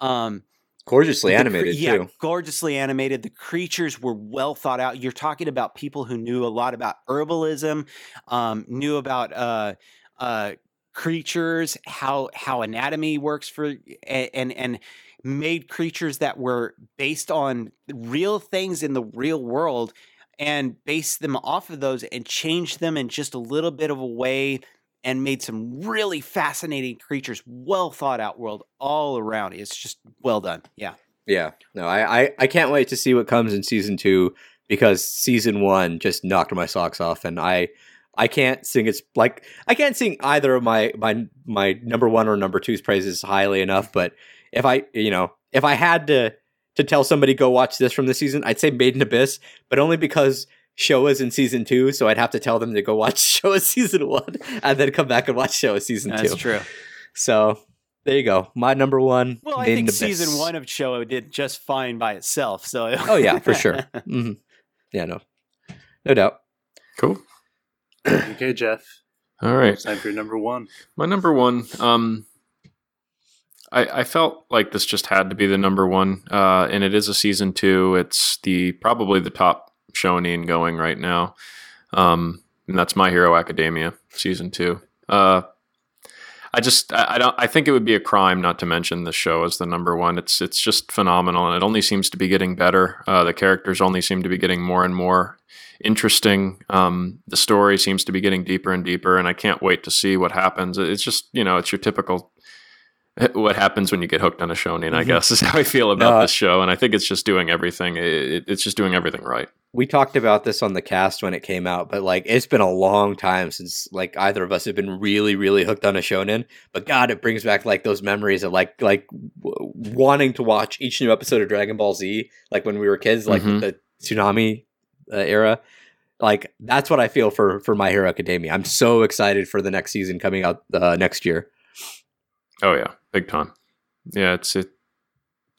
um gorgeously the cre- animated yeah, too. gorgeously animated. The creatures were well thought out. You're talking about people who knew a lot about herbalism, um, knew about uh, uh, creatures, how how anatomy works for, a- and and made creatures that were based on real things in the real world, and based them off of those and changed them in just a little bit of a way and made some really fascinating creatures, well thought out world all around. It's just well done. Yeah. Yeah. No, I, I, I can't wait to see what comes in season two because season one just knocked my socks off and I I can't sing its like I can't sing either of my my my number one or number two's praises highly enough. But if I you know if I had to to tell somebody go watch this from the season, I'd say Made in Abyss, but only because Showa's in season two, so I'd have to tell them to go watch Showa season one and then come back and watch Showa season That's two. true. So there you go. My number one. Well, I Made in think Abyss. season one of Showa did just fine by itself. So Oh yeah, for sure. hmm Yeah, no, no doubt. Cool. okay, Jeff. All right. Time for your number one. My number one, um, I, I felt like this just had to be the number one, uh, and it is a season two. It's the probably the top shonen going right now, um, and that's My Hero Academia season two. Uh, I just I, I don't I think it would be a crime not to mention this show as the number one. It's it's just phenomenal, and it only seems to be getting better. Uh, the characters only seem to be getting more and more interesting. Um, the story seems to be getting deeper and deeper, and I can't wait to see what happens. It's just you know, it's your typical what happens when you get hooked on a shonen. I Mhm. guess is how I feel about No, this show, and I think it's just doing everything. It, it's just doing everything right. we talked about this on the cast when it came out, but like it's been a long time since like either of us have been really, really hooked on a shonen. But God, it brings back like those memories of like like w- wanting to watch each new episode of Dragon Ball Z, like when we were kids, like Mhm. the tsunami uh, era. Like that's what I feel for for My Hero Academia. I'm so excited for the next season coming out uh, next year. Oh yeah, big time. Yeah, it's it.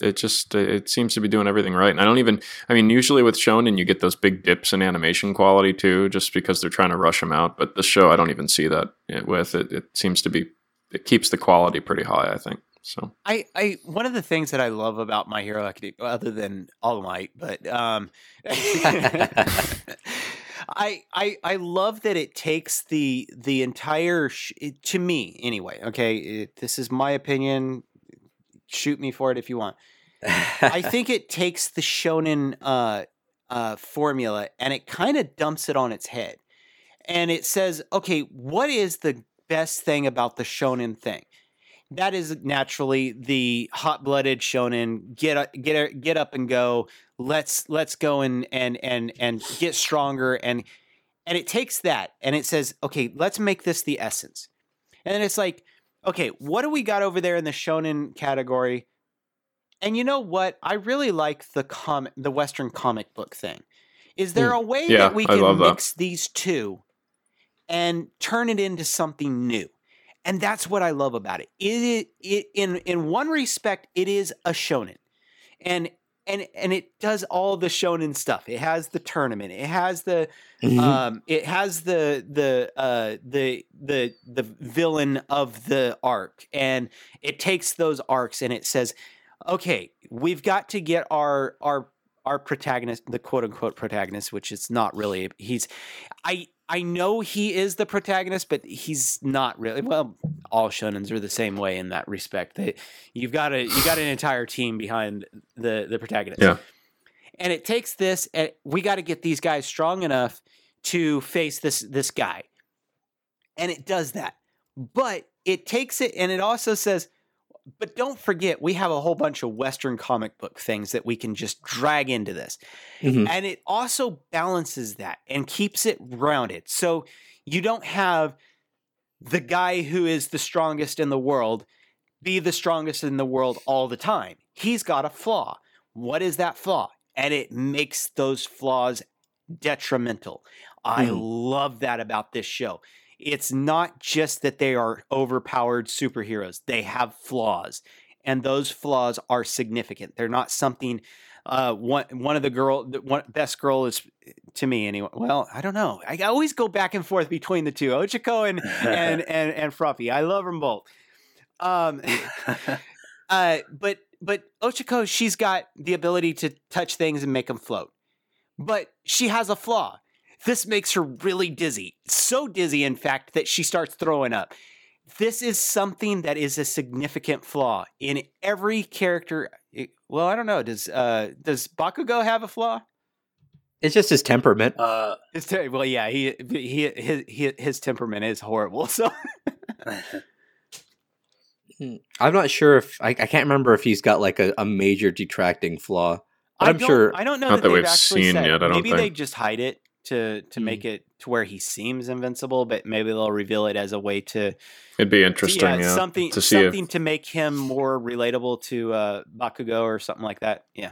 It just it seems to be doing everything right, and I don't even. I mean, usually with shonen, you get those big dips in animation quality too, just because they're trying to rush them out. But the show, I don't even see that with it. It seems to be. It keeps the quality pretty high. I think so. I, I one of the things that I love about My Hero Academia, other than All Might, but um, I I I love that it takes the the entire sh- to me anyway. Okay, it, this is my opinion. Shoot me for it if you want. I think it takes the shonen uh, uh, formula and it kind of dumps it on its head. And it says, okay, what is the best thing about the shonen thing? That is naturally the hot-blooded shonen. Get get get up and go. Let's let's go and and and and get stronger. And and it takes that and it says, okay, let's make this the essence. And it's like, okay, what do we got over there in the shonen category? And you know what? I really like the com- the Western comic book thing. Is there hmm. a way Yeah, that we can love that. mix these two and turn it into something new? And that's what I love about it. It, it in in one respect, it is a shonen, and and and it does all the shonen stuff. It has the tournament. It has the Mhm. um, it has the the uh, the the the villain of the arc, and it takes those arcs and it says, okay, we've got to get our our our protagonist, the quote unquote protagonist, which is not really. He's, I I know he is the protagonist, but he's not really. Well, all shonens are the same way in that respect. That you've got a you got an entire team behind the the protagonist. Yeah. And it takes this, and we got to get these guys strong enough to face this this guy, and it does that. But it takes it, and it also says, but don't forget, we have a whole bunch of Western comic book things that we can just drag into this. Mhm. And it also balances that and keeps it rounded. So you don't have the guy who is the strongest in the world be the strongest in the world all the time. He's got a flaw. What is that flaw? And it makes those flaws detrimental. I Hmm. love that about this show. It's not just that they are overpowered superheroes, they have flaws. And those flaws are significant. They're not something uh one one of the girl the one best girl is to me anyway well i don't know i always go back and forth between the two ochiko and and and, and Froppy i love them both um uh but but ochiko she's got the ability to touch things and make them float but she has a flaw this makes her really dizzy so dizzy in fact that she starts throwing up this is something that is a significant flaw in every character. Well, I don't know. Does uh does Bakugo have a flaw? It's just his temperament. Uh, His te- well, yeah, he, he his his his temperament is horrible. So I'm not sure if I, I can't remember if he's got like a, a major detracting flaw. But I I'm sure I don't know Not that, that they've we've seen said. yet, I don't maybe they just hide it to to Hmm. make it to where he seems invincible, but maybe they'll reveal it as a way to It'd be to- interesting, yeah, yeah, something to see something if to make him more relatable to uh, Bakugo or something like that. Yeah.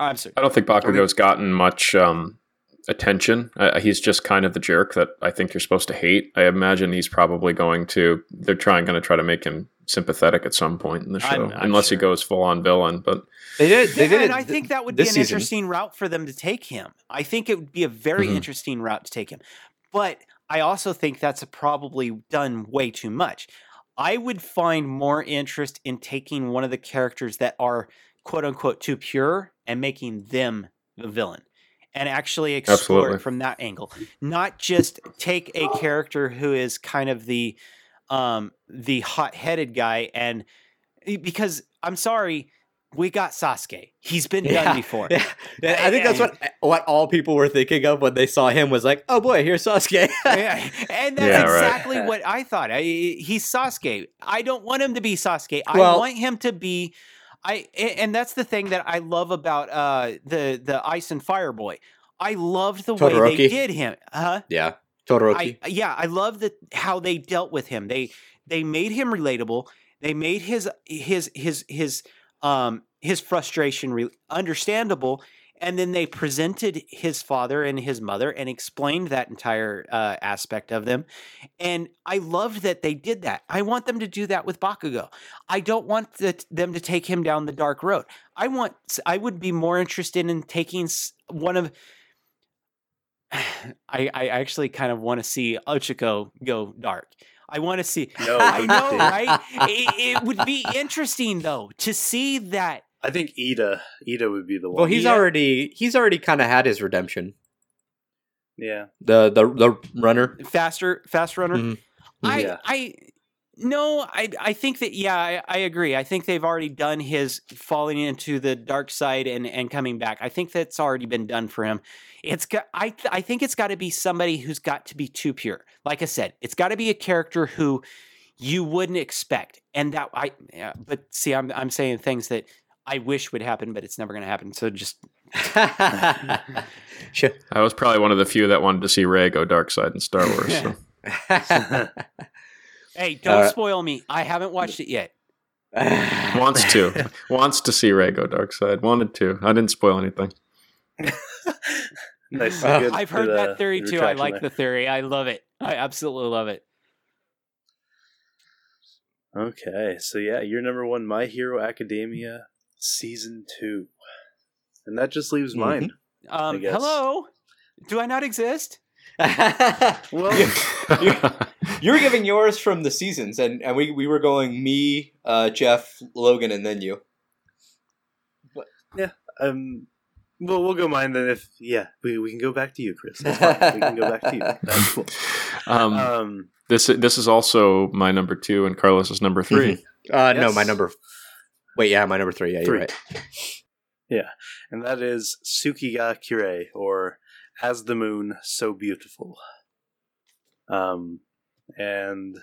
I'm sorry. I don't think Bakugo's gotten much um, attention. Uh, he's just kind of the jerk that I think you're supposed to hate. I imagine he's probably going to. They're trying going to try to make him sympathetic at some point in the show, I'm- I'm unless he goes full on villain. But they did. They Yeah, did and I th- think that would be an season. interesting route for them to take him. I think it would be a very Mhm. interesting route to take him. But I also think that's probably done way too much. I would find more interest in taking one of the characters that are quote unquote too pure and making them the villain and actually explore Absolutely. it from that angle. Not just take a character who is kind of the um the hot-headed guy and eh, because I'm sorry, we got Sasuke. He's been Yeah. done before. Yeah, yeah, I think that's what what all people were thinking of when they saw him was like, oh boy, here's Sasuke. Yeah, and that's Yeah, right. exactly what I thought. I, he's Sasuke. I don't want him to be Sasuke. I want him to be. I a- and that's the thing that I love about uh, the the Ice and Fire Boy. I loved the way they did him. Huh? yeah, Todoroki. I yeah, I love the how they dealt with him. They they made him relatable. They made his his his his um his frustration re- understandable, and then they presented his father and his mother and explained that entire uh, aspect of them. And I loved that they did that. I want them to do that with Bakugo. I don't want the, them to take him down the dark road. I want. I would be more interested in taking one of. I, I actually kind of want to see Ochiko go dark. I want to see. No, I know, right? It, it would be interesting though to see that. I think Iida Iida would be the one. well, he's Yeah. already he's already kind of had his redemption. yeah. The the the runner. faster fast runner Mhm. i Yeah. i no i i think that yeah I, I agree i think they've already done his falling into the dark side and and coming back i think that's already been done for him it's got i th- i think it's got to be somebody who's got to be too pure like i said it's got to be a character who you wouldn't expect and that i yeah, but see i'm i'm saying things that i wish would happen but it's never going to happen so just Sure. I was probably one of the few that wanted to see Rey go dark side in Star Wars. So. hey don't Uh, spoil me i haven't watched it yet wants to wants to see Rey go dark side. Wanted to. I didn't spoil anything. nice. Uh, I've heard good, uh, that theory good too. I like there. the theory. I love it. I absolutely love it. Okay, so yeah, you're number one, My Hero Academia season two, and that just leaves Mhm. mine. Um, hello. Do I not exist? well, you, you were giving yours from the seasons, and, and we, we were going me, uh, Jeff, Logan, and then you. Yeah. Um, well, we'll go mine then. If yeah, we, we can go back to you, Chris. That's fine. we can go back to you. That's cool. um, Um, this this is also my number two, and Carlos is number 3 Uh, no, my number. Wait, yeah, my number three. Yeah, you're Three. right. and that is Tsuki ga Kirei, or As the Moon So Beautiful. Um, and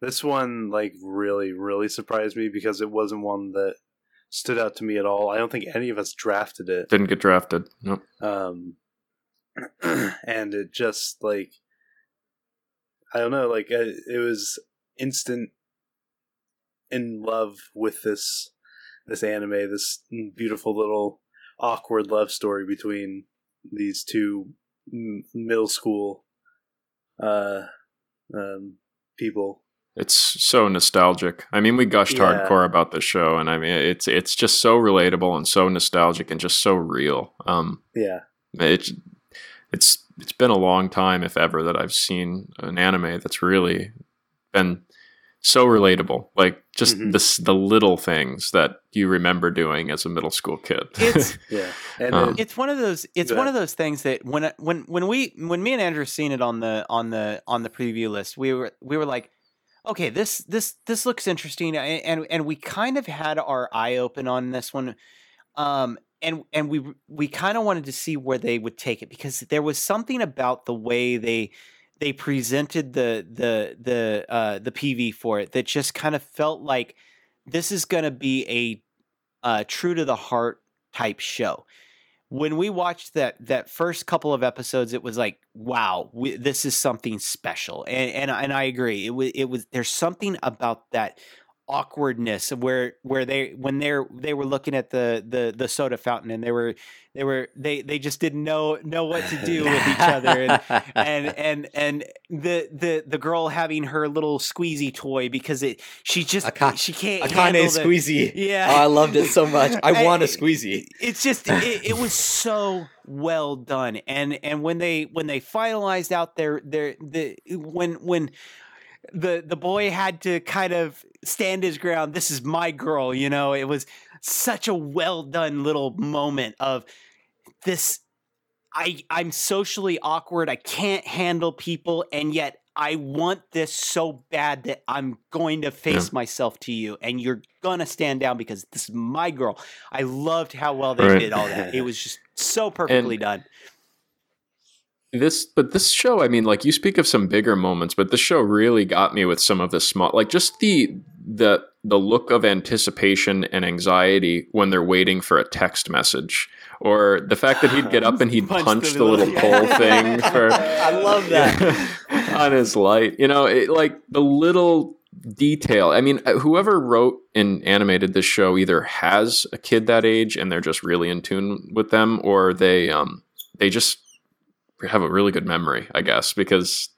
this one, like, really, really surprised me because it wasn't one that stood out to me at all. I don't think any of us drafted it. Didn't get drafted. Nope. Um, and it just, like, I don't know, like, uh, it was instant in love with this this anime, this beautiful little awkward love story between these two m- middle school uh um people. It's so nostalgic. I mean, we gushed Yeah. hardcore about this show, and I mean, it's it's just so relatable and so nostalgic and just so real. Um, Yeah. it, it's it's been a long time, if ever, that I've seen an anime that's really been so relatable. Like just Mhm. the the little things that you remember doing as a middle school kid. It's Yeah. And Um, it's one of those it's Go one of those things that when when when we when me and Andrew seen it on the on the on the preview list, we were we were like, okay, this this this looks interesting, and and, and we kind of had our eye open on this one. Um, and and we we kind of wanted to see where they would take it because there was something about the way they they presented the the the uh, the PV for it that just kind of felt like this is going to be a uh, true to the heart type show. When we watched that that first couple of episodes, it was like, wow, we, this is something special, and and and I agree. It was it was there's something about that awkwardness of where where they when they're they were looking at the the the soda fountain and they were they were they they just didn't know know what to do with each other and and and and the the the girl having her little squeezy toy because it she just Aka- she can't Akane the, squeezy. yeah Oh, I loved it so much. I want a squeezy. it's just it, it was so well done and and when they when they finalized out their their the when when the the boy had to kind of stand his ground. This is my girl you know? It was such a well done little moment of this i i'm socially awkward. I can't handle people and yet i want this so bad that i'm going to face myself to you and you're gonna stand down because this is my girl. I loved how well they Right. did all that. It was just so perfectly done this but this show i mean like you speak of some bigger moments but this show really got me with some of the small like just the the the look of anticipation and anxiety when they're waiting for a text message or the fact that he'd get up and he'd Punch punch the the little pole thing for I love that. on his light. You know it, like the little detail i mean uh, whoever wrote and animated this show either has a kid that age and they're just really in tune with them or they um they just have a really good memory i guess because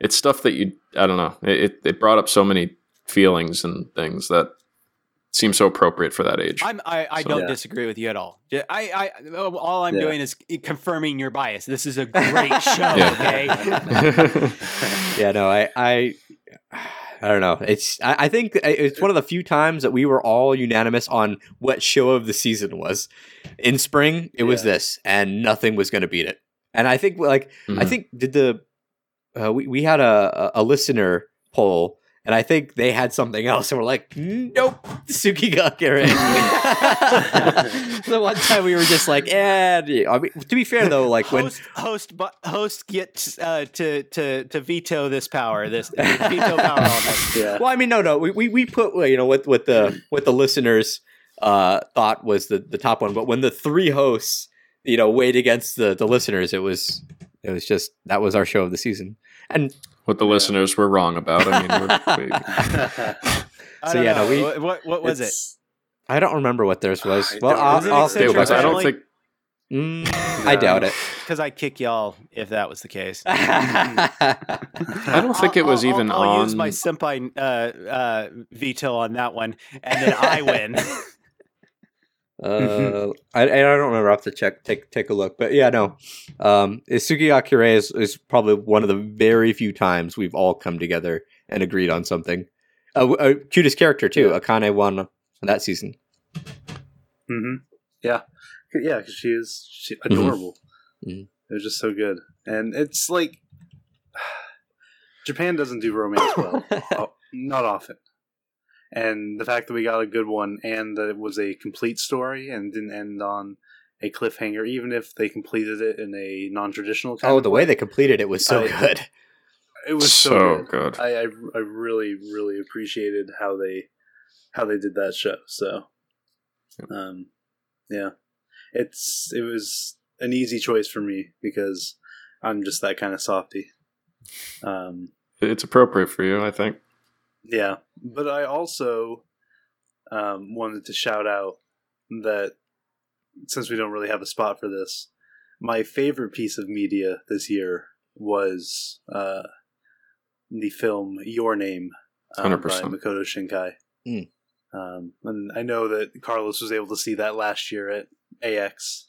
it's stuff that you i don't know it, it brought up so many feelings and things that seem so appropriate for that age I'm, I, I So- don't Yeah. disagree with you at all. J- I, I, all I'm Yeah. doing is confirming your bias. This is a great show. Yeah. Okay. yeah, no, I, I, I don't know. It's, I, I think it's one of the few times that we were all unanimous on what show of the season was. In spring, it was this, and nothing was going to beat it. And I think, like, I Mhm. think did the, uh, we we had a a a listener poll. And I think they had something else, and we're like, "Nope, Suki Tsuki ga Kirei." the one time we were just like, "Eh." I mean, to be fair though, like when host, host, host gets uh, to to to veto this power. This veto power on this. Yeah. Well, I mean, no, no. We we, we put you know what what the what the listeners uh, thought was the the top one, but when the three hosts you know weighed against the the listeners, it was it was just that was our show of the season. And what the listeners were wrong about i mean we're, we, So, don't yeah, no, we- What- what what was it? I don't remember what theirs was. I Well, don't- I'll, Was it I'll Eccentric because i don't think Mm, I doubt it. Because I kick y'all if that was the case. I don't think it was I'll- even I'll, I'll use my senpai uh, uh, veto on that one, and then I win. Uh, I, I don't remember. I have to check, take take a look. But yeah, no. Um, Tsuki ga Kirei is, is probably one of the very few times we've all come together and agreed on something. Uh, w- uh, cutest character too. Akane won that season. hmm Yeah, yeah, because she is she, adorable. Mhm. It was just so good, and it's like Japan doesn't do romance well, oh, not often. And the fact that we got a good one, and that it was a complete story and didn't end on a cliffhanger, even if they completed it in a non-traditional. Kind oh, of the way they completed it was so I- good. it was so, so good. good. I, I I really really appreciated how they how they did that show. So, um, yeah, it's it was an easy choice for me because I'm just that kind of softy. Um, it's appropriate for you i think yeah, but I also um, wanted to shout out that since we don't really have a spot for this, my favorite piece of media this year was uh, the film Your Name um, by 100%. Makoto Shinkai. Mm. Um, and I know that Carlos was able to see that last year at AX,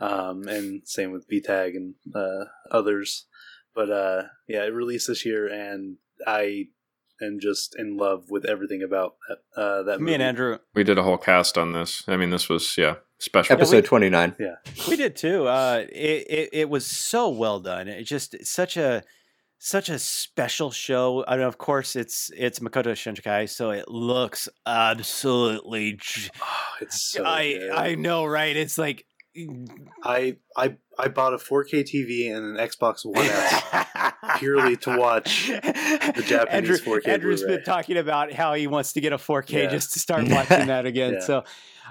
um, and same with BTAG and uh, others. But uh, yeah, it released this year, and I am just in love with everything about that. Uh, that Me and. Andrew, we did a whole cast on this i mean this was yeah special Episode twenty nine. yeah we did too. Uh, it, it it was so well done. It just such a such a special show. I mean, of course, it's it's Makoto Shinkai, so it looks absolutely. j- Oh, it's so I good. I know, right? It's like. I I I bought a 4K TV and an Xbox One S purely to watch the Japanese 4K Andrew's Blu-ray. been talking about how he wants to get a 4K Yeah. just to start watching that again. Yeah. So,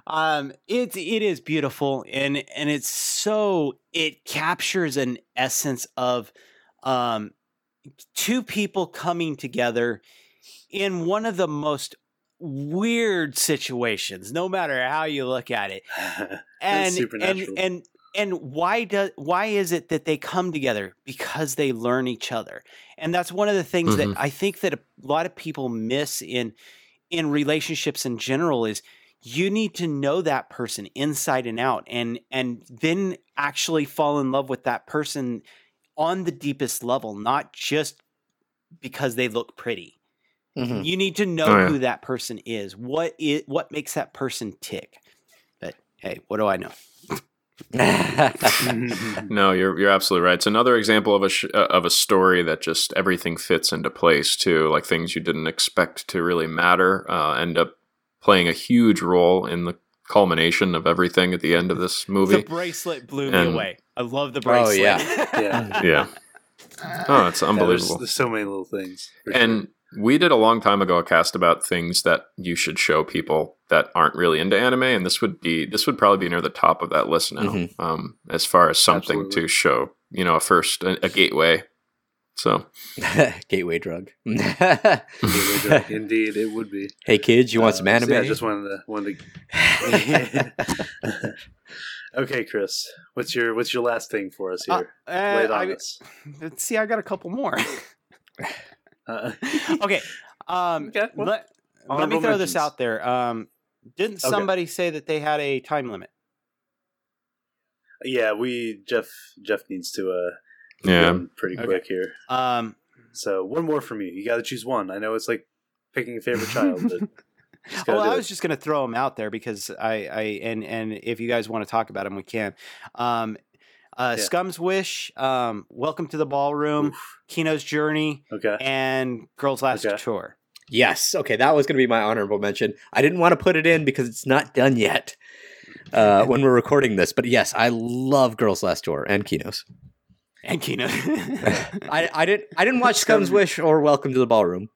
um, it it is beautiful and and it's so it captures an essence of, um, two people coming together in one of the most weird situations, no matter how you look at it and and and and why does why is it that they come together because they learn each other and that's one of the things Mhm. that i think that a lot of people miss in in relationships in general is you need to know that person inside and out and and then actually fall in love with that person on the deepest level not just because they look pretty Mhm. you need to know Oh, yeah. who that person is what is what makes that person tick but hey what do i know No, you're you're absolutely right. It's another example of a sh- uh, of a story that just everything fits into place too. Like things you didn't expect to really matter uh, end up playing a huge role in the culmination of everything at the end of this movie. the bracelet blew me away i love the bracelet. Oh, yeah. yeah. yeah. Oh, it's unbelievable. there's so many little things. for sure. And we did a long time ago a cast about things that you should show people that aren't really into anime, and this would be this would probably be near the top of that list now, Mhm. um, as far as something Absolutely. to show, you know, a first a, a gateway. So Gateway drug. It would- indeed, it would be. hey kids, you want Uh, some so anime? yeah, I just wanted to wanted to. okay, Chris, what's your what's your last thing for us Uh, here? uh, Lay it on I- us. let's see i got a couple more Uh, okay um Okay, well, let, let me honorable throw this out there um didn't Okay. somebody say that they had a time limit yeah, we Jeff Jeff needs to uh yeah, run pretty Okay. quick here. um So one more from you. You got to choose one. I know it's like picking a favorite child, but well, do I it. was just going to throw them out there because I, I, and and if you guys want to talk about them, we can. Um, uh, Yeah. Scum's Wish, um, Welcome to the Ballroom, Oof. Kino's Journey, okay. and Girls Last Okay. Tour. Yes. Okay, that was going to be my honorable mention. I didn't want to put it in because it's not done yet uh, when we're recording this. But yes, I love Girls Last Tour and Kinos. And Kino. I, I didn't I didn't watch Scum's Wish or Welcome to the Ballroom.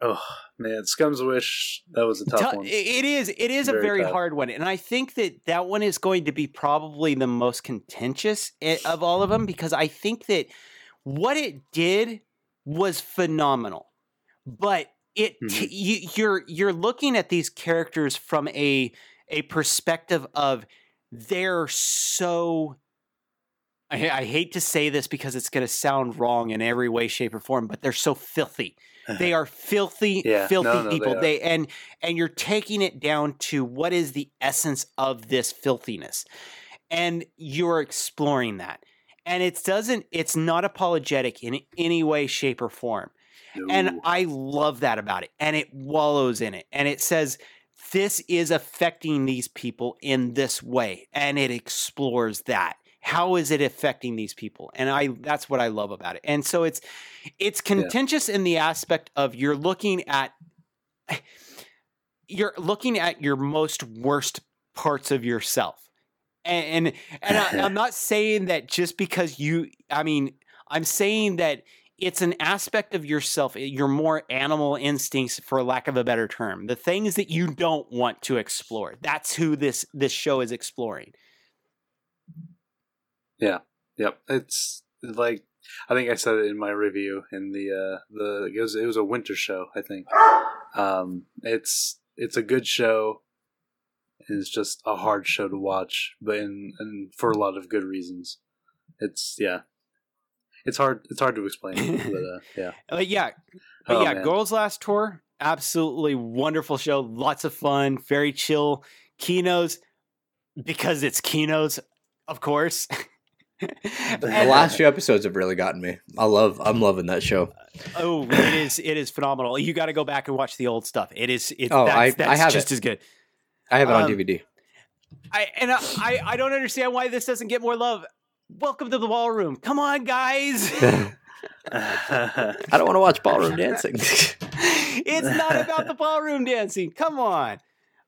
Oh man, Scum's Wish. That was a tough Tou- one. It is. It is a Very very tough. hard one, and I think that that one is going to be probably the most contentious of all of them because I think that what it did was phenomenal, but it Mhm. you, you're you're looking at these characters from a a perspective of they're so. I, I hate to say this because it's going to sound wrong in every way, shape, or form, but they're so filthy they are filthy Yeah, filthy no, no, people are. they and and you're taking it down to what is the essence of this filthiness and you're exploring that and it doesn't it's not apologetic in any way shape or form and i love that about it and it wallows in it and it says this is affecting these people in this way and it explores that. How is it affecting these people? And i that's what i love about it. And so it's it's contentious in the aspect of you're looking at you're looking at your most worst parts of yourself. And and, and I, i'm not saying that just because you i mean i'm saying that it's an aspect of yourself your more animal instincts for lack of a better term the things that you don't want to explore that's who this this show is exploring Yeah. Yep, it's like I think I said it in my review in the uh the it was it was a winter show I think. Um, it's it's a good show. and It's just a hard show to watch, but in, and for a lot of good reasons. It's yeah, it's hard it's hard to explain, but uh, yeah. Uh, yeah, but Oh, yeah, man. Girls Last Tour, absolutely wonderful show, lots of fun, very chill. Kinos, because it's Kinos, of course. The last few episodes have really gotten me. I love I'm loving that show. oh, it is it is phenomenal. You got to go back and watch the old stuff. It is it's Oh, that's, I- I that's have just it. as good. I have it on Um, DVD. I and I, I I don't understand why this doesn't get more love. Welcome to the ballroom. Come on, guys. I don't want to watch ballroom dancing. it's not about the ballroom dancing. Come on.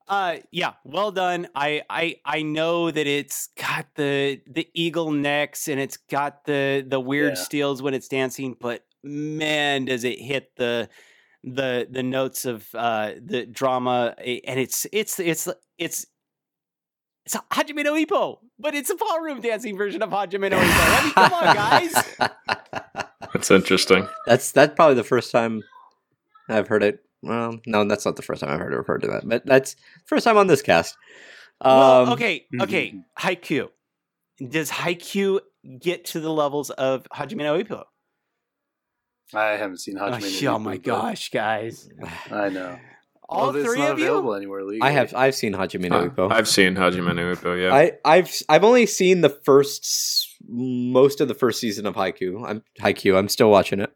Uh yeah, well done. I I I know that it's got the the eagle necks and it's got the the weird Yeah. steals when it's dancing, but man, does it hit the the the notes of uh the drama and it's it's it's it's it's Hajime no Ippo, but it's a ballroom dancing version of Hajime no Ippo. I mean, come on, guys. That's interesting. That's that's probably the first time I've heard it. Well, no, that's not the first time I've heard it referred to that, but that's first time on this cast. Um, well, okay, mhm. okay. Haikyuu. Does Haikyuu get to the levels of Hajime no Ippo? I haven't seen Oh, Hajime. no oh my Ippo, but gosh, guys! I know. All Well, three not of you. available anywhere legally. I have I've seen Hajime no Ippo. I've seen Hajime no Ippo, yeah. I, I've I've only seen the first most of the first season of Haikyuu. I'm Haikyuu. I'm still watching it.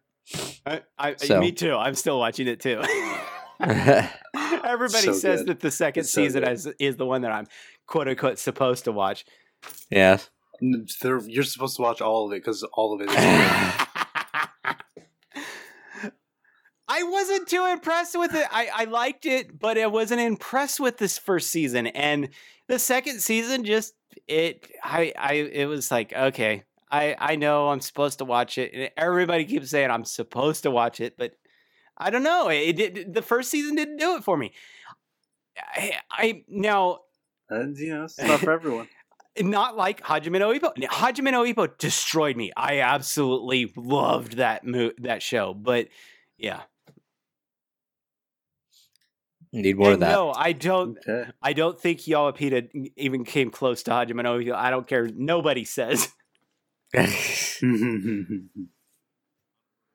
I, I, So- Me too. I'm still watching it too. Everybody So says good. that the second so season good. is, is the one that I'm quote unquote supposed to watch. yeah. They're- You're supposed to watch all of it because all of it is. good. I wasn't too impressed with it. I, I liked it, but I wasn't impressed with this first season. And the second season just it I I it was like, okay, I I know I'm supposed to watch it. And everybody keeps saying I'm supposed to watch it, but I don't know. It, did the first season didn't do it for me. I, I now and you know, it's not for everyone. not like Hajime no Ippo. Hajime no Ippo destroyed me. I absolutely loved that mo- that show, but yeah, Need more of that. No, I don't. Okay. I don't think Yowapeda even came close to Hajime no Ippo. I don't care. Nobody says.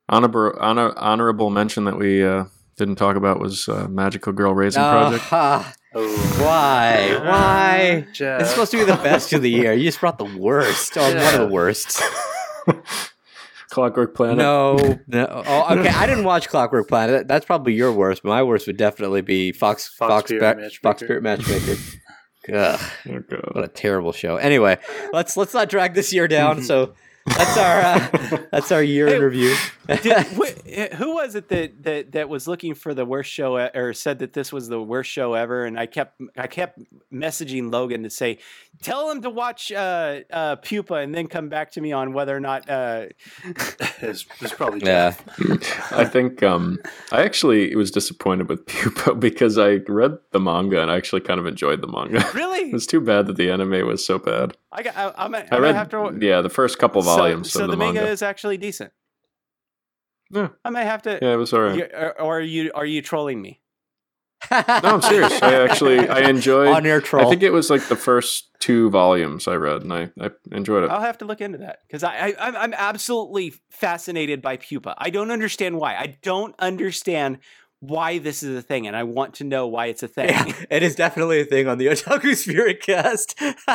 Honor, honor, honorable mention that we uh, didn't talk about was uh, Magical Girl Raising Project. Ah, oh, why? Why? Jeff. It's supposed to be the best of the year. You just brought the worst. Oh, one of the worst. Clockwork Planet. No, no. Oh, okay. I didn't watch Clockwork Planet. That's probably your worst. My worst would definitely be Fox Fox Fox Spirit Ba- Matchmaker. Fox Spirit Matchmaker. Ugh, Oh, God. what a terrible show. Anyway, let's let's not drag this year down. Mm-hmm. So that's our uh, that's our year Hey, in review. Did, wh- who was it that, that that was looking for the worst show or said that this was the worst show ever? And I kept I kept messaging Logan to say, tell him to watch uh, uh, Pupa and then come back to me on whether or not. Uh, it's, it's probably yeah. I think um, I actually was disappointed with Pupa because I read the manga and I actually kind of enjoyed the manga. really, it's too bad that the anime was so bad. I got. I, I'm, I'm I gonna read, have to. yeah, the first couple volumes So, so of the, the, manga manga. is actually decent. Yeah. I might have to. yeah, it was alright. Uh, or, or are you are you trolling me? No, I'm serious. I actually I enjoyed. on air troll. I think it was like the first two volumes I read, and I, I enjoyed it. I'll have to look into that because I, I I'm, I'm absolutely fascinated by pupa. I don't understand why. I don't understand why this is a thing, and I want to know why it's a thing. Yeah, it is definitely a thing on the Otaku Spirit cast.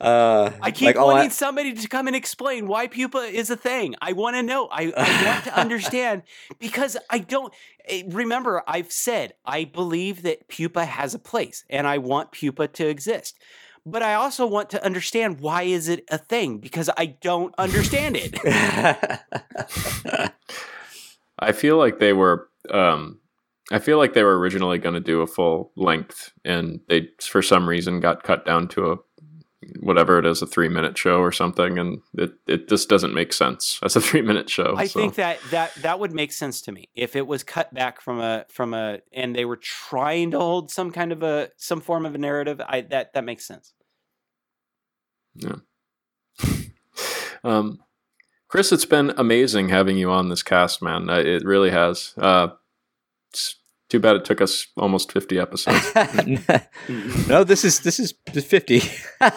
uh, I keep like, wanting somebody to come and explain why pupa is a thing. I want to know. I, I want to understand because I don't eh, remember. I've said I believe that pupa has a place, and I want pupa to exist. But I also want to understand why is it a thing because I don't understand it. I feel like they were. Um, I feel like they were originally going to do a full length, and they, for some reason, got cut down to a whatever it is, a three minute show or something, and it it just doesn't make sense as a three minute show. I so. think that that that would make sense to me if it was cut back from a from a and they were trying to hold some kind of a some form of a narrative. I that that makes sense. Yeah um, Chris, it's been amazing having you on this cast, man. Uh, It really has. Uh, it's too bad it took us almost fifty episodes. no, this is this is fifty.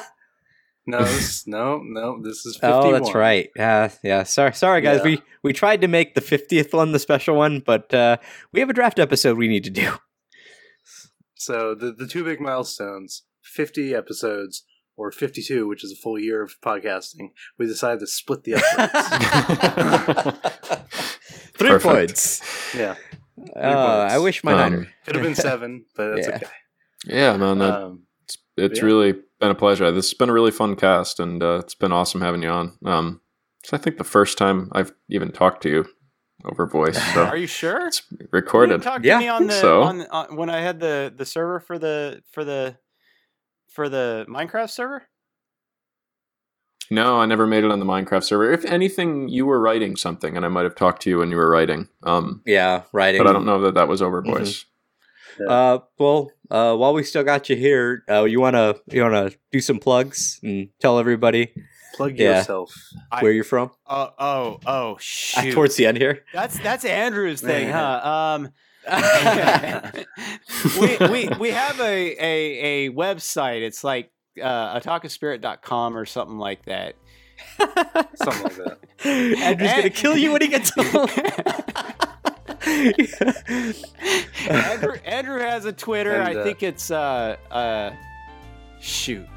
No, this, no, no. This is 51. oh, that's right. Yeah, yeah. Sorry, sorry, guys. Yeah. We we tried to make the fiftieth one the special one, but uh, we have a draft episode we need to do. So the the two big milestones: fifty episodes or fifty-two, which is a full year of podcasting. We decided to split the episodes. Three Perfect. points. yeah, Uh, I wish my Um, niner. could have been seven, but that's Yeah. okay. yeah, man. That, Um, it's it's yeah. really been a pleasure. This has been a really fun cast, and uh, it's been awesome having you on. Um, It's I think the first time I've even talked to you over voice. So Are you sure? it's recorded. didn't talk to Yeah, me on the so. on, the- on when I had the the server for the for the for the Minecraft server. No, I never made it on the Minecraft server. If anything, you were writing something, and I might have talked to you when you were writing. Um, Yeah, writing. but I don't know that that was over voice. Uh, well, uh, while we still got you here, uh, you wanna you wanna do some plugs and tell everybody Plug Yeah. yourself. I- where you're from Oh oh oh Uh, shoot! towards the end here. that's that's Andrew's thing, huh? Um, we, we we have a, a a website. It's like uh, otakuspirit.com or something like that. Something like that. Andrew's gonna kill you when he gets home. Andrew, Andrew has a Twitter. And, I uh, think it's uh uh shoot.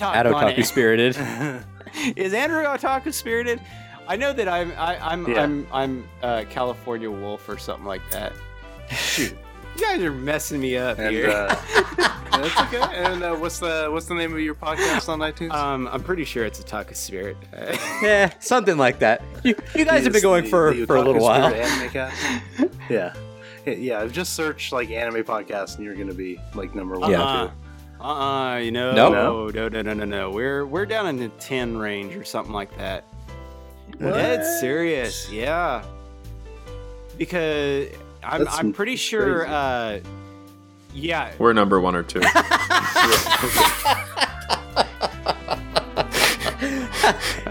At Otaku it. Spirited. Is Andrew Otaku spirited? I know that I'm I, I'm Yeah. I'm I'm uh, California Wolf or something like that. Shoot, you guys are messing me up And here. uh, that's okay. And uh, what's the what's the name of your podcast on iTunes? um, I'm pretty sure it's a Otaku Spirit. yeah, something like that. You, you guys have been going the- for, the for a little while. Spirit Anime cast? yeah. Yeah, Yeah, I've just searched like anime podcast and you're gonna be like number one. Yeah. Uh-uh. Uh-uh, you know, No? no, no, no, no, no, no. We're we're down in the ten range or something like that. Dead serious, yeah. Because I'm I'm pretty sure. uh Yeah, We're number one or two.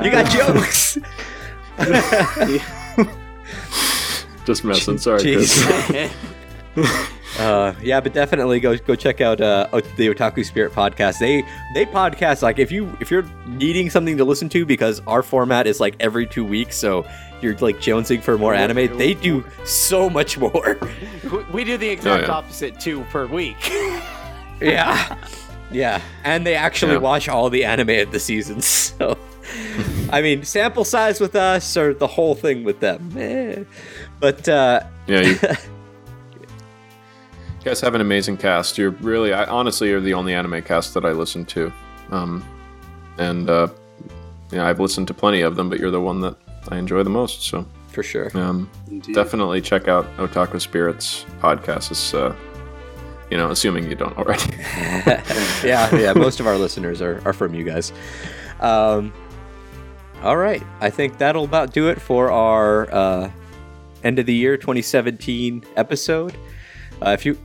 you got jokes. Just messing. Sorry, Chris. Uh, yeah, but definitely go go check out uh, the Otaku Spirit podcast. They they podcast like if you if you're needing something to listen to because our format is like every two weeks, so you're like jonesing for more anime. They do so much more. We- we do the exact yeah. opposite two per week. yeah, yeah, and they actually Yeah. watch all the anime of the seasons. So, I mean, sample size with us or the whole thing with them. Eh. But uh, Yeah, you, you guys have an amazing cast. You're really, I, honestly, you're the only anime cast that I listen to. Um, and uh, yeah, I've listened to plenty of them, but you're the one that I enjoy the most. So for sure. um, definitely check out Otaku Spirits podcast. It's, uh, you know, assuming you don't already. yeah, yeah. Most of our listeners are, are from you guys. Um, all right, I think that'll about do it for our uh, end of the year 2017 episode. Uh, if you,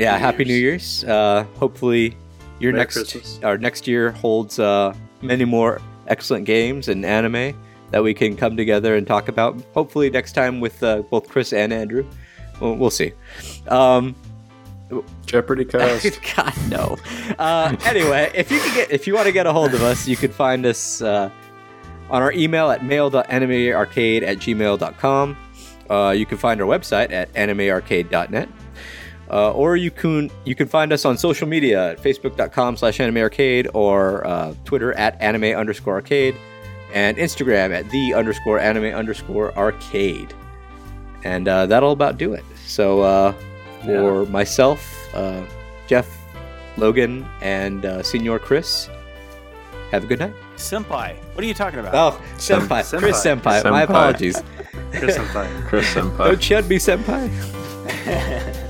yeah, Happy New Year's. Uh, hopefully, your Merry next Christmas. our next year holds uh, many more excellent games and anime that we can come together and talk about. Hopefully, next time with uh, both Chris and Andrew. We'll, we'll see. Um, Jeopardy cast. God no. Uh, anyway, if you can get if you want to get a hold of us, you can find us uh, on our email at mail.animearcade at gmail.com. Uh, you can find our website at animearcade.net. Uh, or you can you can find us on social media at facebook.com slash animearcade or uh, Twitter at anime underscore arcade and Instagram at the underscore anime underscore arcade. And uh, that'll about do it. So uh, for myself, uh, Jeff, Logan, and uh, Senior Chris, have a good night. Senpai, what are you talking about? Oh, senpai, Senpai. Chris senpai. My apologies. Chris and Fine. Chris Senpai. Don't shut me, senpai.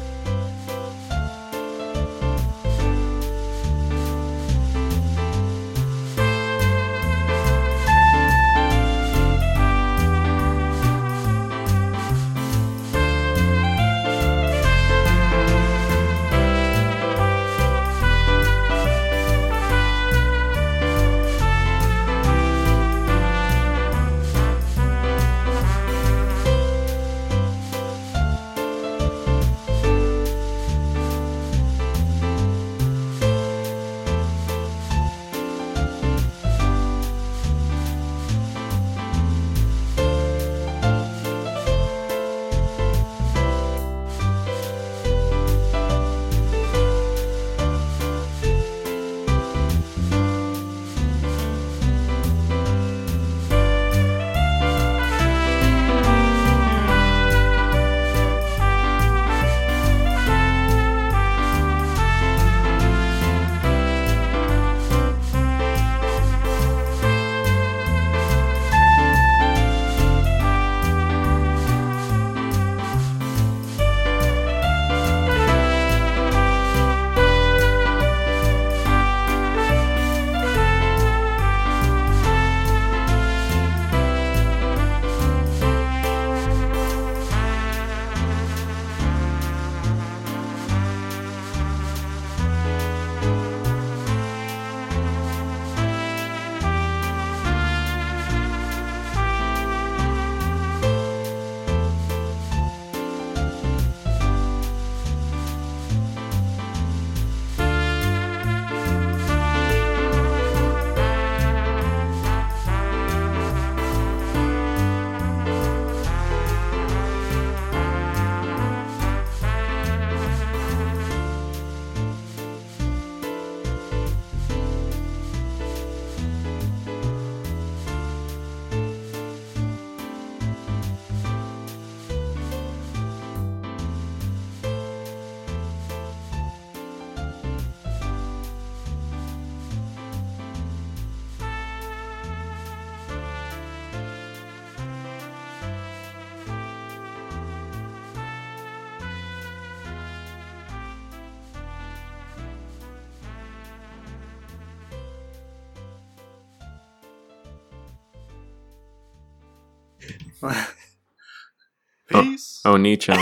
Peace.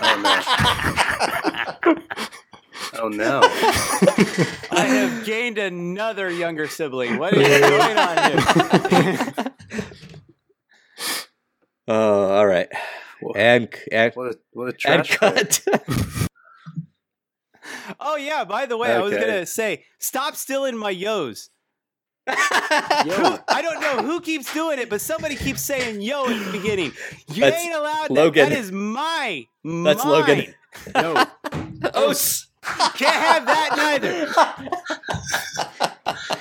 Oh, Nichan. Oh no. I have gained another younger sibling. What is going on here? Oh, all right. And and, What a what a and trash. bag. cut. oh yeah. By the way, I was gonna say, stop stealing my yos. Who- I don't know who keeps doing it, but somebody keeps saying yo at the beginning. You That's ain't allowed. That. That is my. That's mine. Logan. No, oh, can't have that neither.